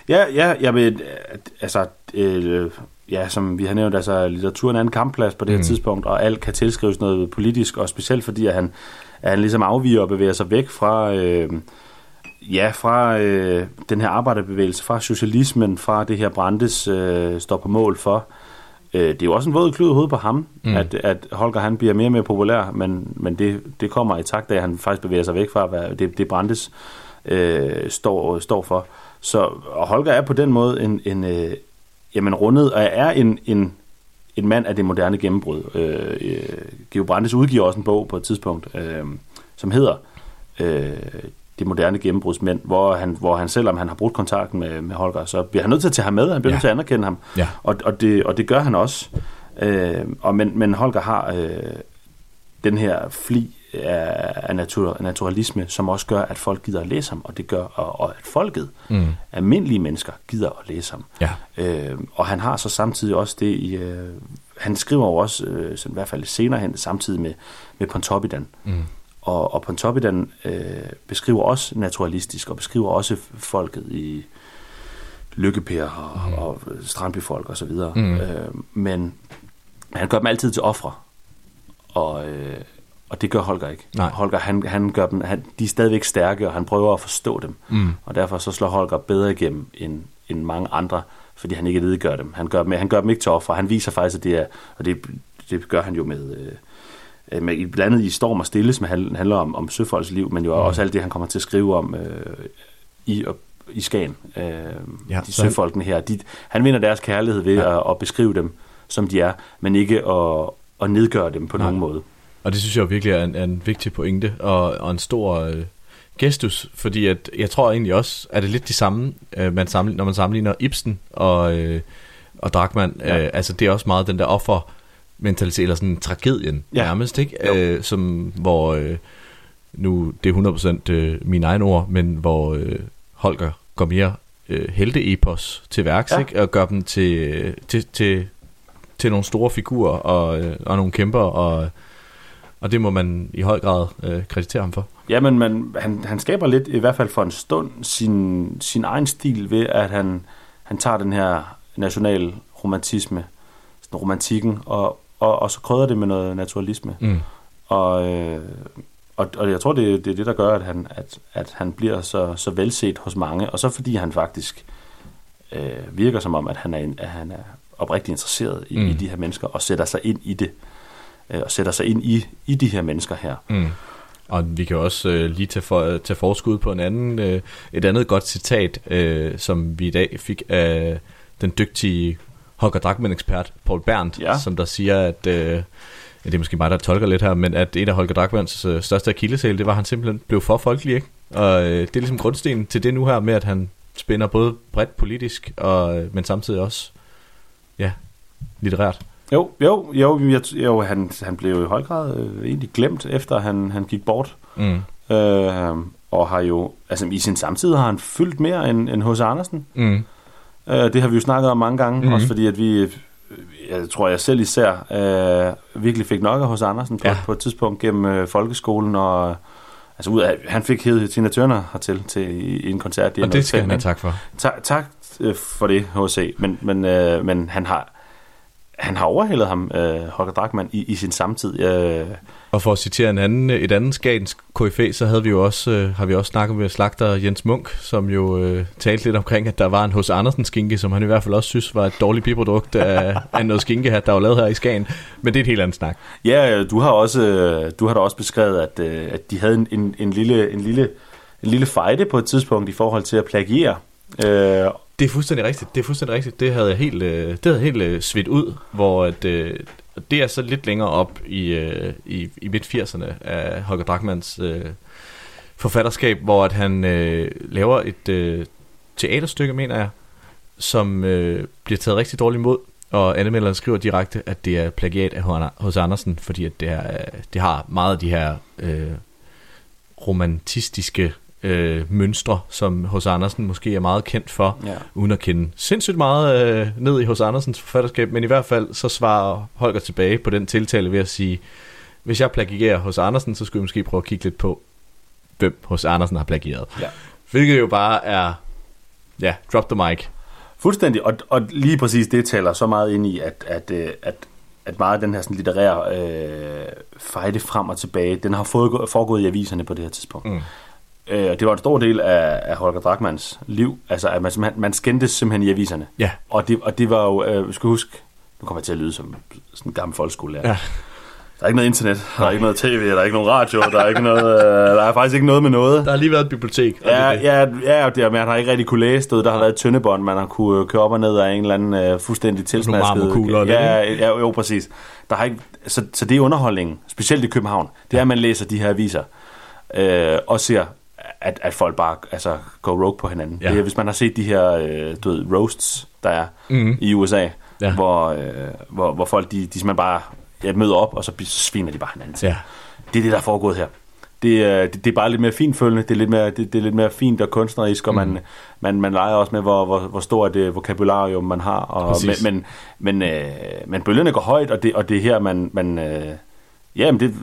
Speaker 8: ja, ja, jeg vil, altså, øh, ja, som vi har nævnt, altså litteraturen er en kampplads på det her
Speaker 7: mm.
Speaker 8: tidspunkt, og alt kan tilskrives noget politisk, og specielt fordi, at han, at han ligesom afviger og bevæger sig væk fra, øh, ja, fra øh, den her arbejderbevægelse, fra socialismen, fra det her Brandes øh, står på mål for. Øh, det er jo også en våd klud i hovedet på ham,
Speaker 7: mm.
Speaker 8: at, at Holger han bliver mere og mere populær, men, men det, det kommer i takt af, at han faktisk bevæger sig væk fra, hvad det, det Brandes øh, står, står for. Så og Holger er på den måde en, en øh, jamen rundet, og er en, en, en mand af det moderne gennembrud. Øh, øh, Geo Brandes udgiver også en bog på et tidspunkt, øh, som hedder øh, Det moderne gennembrudsmænd, hvor han, hvor han selvom han har brudt kontakten med, med Holger, så bliver han nødt til at tage ham med, han bliver
Speaker 7: Ja.
Speaker 8: nødt til at anerkende ham.
Speaker 7: Ja.
Speaker 8: Og, og, det, og det gør han også. Øh, og men, men Holger har øh, den her fli af, af natur, naturalisme, som også gør, at folk gider at læse ham, og det gør, og, og at folket,
Speaker 7: Mm.
Speaker 8: almindelige mennesker, gider at læse ham.
Speaker 7: Ja.
Speaker 8: Øh, og han har så samtidig også det i... Øh, han skriver jo også, øh, sådan i hvert fald senere hen, samtidig med, med Pontoppidan.
Speaker 7: Mm.
Speaker 8: Og, og Pontoppidan øh, beskriver også naturalistisk, og beskriver også folket i Lykkepær og, mm. og Strandbyfolk og så videre.
Speaker 7: Mm.
Speaker 8: Øh, men han gør dem altid til ofre. Og, øh, og det gør Holger ikke.
Speaker 7: Nej.
Speaker 8: Holger, han, han gør dem, han, de er stadigvæk stærke, og han prøver at forstå dem.
Speaker 7: Mm.
Speaker 8: Og derfor så slår Holger bedre igennem end, end mange andre, fordi han ikke nedgør dem. Han gør dem, han gør dem ikke til ofre. Han viser faktisk, at det er, og det, det gør han jo med, øh, med blandt andet i Storm og Stille, som handler, om, om søfolks liv, men jo
Speaker 7: Mm.
Speaker 8: også alt det, han kommer til at skrive om øh, i, og, i Skagen. Øh,
Speaker 7: Ja,
Speaker 8: de søfolkene her. De, han vinder deres kærlighed ved ja. at, at beskrive dem, som de er, men ikke at, at nedgøre dem på
Speaker 7: Nej.
Speaker 8: nogen måde.
Speaker 7: Og det synes jeg virkelig er en, er en vigtig pointe, og, og en stor øh, gestus, fordi at, jeg tror egentlig også, at det er lidt de samme, øh, man sammenligner, når man sammenligner Ibsen og, øh, og Drachmann.
Speaker 8: Ja.
Speaker 7: Øh, altså det er også meget den der offer mentalitet, eller sådan tragedien
Speaker 8: Ja.
Speaker 7: nærmest, ikke? Øh, som, hvor øh, nu, det er 100% øh, mine egne ord, men hvor øh, Holger går mere øh, helte-epos til værks,
Speaker 8: Ja.
Speaker 7: ikke? Og gør dem til, øh, til, til, til nogle store figurer og, øh, og nogle kæmper, og, og det må man i høj grad øh, kreditere ham for.
Speaker 8: Ja, men man, han, han skaber lidt, i hvert fald for en stund, sin, sin egen stil ved, at han, han tager den her national romantisme, sådan romantikken, og, og, og så krydder det med noget naturalisme.
Speaker 7: Mm.
Speaker 8: Og, øh, og, og jeg tror, det, det er det, der gør, at han, at, at han bliver så, så velset hos mange. Og så fordi han faktisk øh, virker som om, at han er, at han er oprigtigt interesseret i, mm. i de her mennesker, og sætter sig ind i det. Øh, og sætter sig ind i, i de her mennesker her.
Speaker 7: Mm. Og vi kan også øh, lige tage, for, tage forskud på en anden, øh, et andet godt citat, øh, som vi i dag fik af den dygtige Holger Drachmann-ekspert Paul Berndt,
Speaker 8: Ja.
Speaker 7: som der siger, at øh, det er måske mig, der tolker lidt her, men at en af Holger Drachmanns øh, største akilleshæl, det var, at han simpelthen blev for folkelig, ikke? Og øh, det er ligesom grundstenen til det nu her med, at han spænder både bredt politisk, og, øh, men samtidig også, ja, litterært.
Speaker 8: Jo, jo, jo, jeg, jo han, han blev jo i høj grad øh, egentlig glemt, efter han, han gik bort.
Speaker 7: Mm.
Speaker 8: Øh, og har jo, altså i sin samtid har han fyldt mere end, end H.C. Andersen.
Speaker 7: Mm.
Speaker 8: Øh, det har vi jo snakket om mange gange,
Speaker 7: Mhm.
Speaker 8: mm. også fordi at vi, øh, jeg tror jeg selv især, øh, virkelig fik nok af H.C. Andersen på,
Speaker 7: Ja.
Speaker 8: på et tidspunkt gennem øh, folkeskolen, og altså ud af, han fik hævet Tina Turner hertil til i, i en koncert. i
Speaker 7: Og det skal
Speaker 8: 05,
Speaker 7: han have tak for.
Speaker 8: Tak, tak øh, for det, H.C. Men, men, øh, men han har han har overhældet ham, øh, Holger Drachmann, i, i sin samtid. Øh,
Speaker 7: Og for at citere en anden, et andet skagens KFA, så havde vi jo også, øh, har vi også snakket med slagter Jens Munk, som jo øh, talte lidt omkring, at der var en hos Andersen skinke, som han i hvert fald også synes var et dårligt biprodukt af, *laughs* af noget skinke, her, der var lavet her i Skagen. Men det er et helt andet snak.
Speaker 8: Ja, du har også øh, du har da også beskrevet, at, øh, at de havde en, en, en lille en lille en lille fejde på et tidspunkt i forhold til at plagiere. Øh,
Speaker 7: det er fuldstændig rigtigt. Det er fuldstændig rigtigt. Det havde jeg helt, øh, det havde helt øh, svidt ud, hvor at, øh, det er så lidt længere op i, øh, i, i midt-80'erne af Holger Drachmanns øh, forfatterskab, hvor at han øh, laver et øh, teaterstykke, mener jeg, som øh, bliver taget rigtig dårligt imod, og anmelderen skriver direkte, at det er plagiat af hos Andersen, fordi at det, er, det har meget af de her øh, romantistiske øh, mønstre, som H.C. Andersen måske er meget kendt for,
Speaker 8: Ja.
Speaker 7: uden at kende sindssygt meget øh, ned i H.C. Andersens forfatterskab, men i hvert fald så svarer Holger tilbage på den tiltale ved at sige, hvis jeg plagierer H.C. Andersen, så skulle jeg måske prøve at kigge lidt på, hvem H.C. Andersen har plagieret.
Speaker 8: Ja.
Speaker 7: Hvilket jo bare er, ja, drop the mic.
Speaker 8: Fuldstændig, og, og lige præcis det taler så meget ind i, at, at, øh, at, at meget af den her sådan litterære øh, fejde frem og tilbage, den har fået, foregået i aviserne på det her tidspunkt.
Speaker 7: Mm.
Speaker 8: Øh, det var en stor del af, af Holger Drachmanns liv, altså at man, simpelthen- man skændtes simpelthen i aviserne.
Speaker 7: Ja.
Speaker 8: Og det, og det var jo, øh, skal huske, nu kommer jeg til at lyde som sådan en gammel folkeskolelærer.
Speaker 7: Ja.
Speaker 8: Der er ikke noget internet, der er ikke noget tv, der er ikke nogen radio, der er ikke noget, øh, der er faktisk ikke noget med noget.
Speaker 7: Der har lige været et bibliotek.
Speaker 8: Ja,
Speaker 7: det.
Speaker 8: ja, ja, det, er- man har ikke rigtig kunne læse det. Der har været et tyndebånd, man har kunne øh, køre op og ned af en eller anden øh, fuldstændig tilsmasket.
Speaker 7: og det,
Speaker 8: ja, ja, jo, præcis. Der har ikke, så, så det er underholdningen, specielt i København. Det er, at man læser de her aviser øh, og ser, at, at folk bare altså, går rogue på hinanden.
Speaker 7: Ja.
Speaker 8: Det er, hvis man har set de her øh, du ved, roasts, der er
Speaker 7: Mhm.
Speaker 8: i USA,
Speaker 7: Ja.
Speaker 8: hvor, øh, hvor, hvor folk de, de simpelthen bare ja, møder op, og så sviner de bare hinanden til.
Speaker 7: Ja.
Speaker 8: Det er det, der er foregået her. Det, er- det, det er bare lidt mere finfølgende, det er lidt mere, det, det er lidt mere fint og kunstnerisk, og
Speaker 7: Mm.
Speaker 8: man, man, man leger også med, hvor, hvor, hvor stort et vokabularium man har. Og, men, men, men, øh, men bølgerne går højt, og det, og det er her, man... man øh, jamen, det,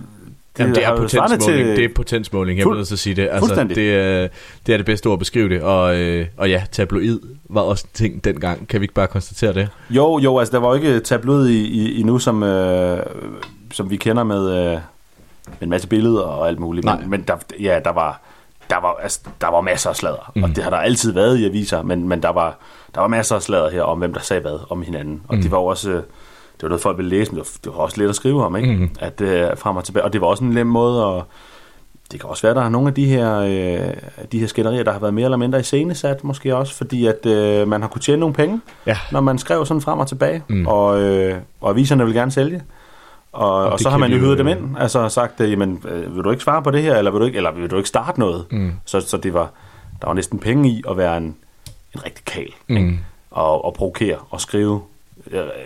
Speaker 7: Jamen, det er potensmåling, det er potensmåling, jeg
Speaker 8: Fuld-
Speaker 7: vil nødt til at sige det. Altså, det, er, det er det bedste ord at beskrive det, og, øh, og ja, tabloid var også en ting dengang. Kan vi ikke bare konstatere det?
Speaker 8: Jo, jo, altså der var jo ikke tabloid i, i, endnu, som, øh, som vi kender med, øh, med en masse billeder og alt muligt.
Speaker 7: Nej.
Speaker 8: Men, men der, ja, der var, der var, altså, der var masser af sladder, mm.
Speaker 7: Mhm.
Speaker 8: og det har der altid været i aviser, men, men der, var, der var masser af sladder her om, hvem der sagde hvad om hinanden. Og
Speaker 7: Mhm.
Speaker 8: det var også... øh, Det var noget, folk ville læse, men det var, det var også let at skrive om, ikke?
Speaker 7: Mhm.
Speaker 8: At øh, frem og tilbage. Og det var også en nem måde at... Det kan også være, at der er nogle af de her, øh, de her skænderier, der har været mere eller mindre iscenesat, måske også, fordi at øh, man har kunnet tjene nogle penge,
Speaker 7: Ja.
Speaker 8: når man skrev sådan frem og tilbage,
Speaker 7: Mm.
Speaker 8: og, øh, og aviserne vil gerne sælge. Og, og, og så har man jo hyret dem
Speaker 7: øh,
Speaker 8: ind, altså sagt, øh, jamen, øh, vil du ikke svare på det her, eller vil du ikke, eller vil du ikke starte noget?
Speaker 7: Mm.
Speaker 8: Så, så det var, der var næsten penge i at være en, en rigtig kal,
Speaker 7: Mm.
Speaker 8: ikke? Og, og provokere og skrive,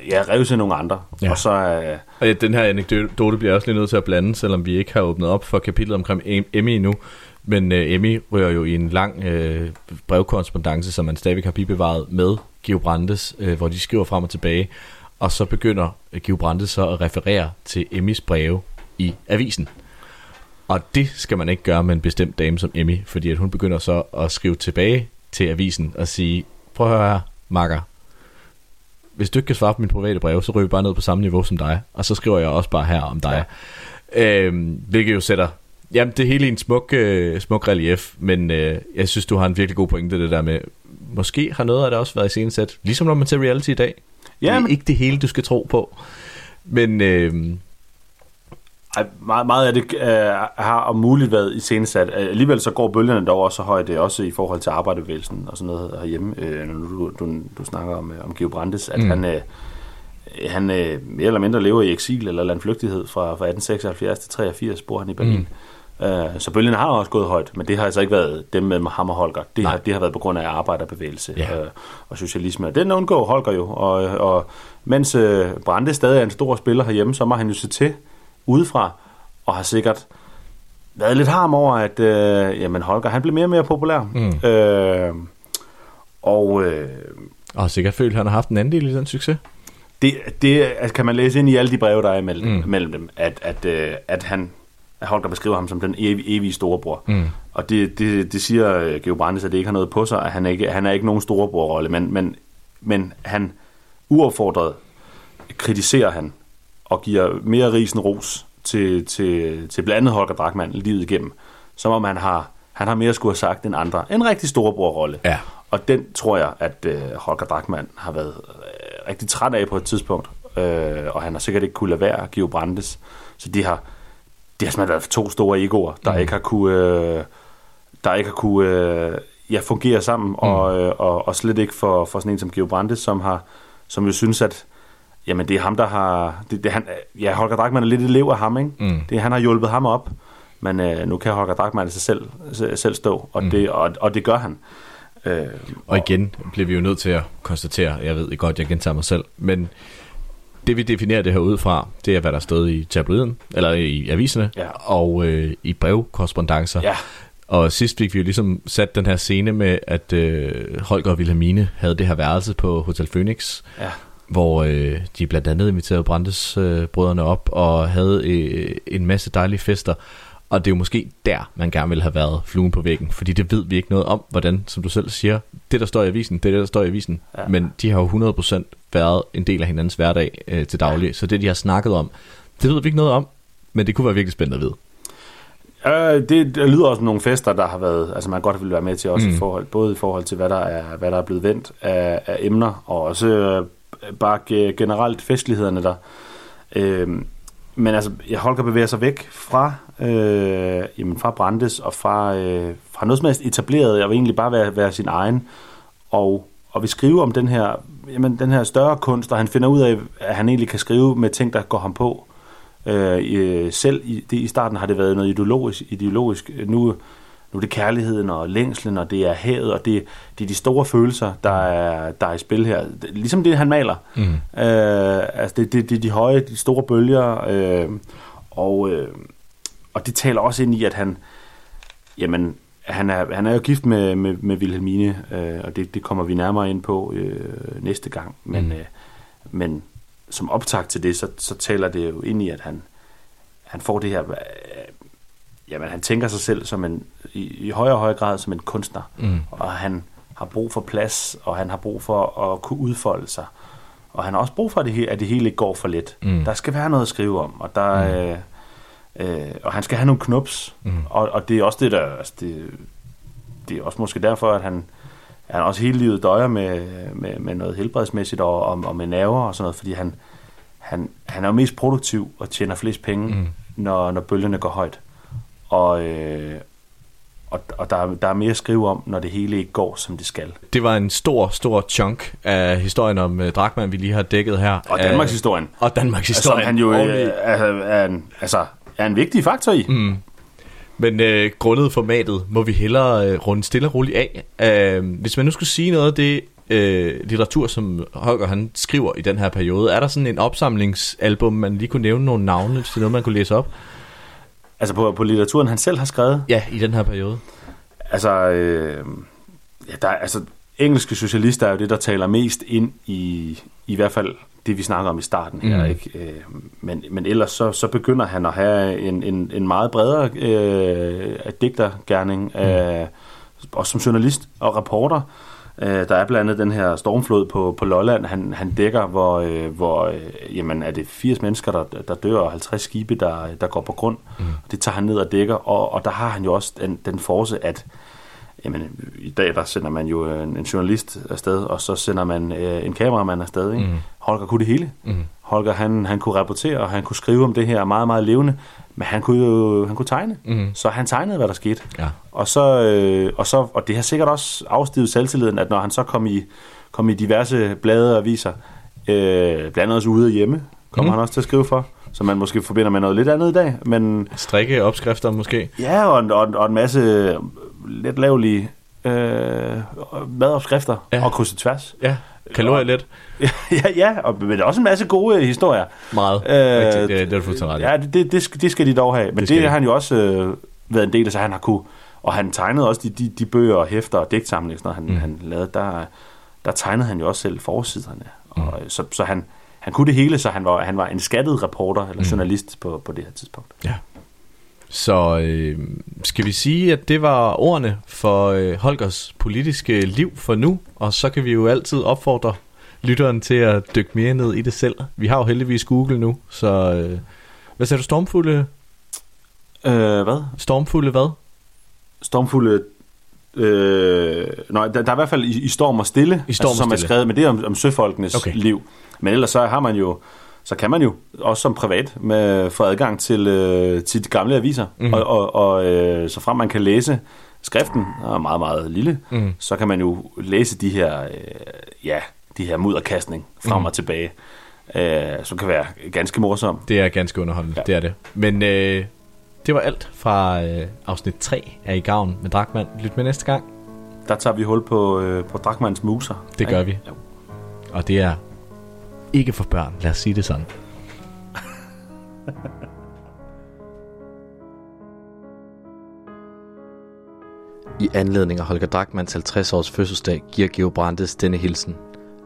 Speaker 8: ja, revse nogle andre,
Speaker 7: Ja.
Speaker 8: og så... Øh,
Speaker 7: Og ja, den her anekdote bliver også lidt nødt til at blande, selvom vi ikke har åbnet op for kapitlet omkring Em- Emmy endnu. Men øh, Emmy rører jo i en lang øh, brevkorrespondence, som man stadigvæk har bibevaret med Geo Brandes, øh, hvor de skriver frem og tilbage. Og så begynder øh, Geo Brandes så at referere til Emmys breve i avisen. Og det skal man ikke gøre med en bestemt dame som Emmy, fordi at hun begynder så at skrive tilbage til avisen og sige, prøv at høre her, makker, hvis du ikke kan svare på mine private breve, så ryger vi bare ned på samme niveau som dig, og så skriver jeg også bare her om dig. Øh, hvilket jo sætter jamen, det hele i en smuk, øh, smuk relief, men øh, jeg synes, du har en virkelig god pointe, det der med, måske har noget af det også været i scenesæt, ligesom når man ser reality i dag.
Speaker 8: Ja,
Speaker 7: det er ikke det hele, du skal tro på. Men øh,
Speaker 8: Ej, meget, meget af det øh, har om muligt været i scenesat. Øh, Alligevel så går bølgerne dog også så højt, det er også i forhold til arbejderbevægelsen og sådan noget herhjemme, øh, når du, du, du snakker om, øh, om Geo Brandes, at
Speaker 7: Mm.
Speaker 8: han, øh, han øh, mere eller mindre lever i eksil eller landflygtighed fra, fra 1876 til 83, bor han i Berlin. Mm. Øh, så bølgerne har også gået højt, men det har altså ikke været dem med ham og Holger. Det, har, det har været på grund af arbejderbevægelse
Speaker 7: Ja.
Speaker 8: øh, og socialisme. Og den undgår Holger jo. Og, og mens øh, Brande stadig er en stor spiller herhjemme, så må han jo se til udefra, og har sikkert været lidt harm over, at øh, jamen Holger han blev mere og mere populær.
Speaker 7: Mm.
Speaker 8: Øh, og øh,
Speaker 7: og har sikkert følt, at han har haft en andel i den succes.
Speaker 8: det, det altså, kan man læse ind i alle de breve, der er imellem,
Speaker 7: Mm.
Speaker 8: mellem dem, at, at, øh, at han at Holger beskriver ham som den evige, evige storebror.
Speaker 7: Mm.
Speaker 8: Og det, det, det siger øh, Geo Brandes, at det ikke har noget på sig, at han ikke han er ikke nogen storebrorrolle, men, men, men han uaffordret kritiserer han og giver mere risen ros til, til, til blandt andet Holger Drachmann livet igennem, som om han har, han har mere skulle have sagt end andre. En rigtig storebrorrolle.
Speaker 7: Ja.
Speaker 8: Og den tror jeg, at øh, Holger Drachmann har været øh, rigtig træt af på et tidspunkt, øh, og han har sikkert ikke kunne lade være at give Brandes. Så de har, de har simpelthen været to store egoer, der mm. ikke har kunne, øh, der ikke har kunne øh, ja, fungere sammen, mm. og, øh, og, og slet ikke for, for sådan en som Geo Brandes, som har, som jo synes, at jamen det er ham, der har, det, det, han, ja, Holger Drachmann er lidt elev af ham, ikke?
Speaker 7: Mm.
Speaker 8: Det, han har hjulpet ham op, men øh, nu kan Holger Drachmann sig selv, selv, stå, og, mm. det, og, og det gør han. Øh,
Speaker 7: Og igen bliver vi jo nødt til at konstatere, jeg ved godt, jeg gentager mig selv, men det vi definerer det her ud fra, det er, hvad der stod i tabloiden, eller i aviserne,
Speaker 8: Ja.
Speaker 7: og øh, i brevkorrespondancer.
Speaker 8: Ja.
Speaker 7: Og sidst fik vi jo ligesom sat den her scene med, at øh, Holger og Wilhelmine havde det her værelse på Hotel Phoenix,
Speaker 8: Ja.
Speaker 7: Hvor øh, de blandt andet inviterede Brandes øh, brødrene op og havde øh, en masse dejlige fester. Og det er jo måske der, man gerne ville have været fluen på væggen, fordi det ved vi ikke noget om, hvordan, som du selv siger, det der står i avisen, det er det, der står i avisen.
Speaker 8: Ja.
Speaker 7: Men de har jo 100% været en del af hinandens hverdag øh, til daglig, ja. så det de har snakket om, det ved vi ikke noget om, men det kunne være virkelig spændende at vide.
Speaker 8: Øh, det, det lyder også som nogle fester, der har været, altså man godt vil være med til også
Speaker 7: mm.
Speaker 8: i forhold, både i forhold til, hvad der er, hvad der er blevet vendt af, af emner, og også øh, bakke øh, generelt festlighederne der. Øh, men altså, Holger bevæger sig væk fra, øh, jamen fra Brandes og fra, øh, fra noget som helst etableret. Jeg vil egentlig bare være, være sin egen. Og, og vi skriver om den her, jamen, den her større kunst, og han finder ud af, at han egentlig kan skrive med ting, der går ham på. Øh, selv i, det, i starten har det været noget ideologisk. ideologisk. Nu, nu er det kærligheden og længslen, og det er havet, og det, det er de store følelser, der er, der er i spil her. Det, ligesom det, han maler.
Speaker 7: Mm.
Speaker 8: Øh, altså det, det, det er de høje, de store bølger, øh, og, øh, og det taler også ind i, at han, jamen, han er, han er jo gift med, med, med Wilhelmine, øh, og det, det kommer vi nærmere ind på øh, næste gang. Men,
Speaker 7: mm.
Speaker 8: øh, men som optag til det, så, så taler det jo ind i, at han, han får det her... Øh, jamen, han tænker sig selv som en, i, i højere og højere grad som en kunstner,
Speaker 7: Mm.
Speaker 8: og han har brug for plads, og han har brug for at kunne udfolde sig. Og han har også brug for, at det, at det hele ikke går for let.
Speaker 7: Mm.
Speaker 8: Der skal være noget at skrive om, og der øh, øh, og han skal have nogle knups,
Speaker 7: Mm.
Speaker 8: og, og det er også det, der... Altså det, det er også måske derfor, at han, han også hele livet døjer med, med, med noget helbredsmæssigt og, og, og med nerver og sådan noget, fordi han, han, han er jo mest produktiv og tjener flest penge,
Speaker 7: Mm.
Speaker 8: mm. når, når bølgerne går højt. Og, øh, og, og der, er- der er mere at skrive om, når det hele ikke går, som det skal.
Speaker 7: Det var en stor, stor chunk af historien om uh, Drachmann, vi lige har dækket her.
Speaker 8: Og Danmarks historien.
Speaker 7: Og Danmarks historien.
Speaker 8: Som han jo øh, er, er, en, altså, er en vigtig faktor i.
Speaker 7: Mm. Men øh, grundet formatet må vi hellere øh, runde stille og roligt af. Øh, hvis man nu skulle sige noget af det øh, litteratur, som Holger han skriver i den her periode, er der sådan en opsamlingsalbum, man lige kunne nævne nogle navne til noget, man kunne læse op?
Speaker 8: Altså på, på litteraturen, han selv har skrevet?
Speaker 7: Ja, i den her periode.
Speaker 8: Altså, øh, ja, der, er- altså engelske socialister er jo det, der taler mest ind i, i hvert fald det, vi snakker om i starten her.
Speaker 7: Mm.
Speaker 8: Ikke? Øh, men, men ellers så, så begynder han at have en, en, en meget bredere øh, digtergærning, øh, også som journalist og reporter. Øh, der er blandt andet den her stormflod på, på Lolland, han, han dækker, hvor, øh, hvor øh, jamen, er det 80 mennesker, der, der dør, og 50 skibe, der, der går på grund. Mm. Det tager han ned og dækker, og, og der har han jo også den, den force, at jamen, i dag der sender man jo en, en journalist afsted, og så sender man øh, en kameramand afsted. Ikke?
Speaker 7: Mm.
Speaker 8: Holger kunne det hele.
Speaker 7: Mm.
Speaker 8: Holger, han, han kunne rapportere, og han kunne skrive om det her meget, meget levende, men han kunne jo han kunne tegne.
Speaker 7: Mm.
Speaker 8: Så han tegnede, hvad der skete.
Speaker 7: Ja.
Speaker 8: Og, så, øh, og, så, og det har sikkert også afstivet selvtilliden, at når han så kom i, kom i diverse blade og aviser, øh, blandt andet også ude og hjemme, kommer
Speaker 7: Mhm.
Speaker 8: han også til at skrive for, som man måske forbinder med noget lidt andet i dag. Men,
Speaker 7: Strikke opskrifter måske.
Speaker 8: ja, og, og, og en masse lidt lavlige øh, madopskrifter
Speaker 7: Ja.
Speaker 8: og kryds og tværs.
Speaker 7: Ja, kalorier lidt. *laughs*
Speaker 8: ja, ja, og, men også en masse gode øh, historier.
Speaker 7: Meget.
Speaker 8: Øh,
Speaker 7: Rigtigt, det, det er du fuldstændig.
Speaker 8: Ja, det, det, det, skal, det skal de dog have. Men
Speaker 7: Det
Speaker 8: det, har han jo også øh, været en del af, så han har kunne... Og han tegnede også de, de, de bøger og hæfter og digtsamlinger, når han, mm. han lavede, der, der tegnede han jo også selv forsiderne. Og,
Speaker 7: Mm.
Speaker 8: så, så han, han kunne det hele, så han var, han var en skattet reporter eller
Speaker 7: Mm.
Speaker 8: journalist på, på det her tidspunkt.
Speaker 7: Ja. Så øh, skal vi sige, at det var ordene for øh, Holgers politiske liv for nu, og så kan vi jo altid opfordre lytteren til at dykke mere ned i det selv. Vi har jo heldigvis Google nu, så øh, hvad sagde du, stormfulde?
Speaker 8: Øh, hvad?
Speaker 7: Stormfulde hvad?
Speaker 8: Stormfulde... Øh, nej, der, der er i hvert fald i, i Storm og Stille,
Speaker 7: I Storm og
Speaker 8: som er
Speaker 7: Stille.
Speaker 8: skrevet, men det er om, om søfolkenes
Speaker 7: okay.
Speaker 8: liv. Men ellers så har man jo så kan man jo også som privat med, få adgang til, øh, til de gamle aviser. Mm. Og, og, og øh, så frem man kan læse skriften, er meget, meget lille,
Speaker 7: Mhm.
Speaker 8: så kan man jo læse de her, øh, ja, de her mudderkastning frem
Speaker 7: Mhm.
Speaker 8: og tilbage, øh, som kan være ganske morsom.
Speaker 7: Det er ganske underholdende, ja. det er det. Men øh, det var alt fra øh, afsnit 3 af I Gavn med Drakman. Lyt med næste gang.
Speaker 8: Der tager vi hul på, øh, på Drakmans muser.
Speaker 7: Det gør
Speaker 8: Ikke?
Speaker 7: vi. Og det er ikke for børn, lad os sige det sådan.
Speaker 15: I anledning af Holger Drachmanns 50 års fødselsdag giver Geo Brandes denne hilsen.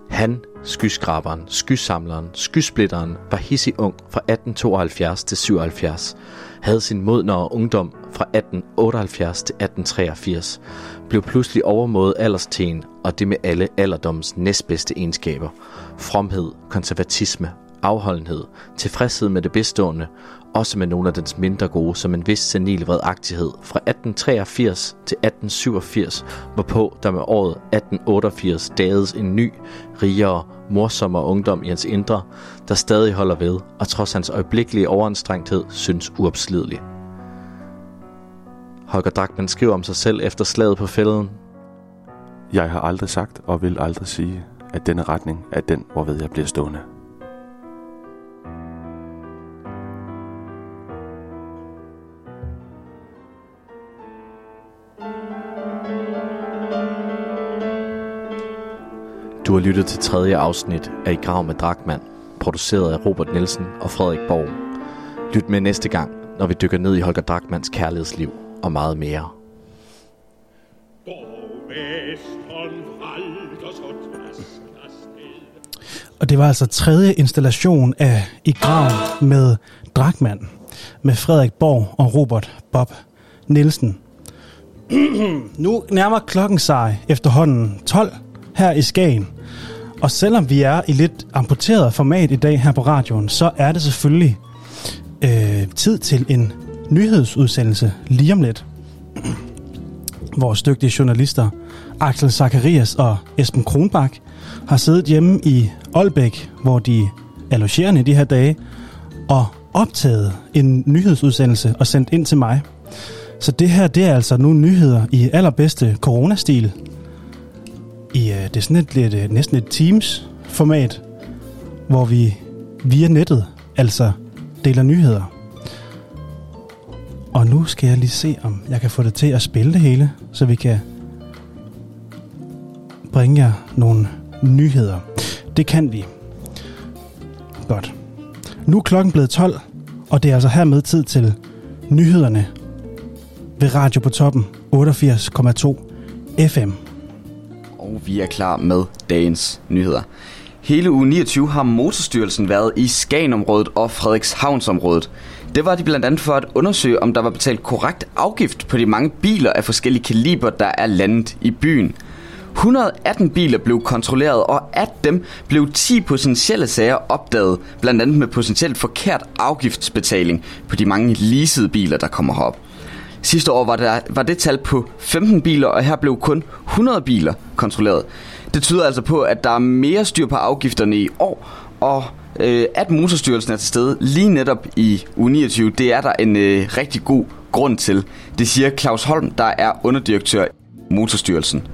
Speaker 15: Han, skyskraberen, skysamleren, skysplitteren, var hissig ung fra 1872 til 77, havde sin modnere ungdom fra 1878 til 1883, blev pludselig overmådet aldersten og det med alle alderdommens næstbedste egenskaber. Fromhed, konservatisme, afholdenhed, tilfredshed med det bestående, også med nogle af dens mindre gode, som en vis senil vredagtighed fra 1883 til 1887, hvorpå der med året 1888 dades en ny, rigere, morsommere ungdom i hans indre, der stadig holder ved, og trods hans øjeblikkelige overanstrengthed synes uopslidelig. Holger Drachmann skriver om sig selv efter slaget på fælden.
Speaker 17: Jeg har aldrig sagt og vil aldrig sige, at denne retning er den, hvorved jeg bliver stående.
Speaker 15: Du har lyttet til tredje afsnit af I Grav med Drachmann, produceret af Robert Nielsen og Frederik Borg. Lyt med næste gang, når vi dykker ned i Holger Drachmanns kærlighedsliv og meget mere.
Speaker 2: Og det var altså tredje installation af I Grav med Drachmann, med Frederik Borg og Robert Bob Nielsen. *clears throat* nu nærmer klokken sig efterhånden 12 her i Skagen. Og selvom vi er i lidt amputeret format i dag her på radioen, så er det selvfølgelig øh, tid til en nyhedsudsendelse lige om lidt. Vores dygtige journalister Axel Zacharias og Esben Kronbak har siddet hjemme i Aalbæk, hvor de er logerende de her dage, og optaget en nyhedsudsendelse og sendt ind til mig. Så det her, det er altså nu nyheder i allerbedste coronastil. I, øh, det er sådan et, lidt, øh, næsten et Teams-format, hvor vi via nettet altså deler nyheder. Og nu skal jeg lige se, om jeg kan få det til at spille det hele, så vi kan bringe jer nogle nyheder. Det kan vi. Godt. Nu er klokken blevet 12, og det er altså hermed tid til nyhederne ved Radio på toppen 88,2 FM.
Speaker 18: Og vi er klar med dagens nyheder. Hele uge 29 har Motorstyrelsen været i Skagenområdet og Frederikshavnsområdet. Det var de blandt andet for at undersøge, om der var betalt korrekt afgift på de mange biler af forskellige kaliber, der er landet i byen. 118 biler blev kontrolleret, og af dem blev 10 potentielle sager opdaget, blandt andet med potentielt forkert afgiftsbetaling på de mange leasede biler, der kommer herop. Sidste år var, der, var det tal på 15 biler, og her blev kun 100 biler kontrolleret. Det tyder altså på, at der er mere styr på afgifterne i år, og øh, at Motorstyrelsen er til stede lige netop i u 29, det er der en øh, rigtig god grund til. Det siger Claus Holm, der er underdirektør i Motorstyrelsen.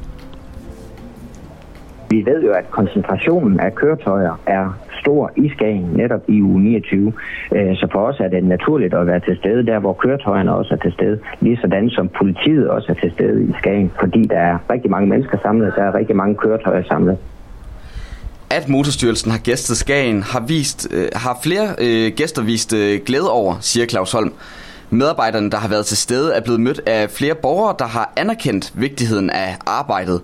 Speaker 19: Vi ved jo, at koncentrationen af køretøjer er stor i Skagen, netop i uge 29. Øh, så for os er det naturligt at være til stede der, hvor køretøjerne også er til stede, lige sådan som politiet også er til stede i Skagen, fordi der er rigtig mange mennesker samlet, der er rigtig mange køretøjer samlet.
Speaker 18: At Motorstyrelsen har gæstet Skagen, har, vist, øh, har flere øh, gæster vist øh, glæde over, siger Claus Holm. Medarbejderne, der har været til stede, er blevet mødt af flere borgere, der har anerkendt vigtigheden af arbejdet.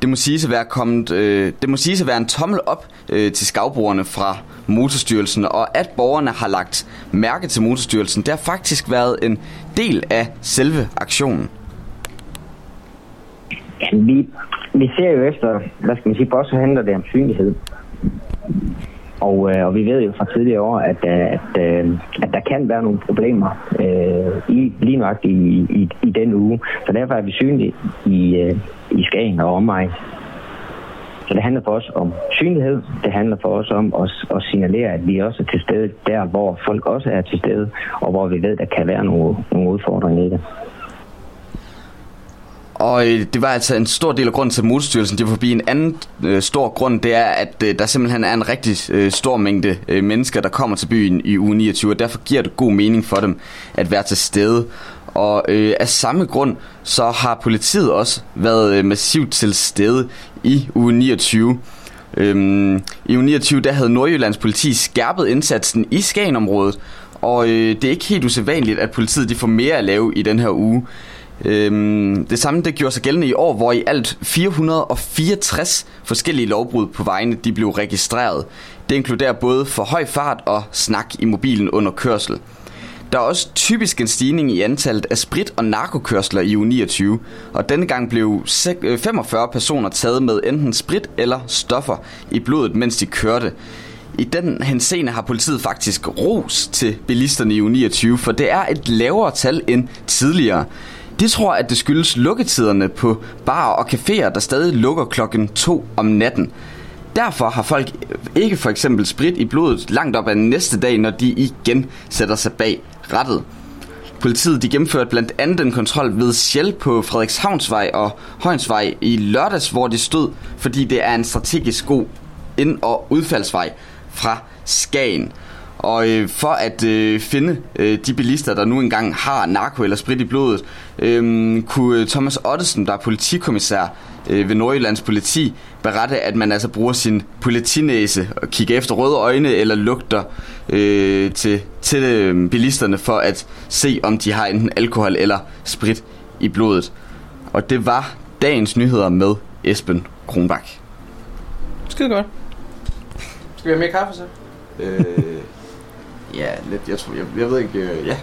Speaker 18: Det må siges at være, kommet, øh, det må siges at være en tommel op øh, til skavbrugerne fra Motorstyrelsen, og at borgerne har lagt mærke til Motorstyrelsen, det har faktisk været en del af selve aktionen.
Speaker 19: Ja, vi, vi ser jo efter, hvad skal man sige, også handler det om synlighed. Og, øh, og vi ved jo fra tidligere år, at, øh, at, øh, at der kan være nogle problemer øh, i, lige nok i, i, i den uge. Så derfor er vi synlige i, øh, i Skagen og omegn. Så det handler for os om synlighed. Det handler for os om at, at signalere, at vi også er til stede der, hvor folk også er til stede, og hvor vi ved, der kan være nogle, nogle udfordringer i det.
Speaker 18: Og øh, det var altså en stor del af grunden til, at Motorstyrelsen de var forbi. En anden øh, stor grund, det er, at øh, der simpelthen er en rigtig øh, stor mængde øh, mennesker, der kommer til byen i uge 29, og derfor giver det god mening for dem at være til stede. Og øh, af samme grund, så har politiet også været øh, massivt til stede i uge 29. Øhm, I uge 29, der havde Nordjyllands politi skærpet indsatsen i Skagenområdet, og øh, det er ikke helt usædvanligt, at politiet de får mere at lave i den her uge. Øhm, det samme det gjorde sig gældende i år, hvor i alt 464 forskellige lovbrud på vejene de blev registreret. Det inkluderer både for høj fart og snak i mobilen under kørsel. Der er også typisk en stigning i antallet af sprit- og narkokørsler i u 29, og denne gang blev 45 øh, personer taget med enten sprit eller stoffer i blodet, mens de kørte. I den henseende har politiet faktisk ros til bilisterne i u 29, for det er et lavere tal end tidligere. De tror, at det skyldes lukketiderne på bar og caféer, der stadig lukker klokken 2 om natten. Derfor har folk ikke for eksempel sprit i blodet langt op ad næste dag, når de igen sætter sig bag rattet. Politiet de gennemførte blandt andet en kontrol ved Shell på Frederikshavnsvej og Højensvej i lørdags, hvor de stod, fordi det er en strategisk god ind- og udfaldsvej fra Skagen. Og øh, for at øh, finde øh, de bilister, der nu engang har narko eller sprit i blodet, øh, kunne Thomas Ottesen, der er politikommissær øh, ved Nordjyllands politi, berette, at man altså bruger sin politinæse og kigger efter røde øjne eller lugter øh, til, til øh, bilisterne for at se, om de har enten alkohol eller sprit i blodet. Og det var dagens nyheder med Esben Kronbak.
Speaker 20: Skide godt. Skal vi have mere kaffe så?
Speaker 18: Øh, ja, lidt. Jeg tror, jeg, jeg ved ikke. Øh, ja.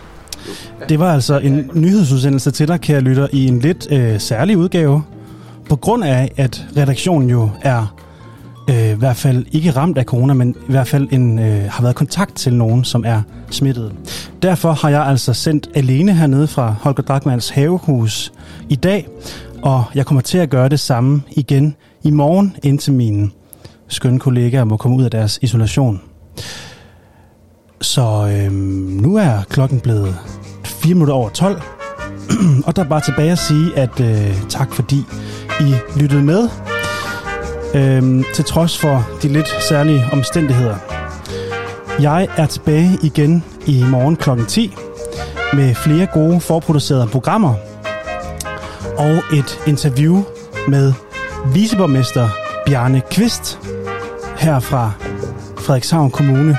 Speaker 2: Det var altså en nyhedsudsendelse til dig, kære lytter, i en lidt øh, særlig udgave. På grund af, at redaktionen jo er øh, i hvert fald ikke ramt af corona, men i hvert fald en, øh, har været i kontakt til nogen, som er smittet. Derfor har jeg altså sendt alene hernede fra Holger Drachmanns havehus i dag, og jeg kommer til at gøre det samme igen i morgen, indtil mine skønne kollegaer må komme ud af deres isolation. Så øhm, nu er klokken blevet 4 minutter over 12, *clears throat* og der er bare tilbage at sige, at øh, tak fordi I lyttede med, øhm, til trods for de lidt særlige omstændigheder. Jeg er tilbage igen i morgen klokken 10 med flere gode forproducerede programmer og et interview med viceborgmester Bjarne Kvist her fra Frederikshavn Kommune.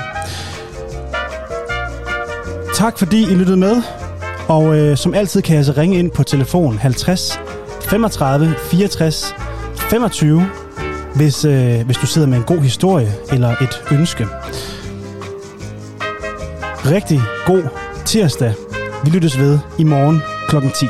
Speaker 2: Tak fordi I lyttede med, og øh, som altid kan jeg så ringe ind på telefon 50 35 64 25, hvis, øh, hvis du sidder med en god historie eller et ønske. Rigtig god tirsdag. Vi lyttes ved i morgen klokken 10.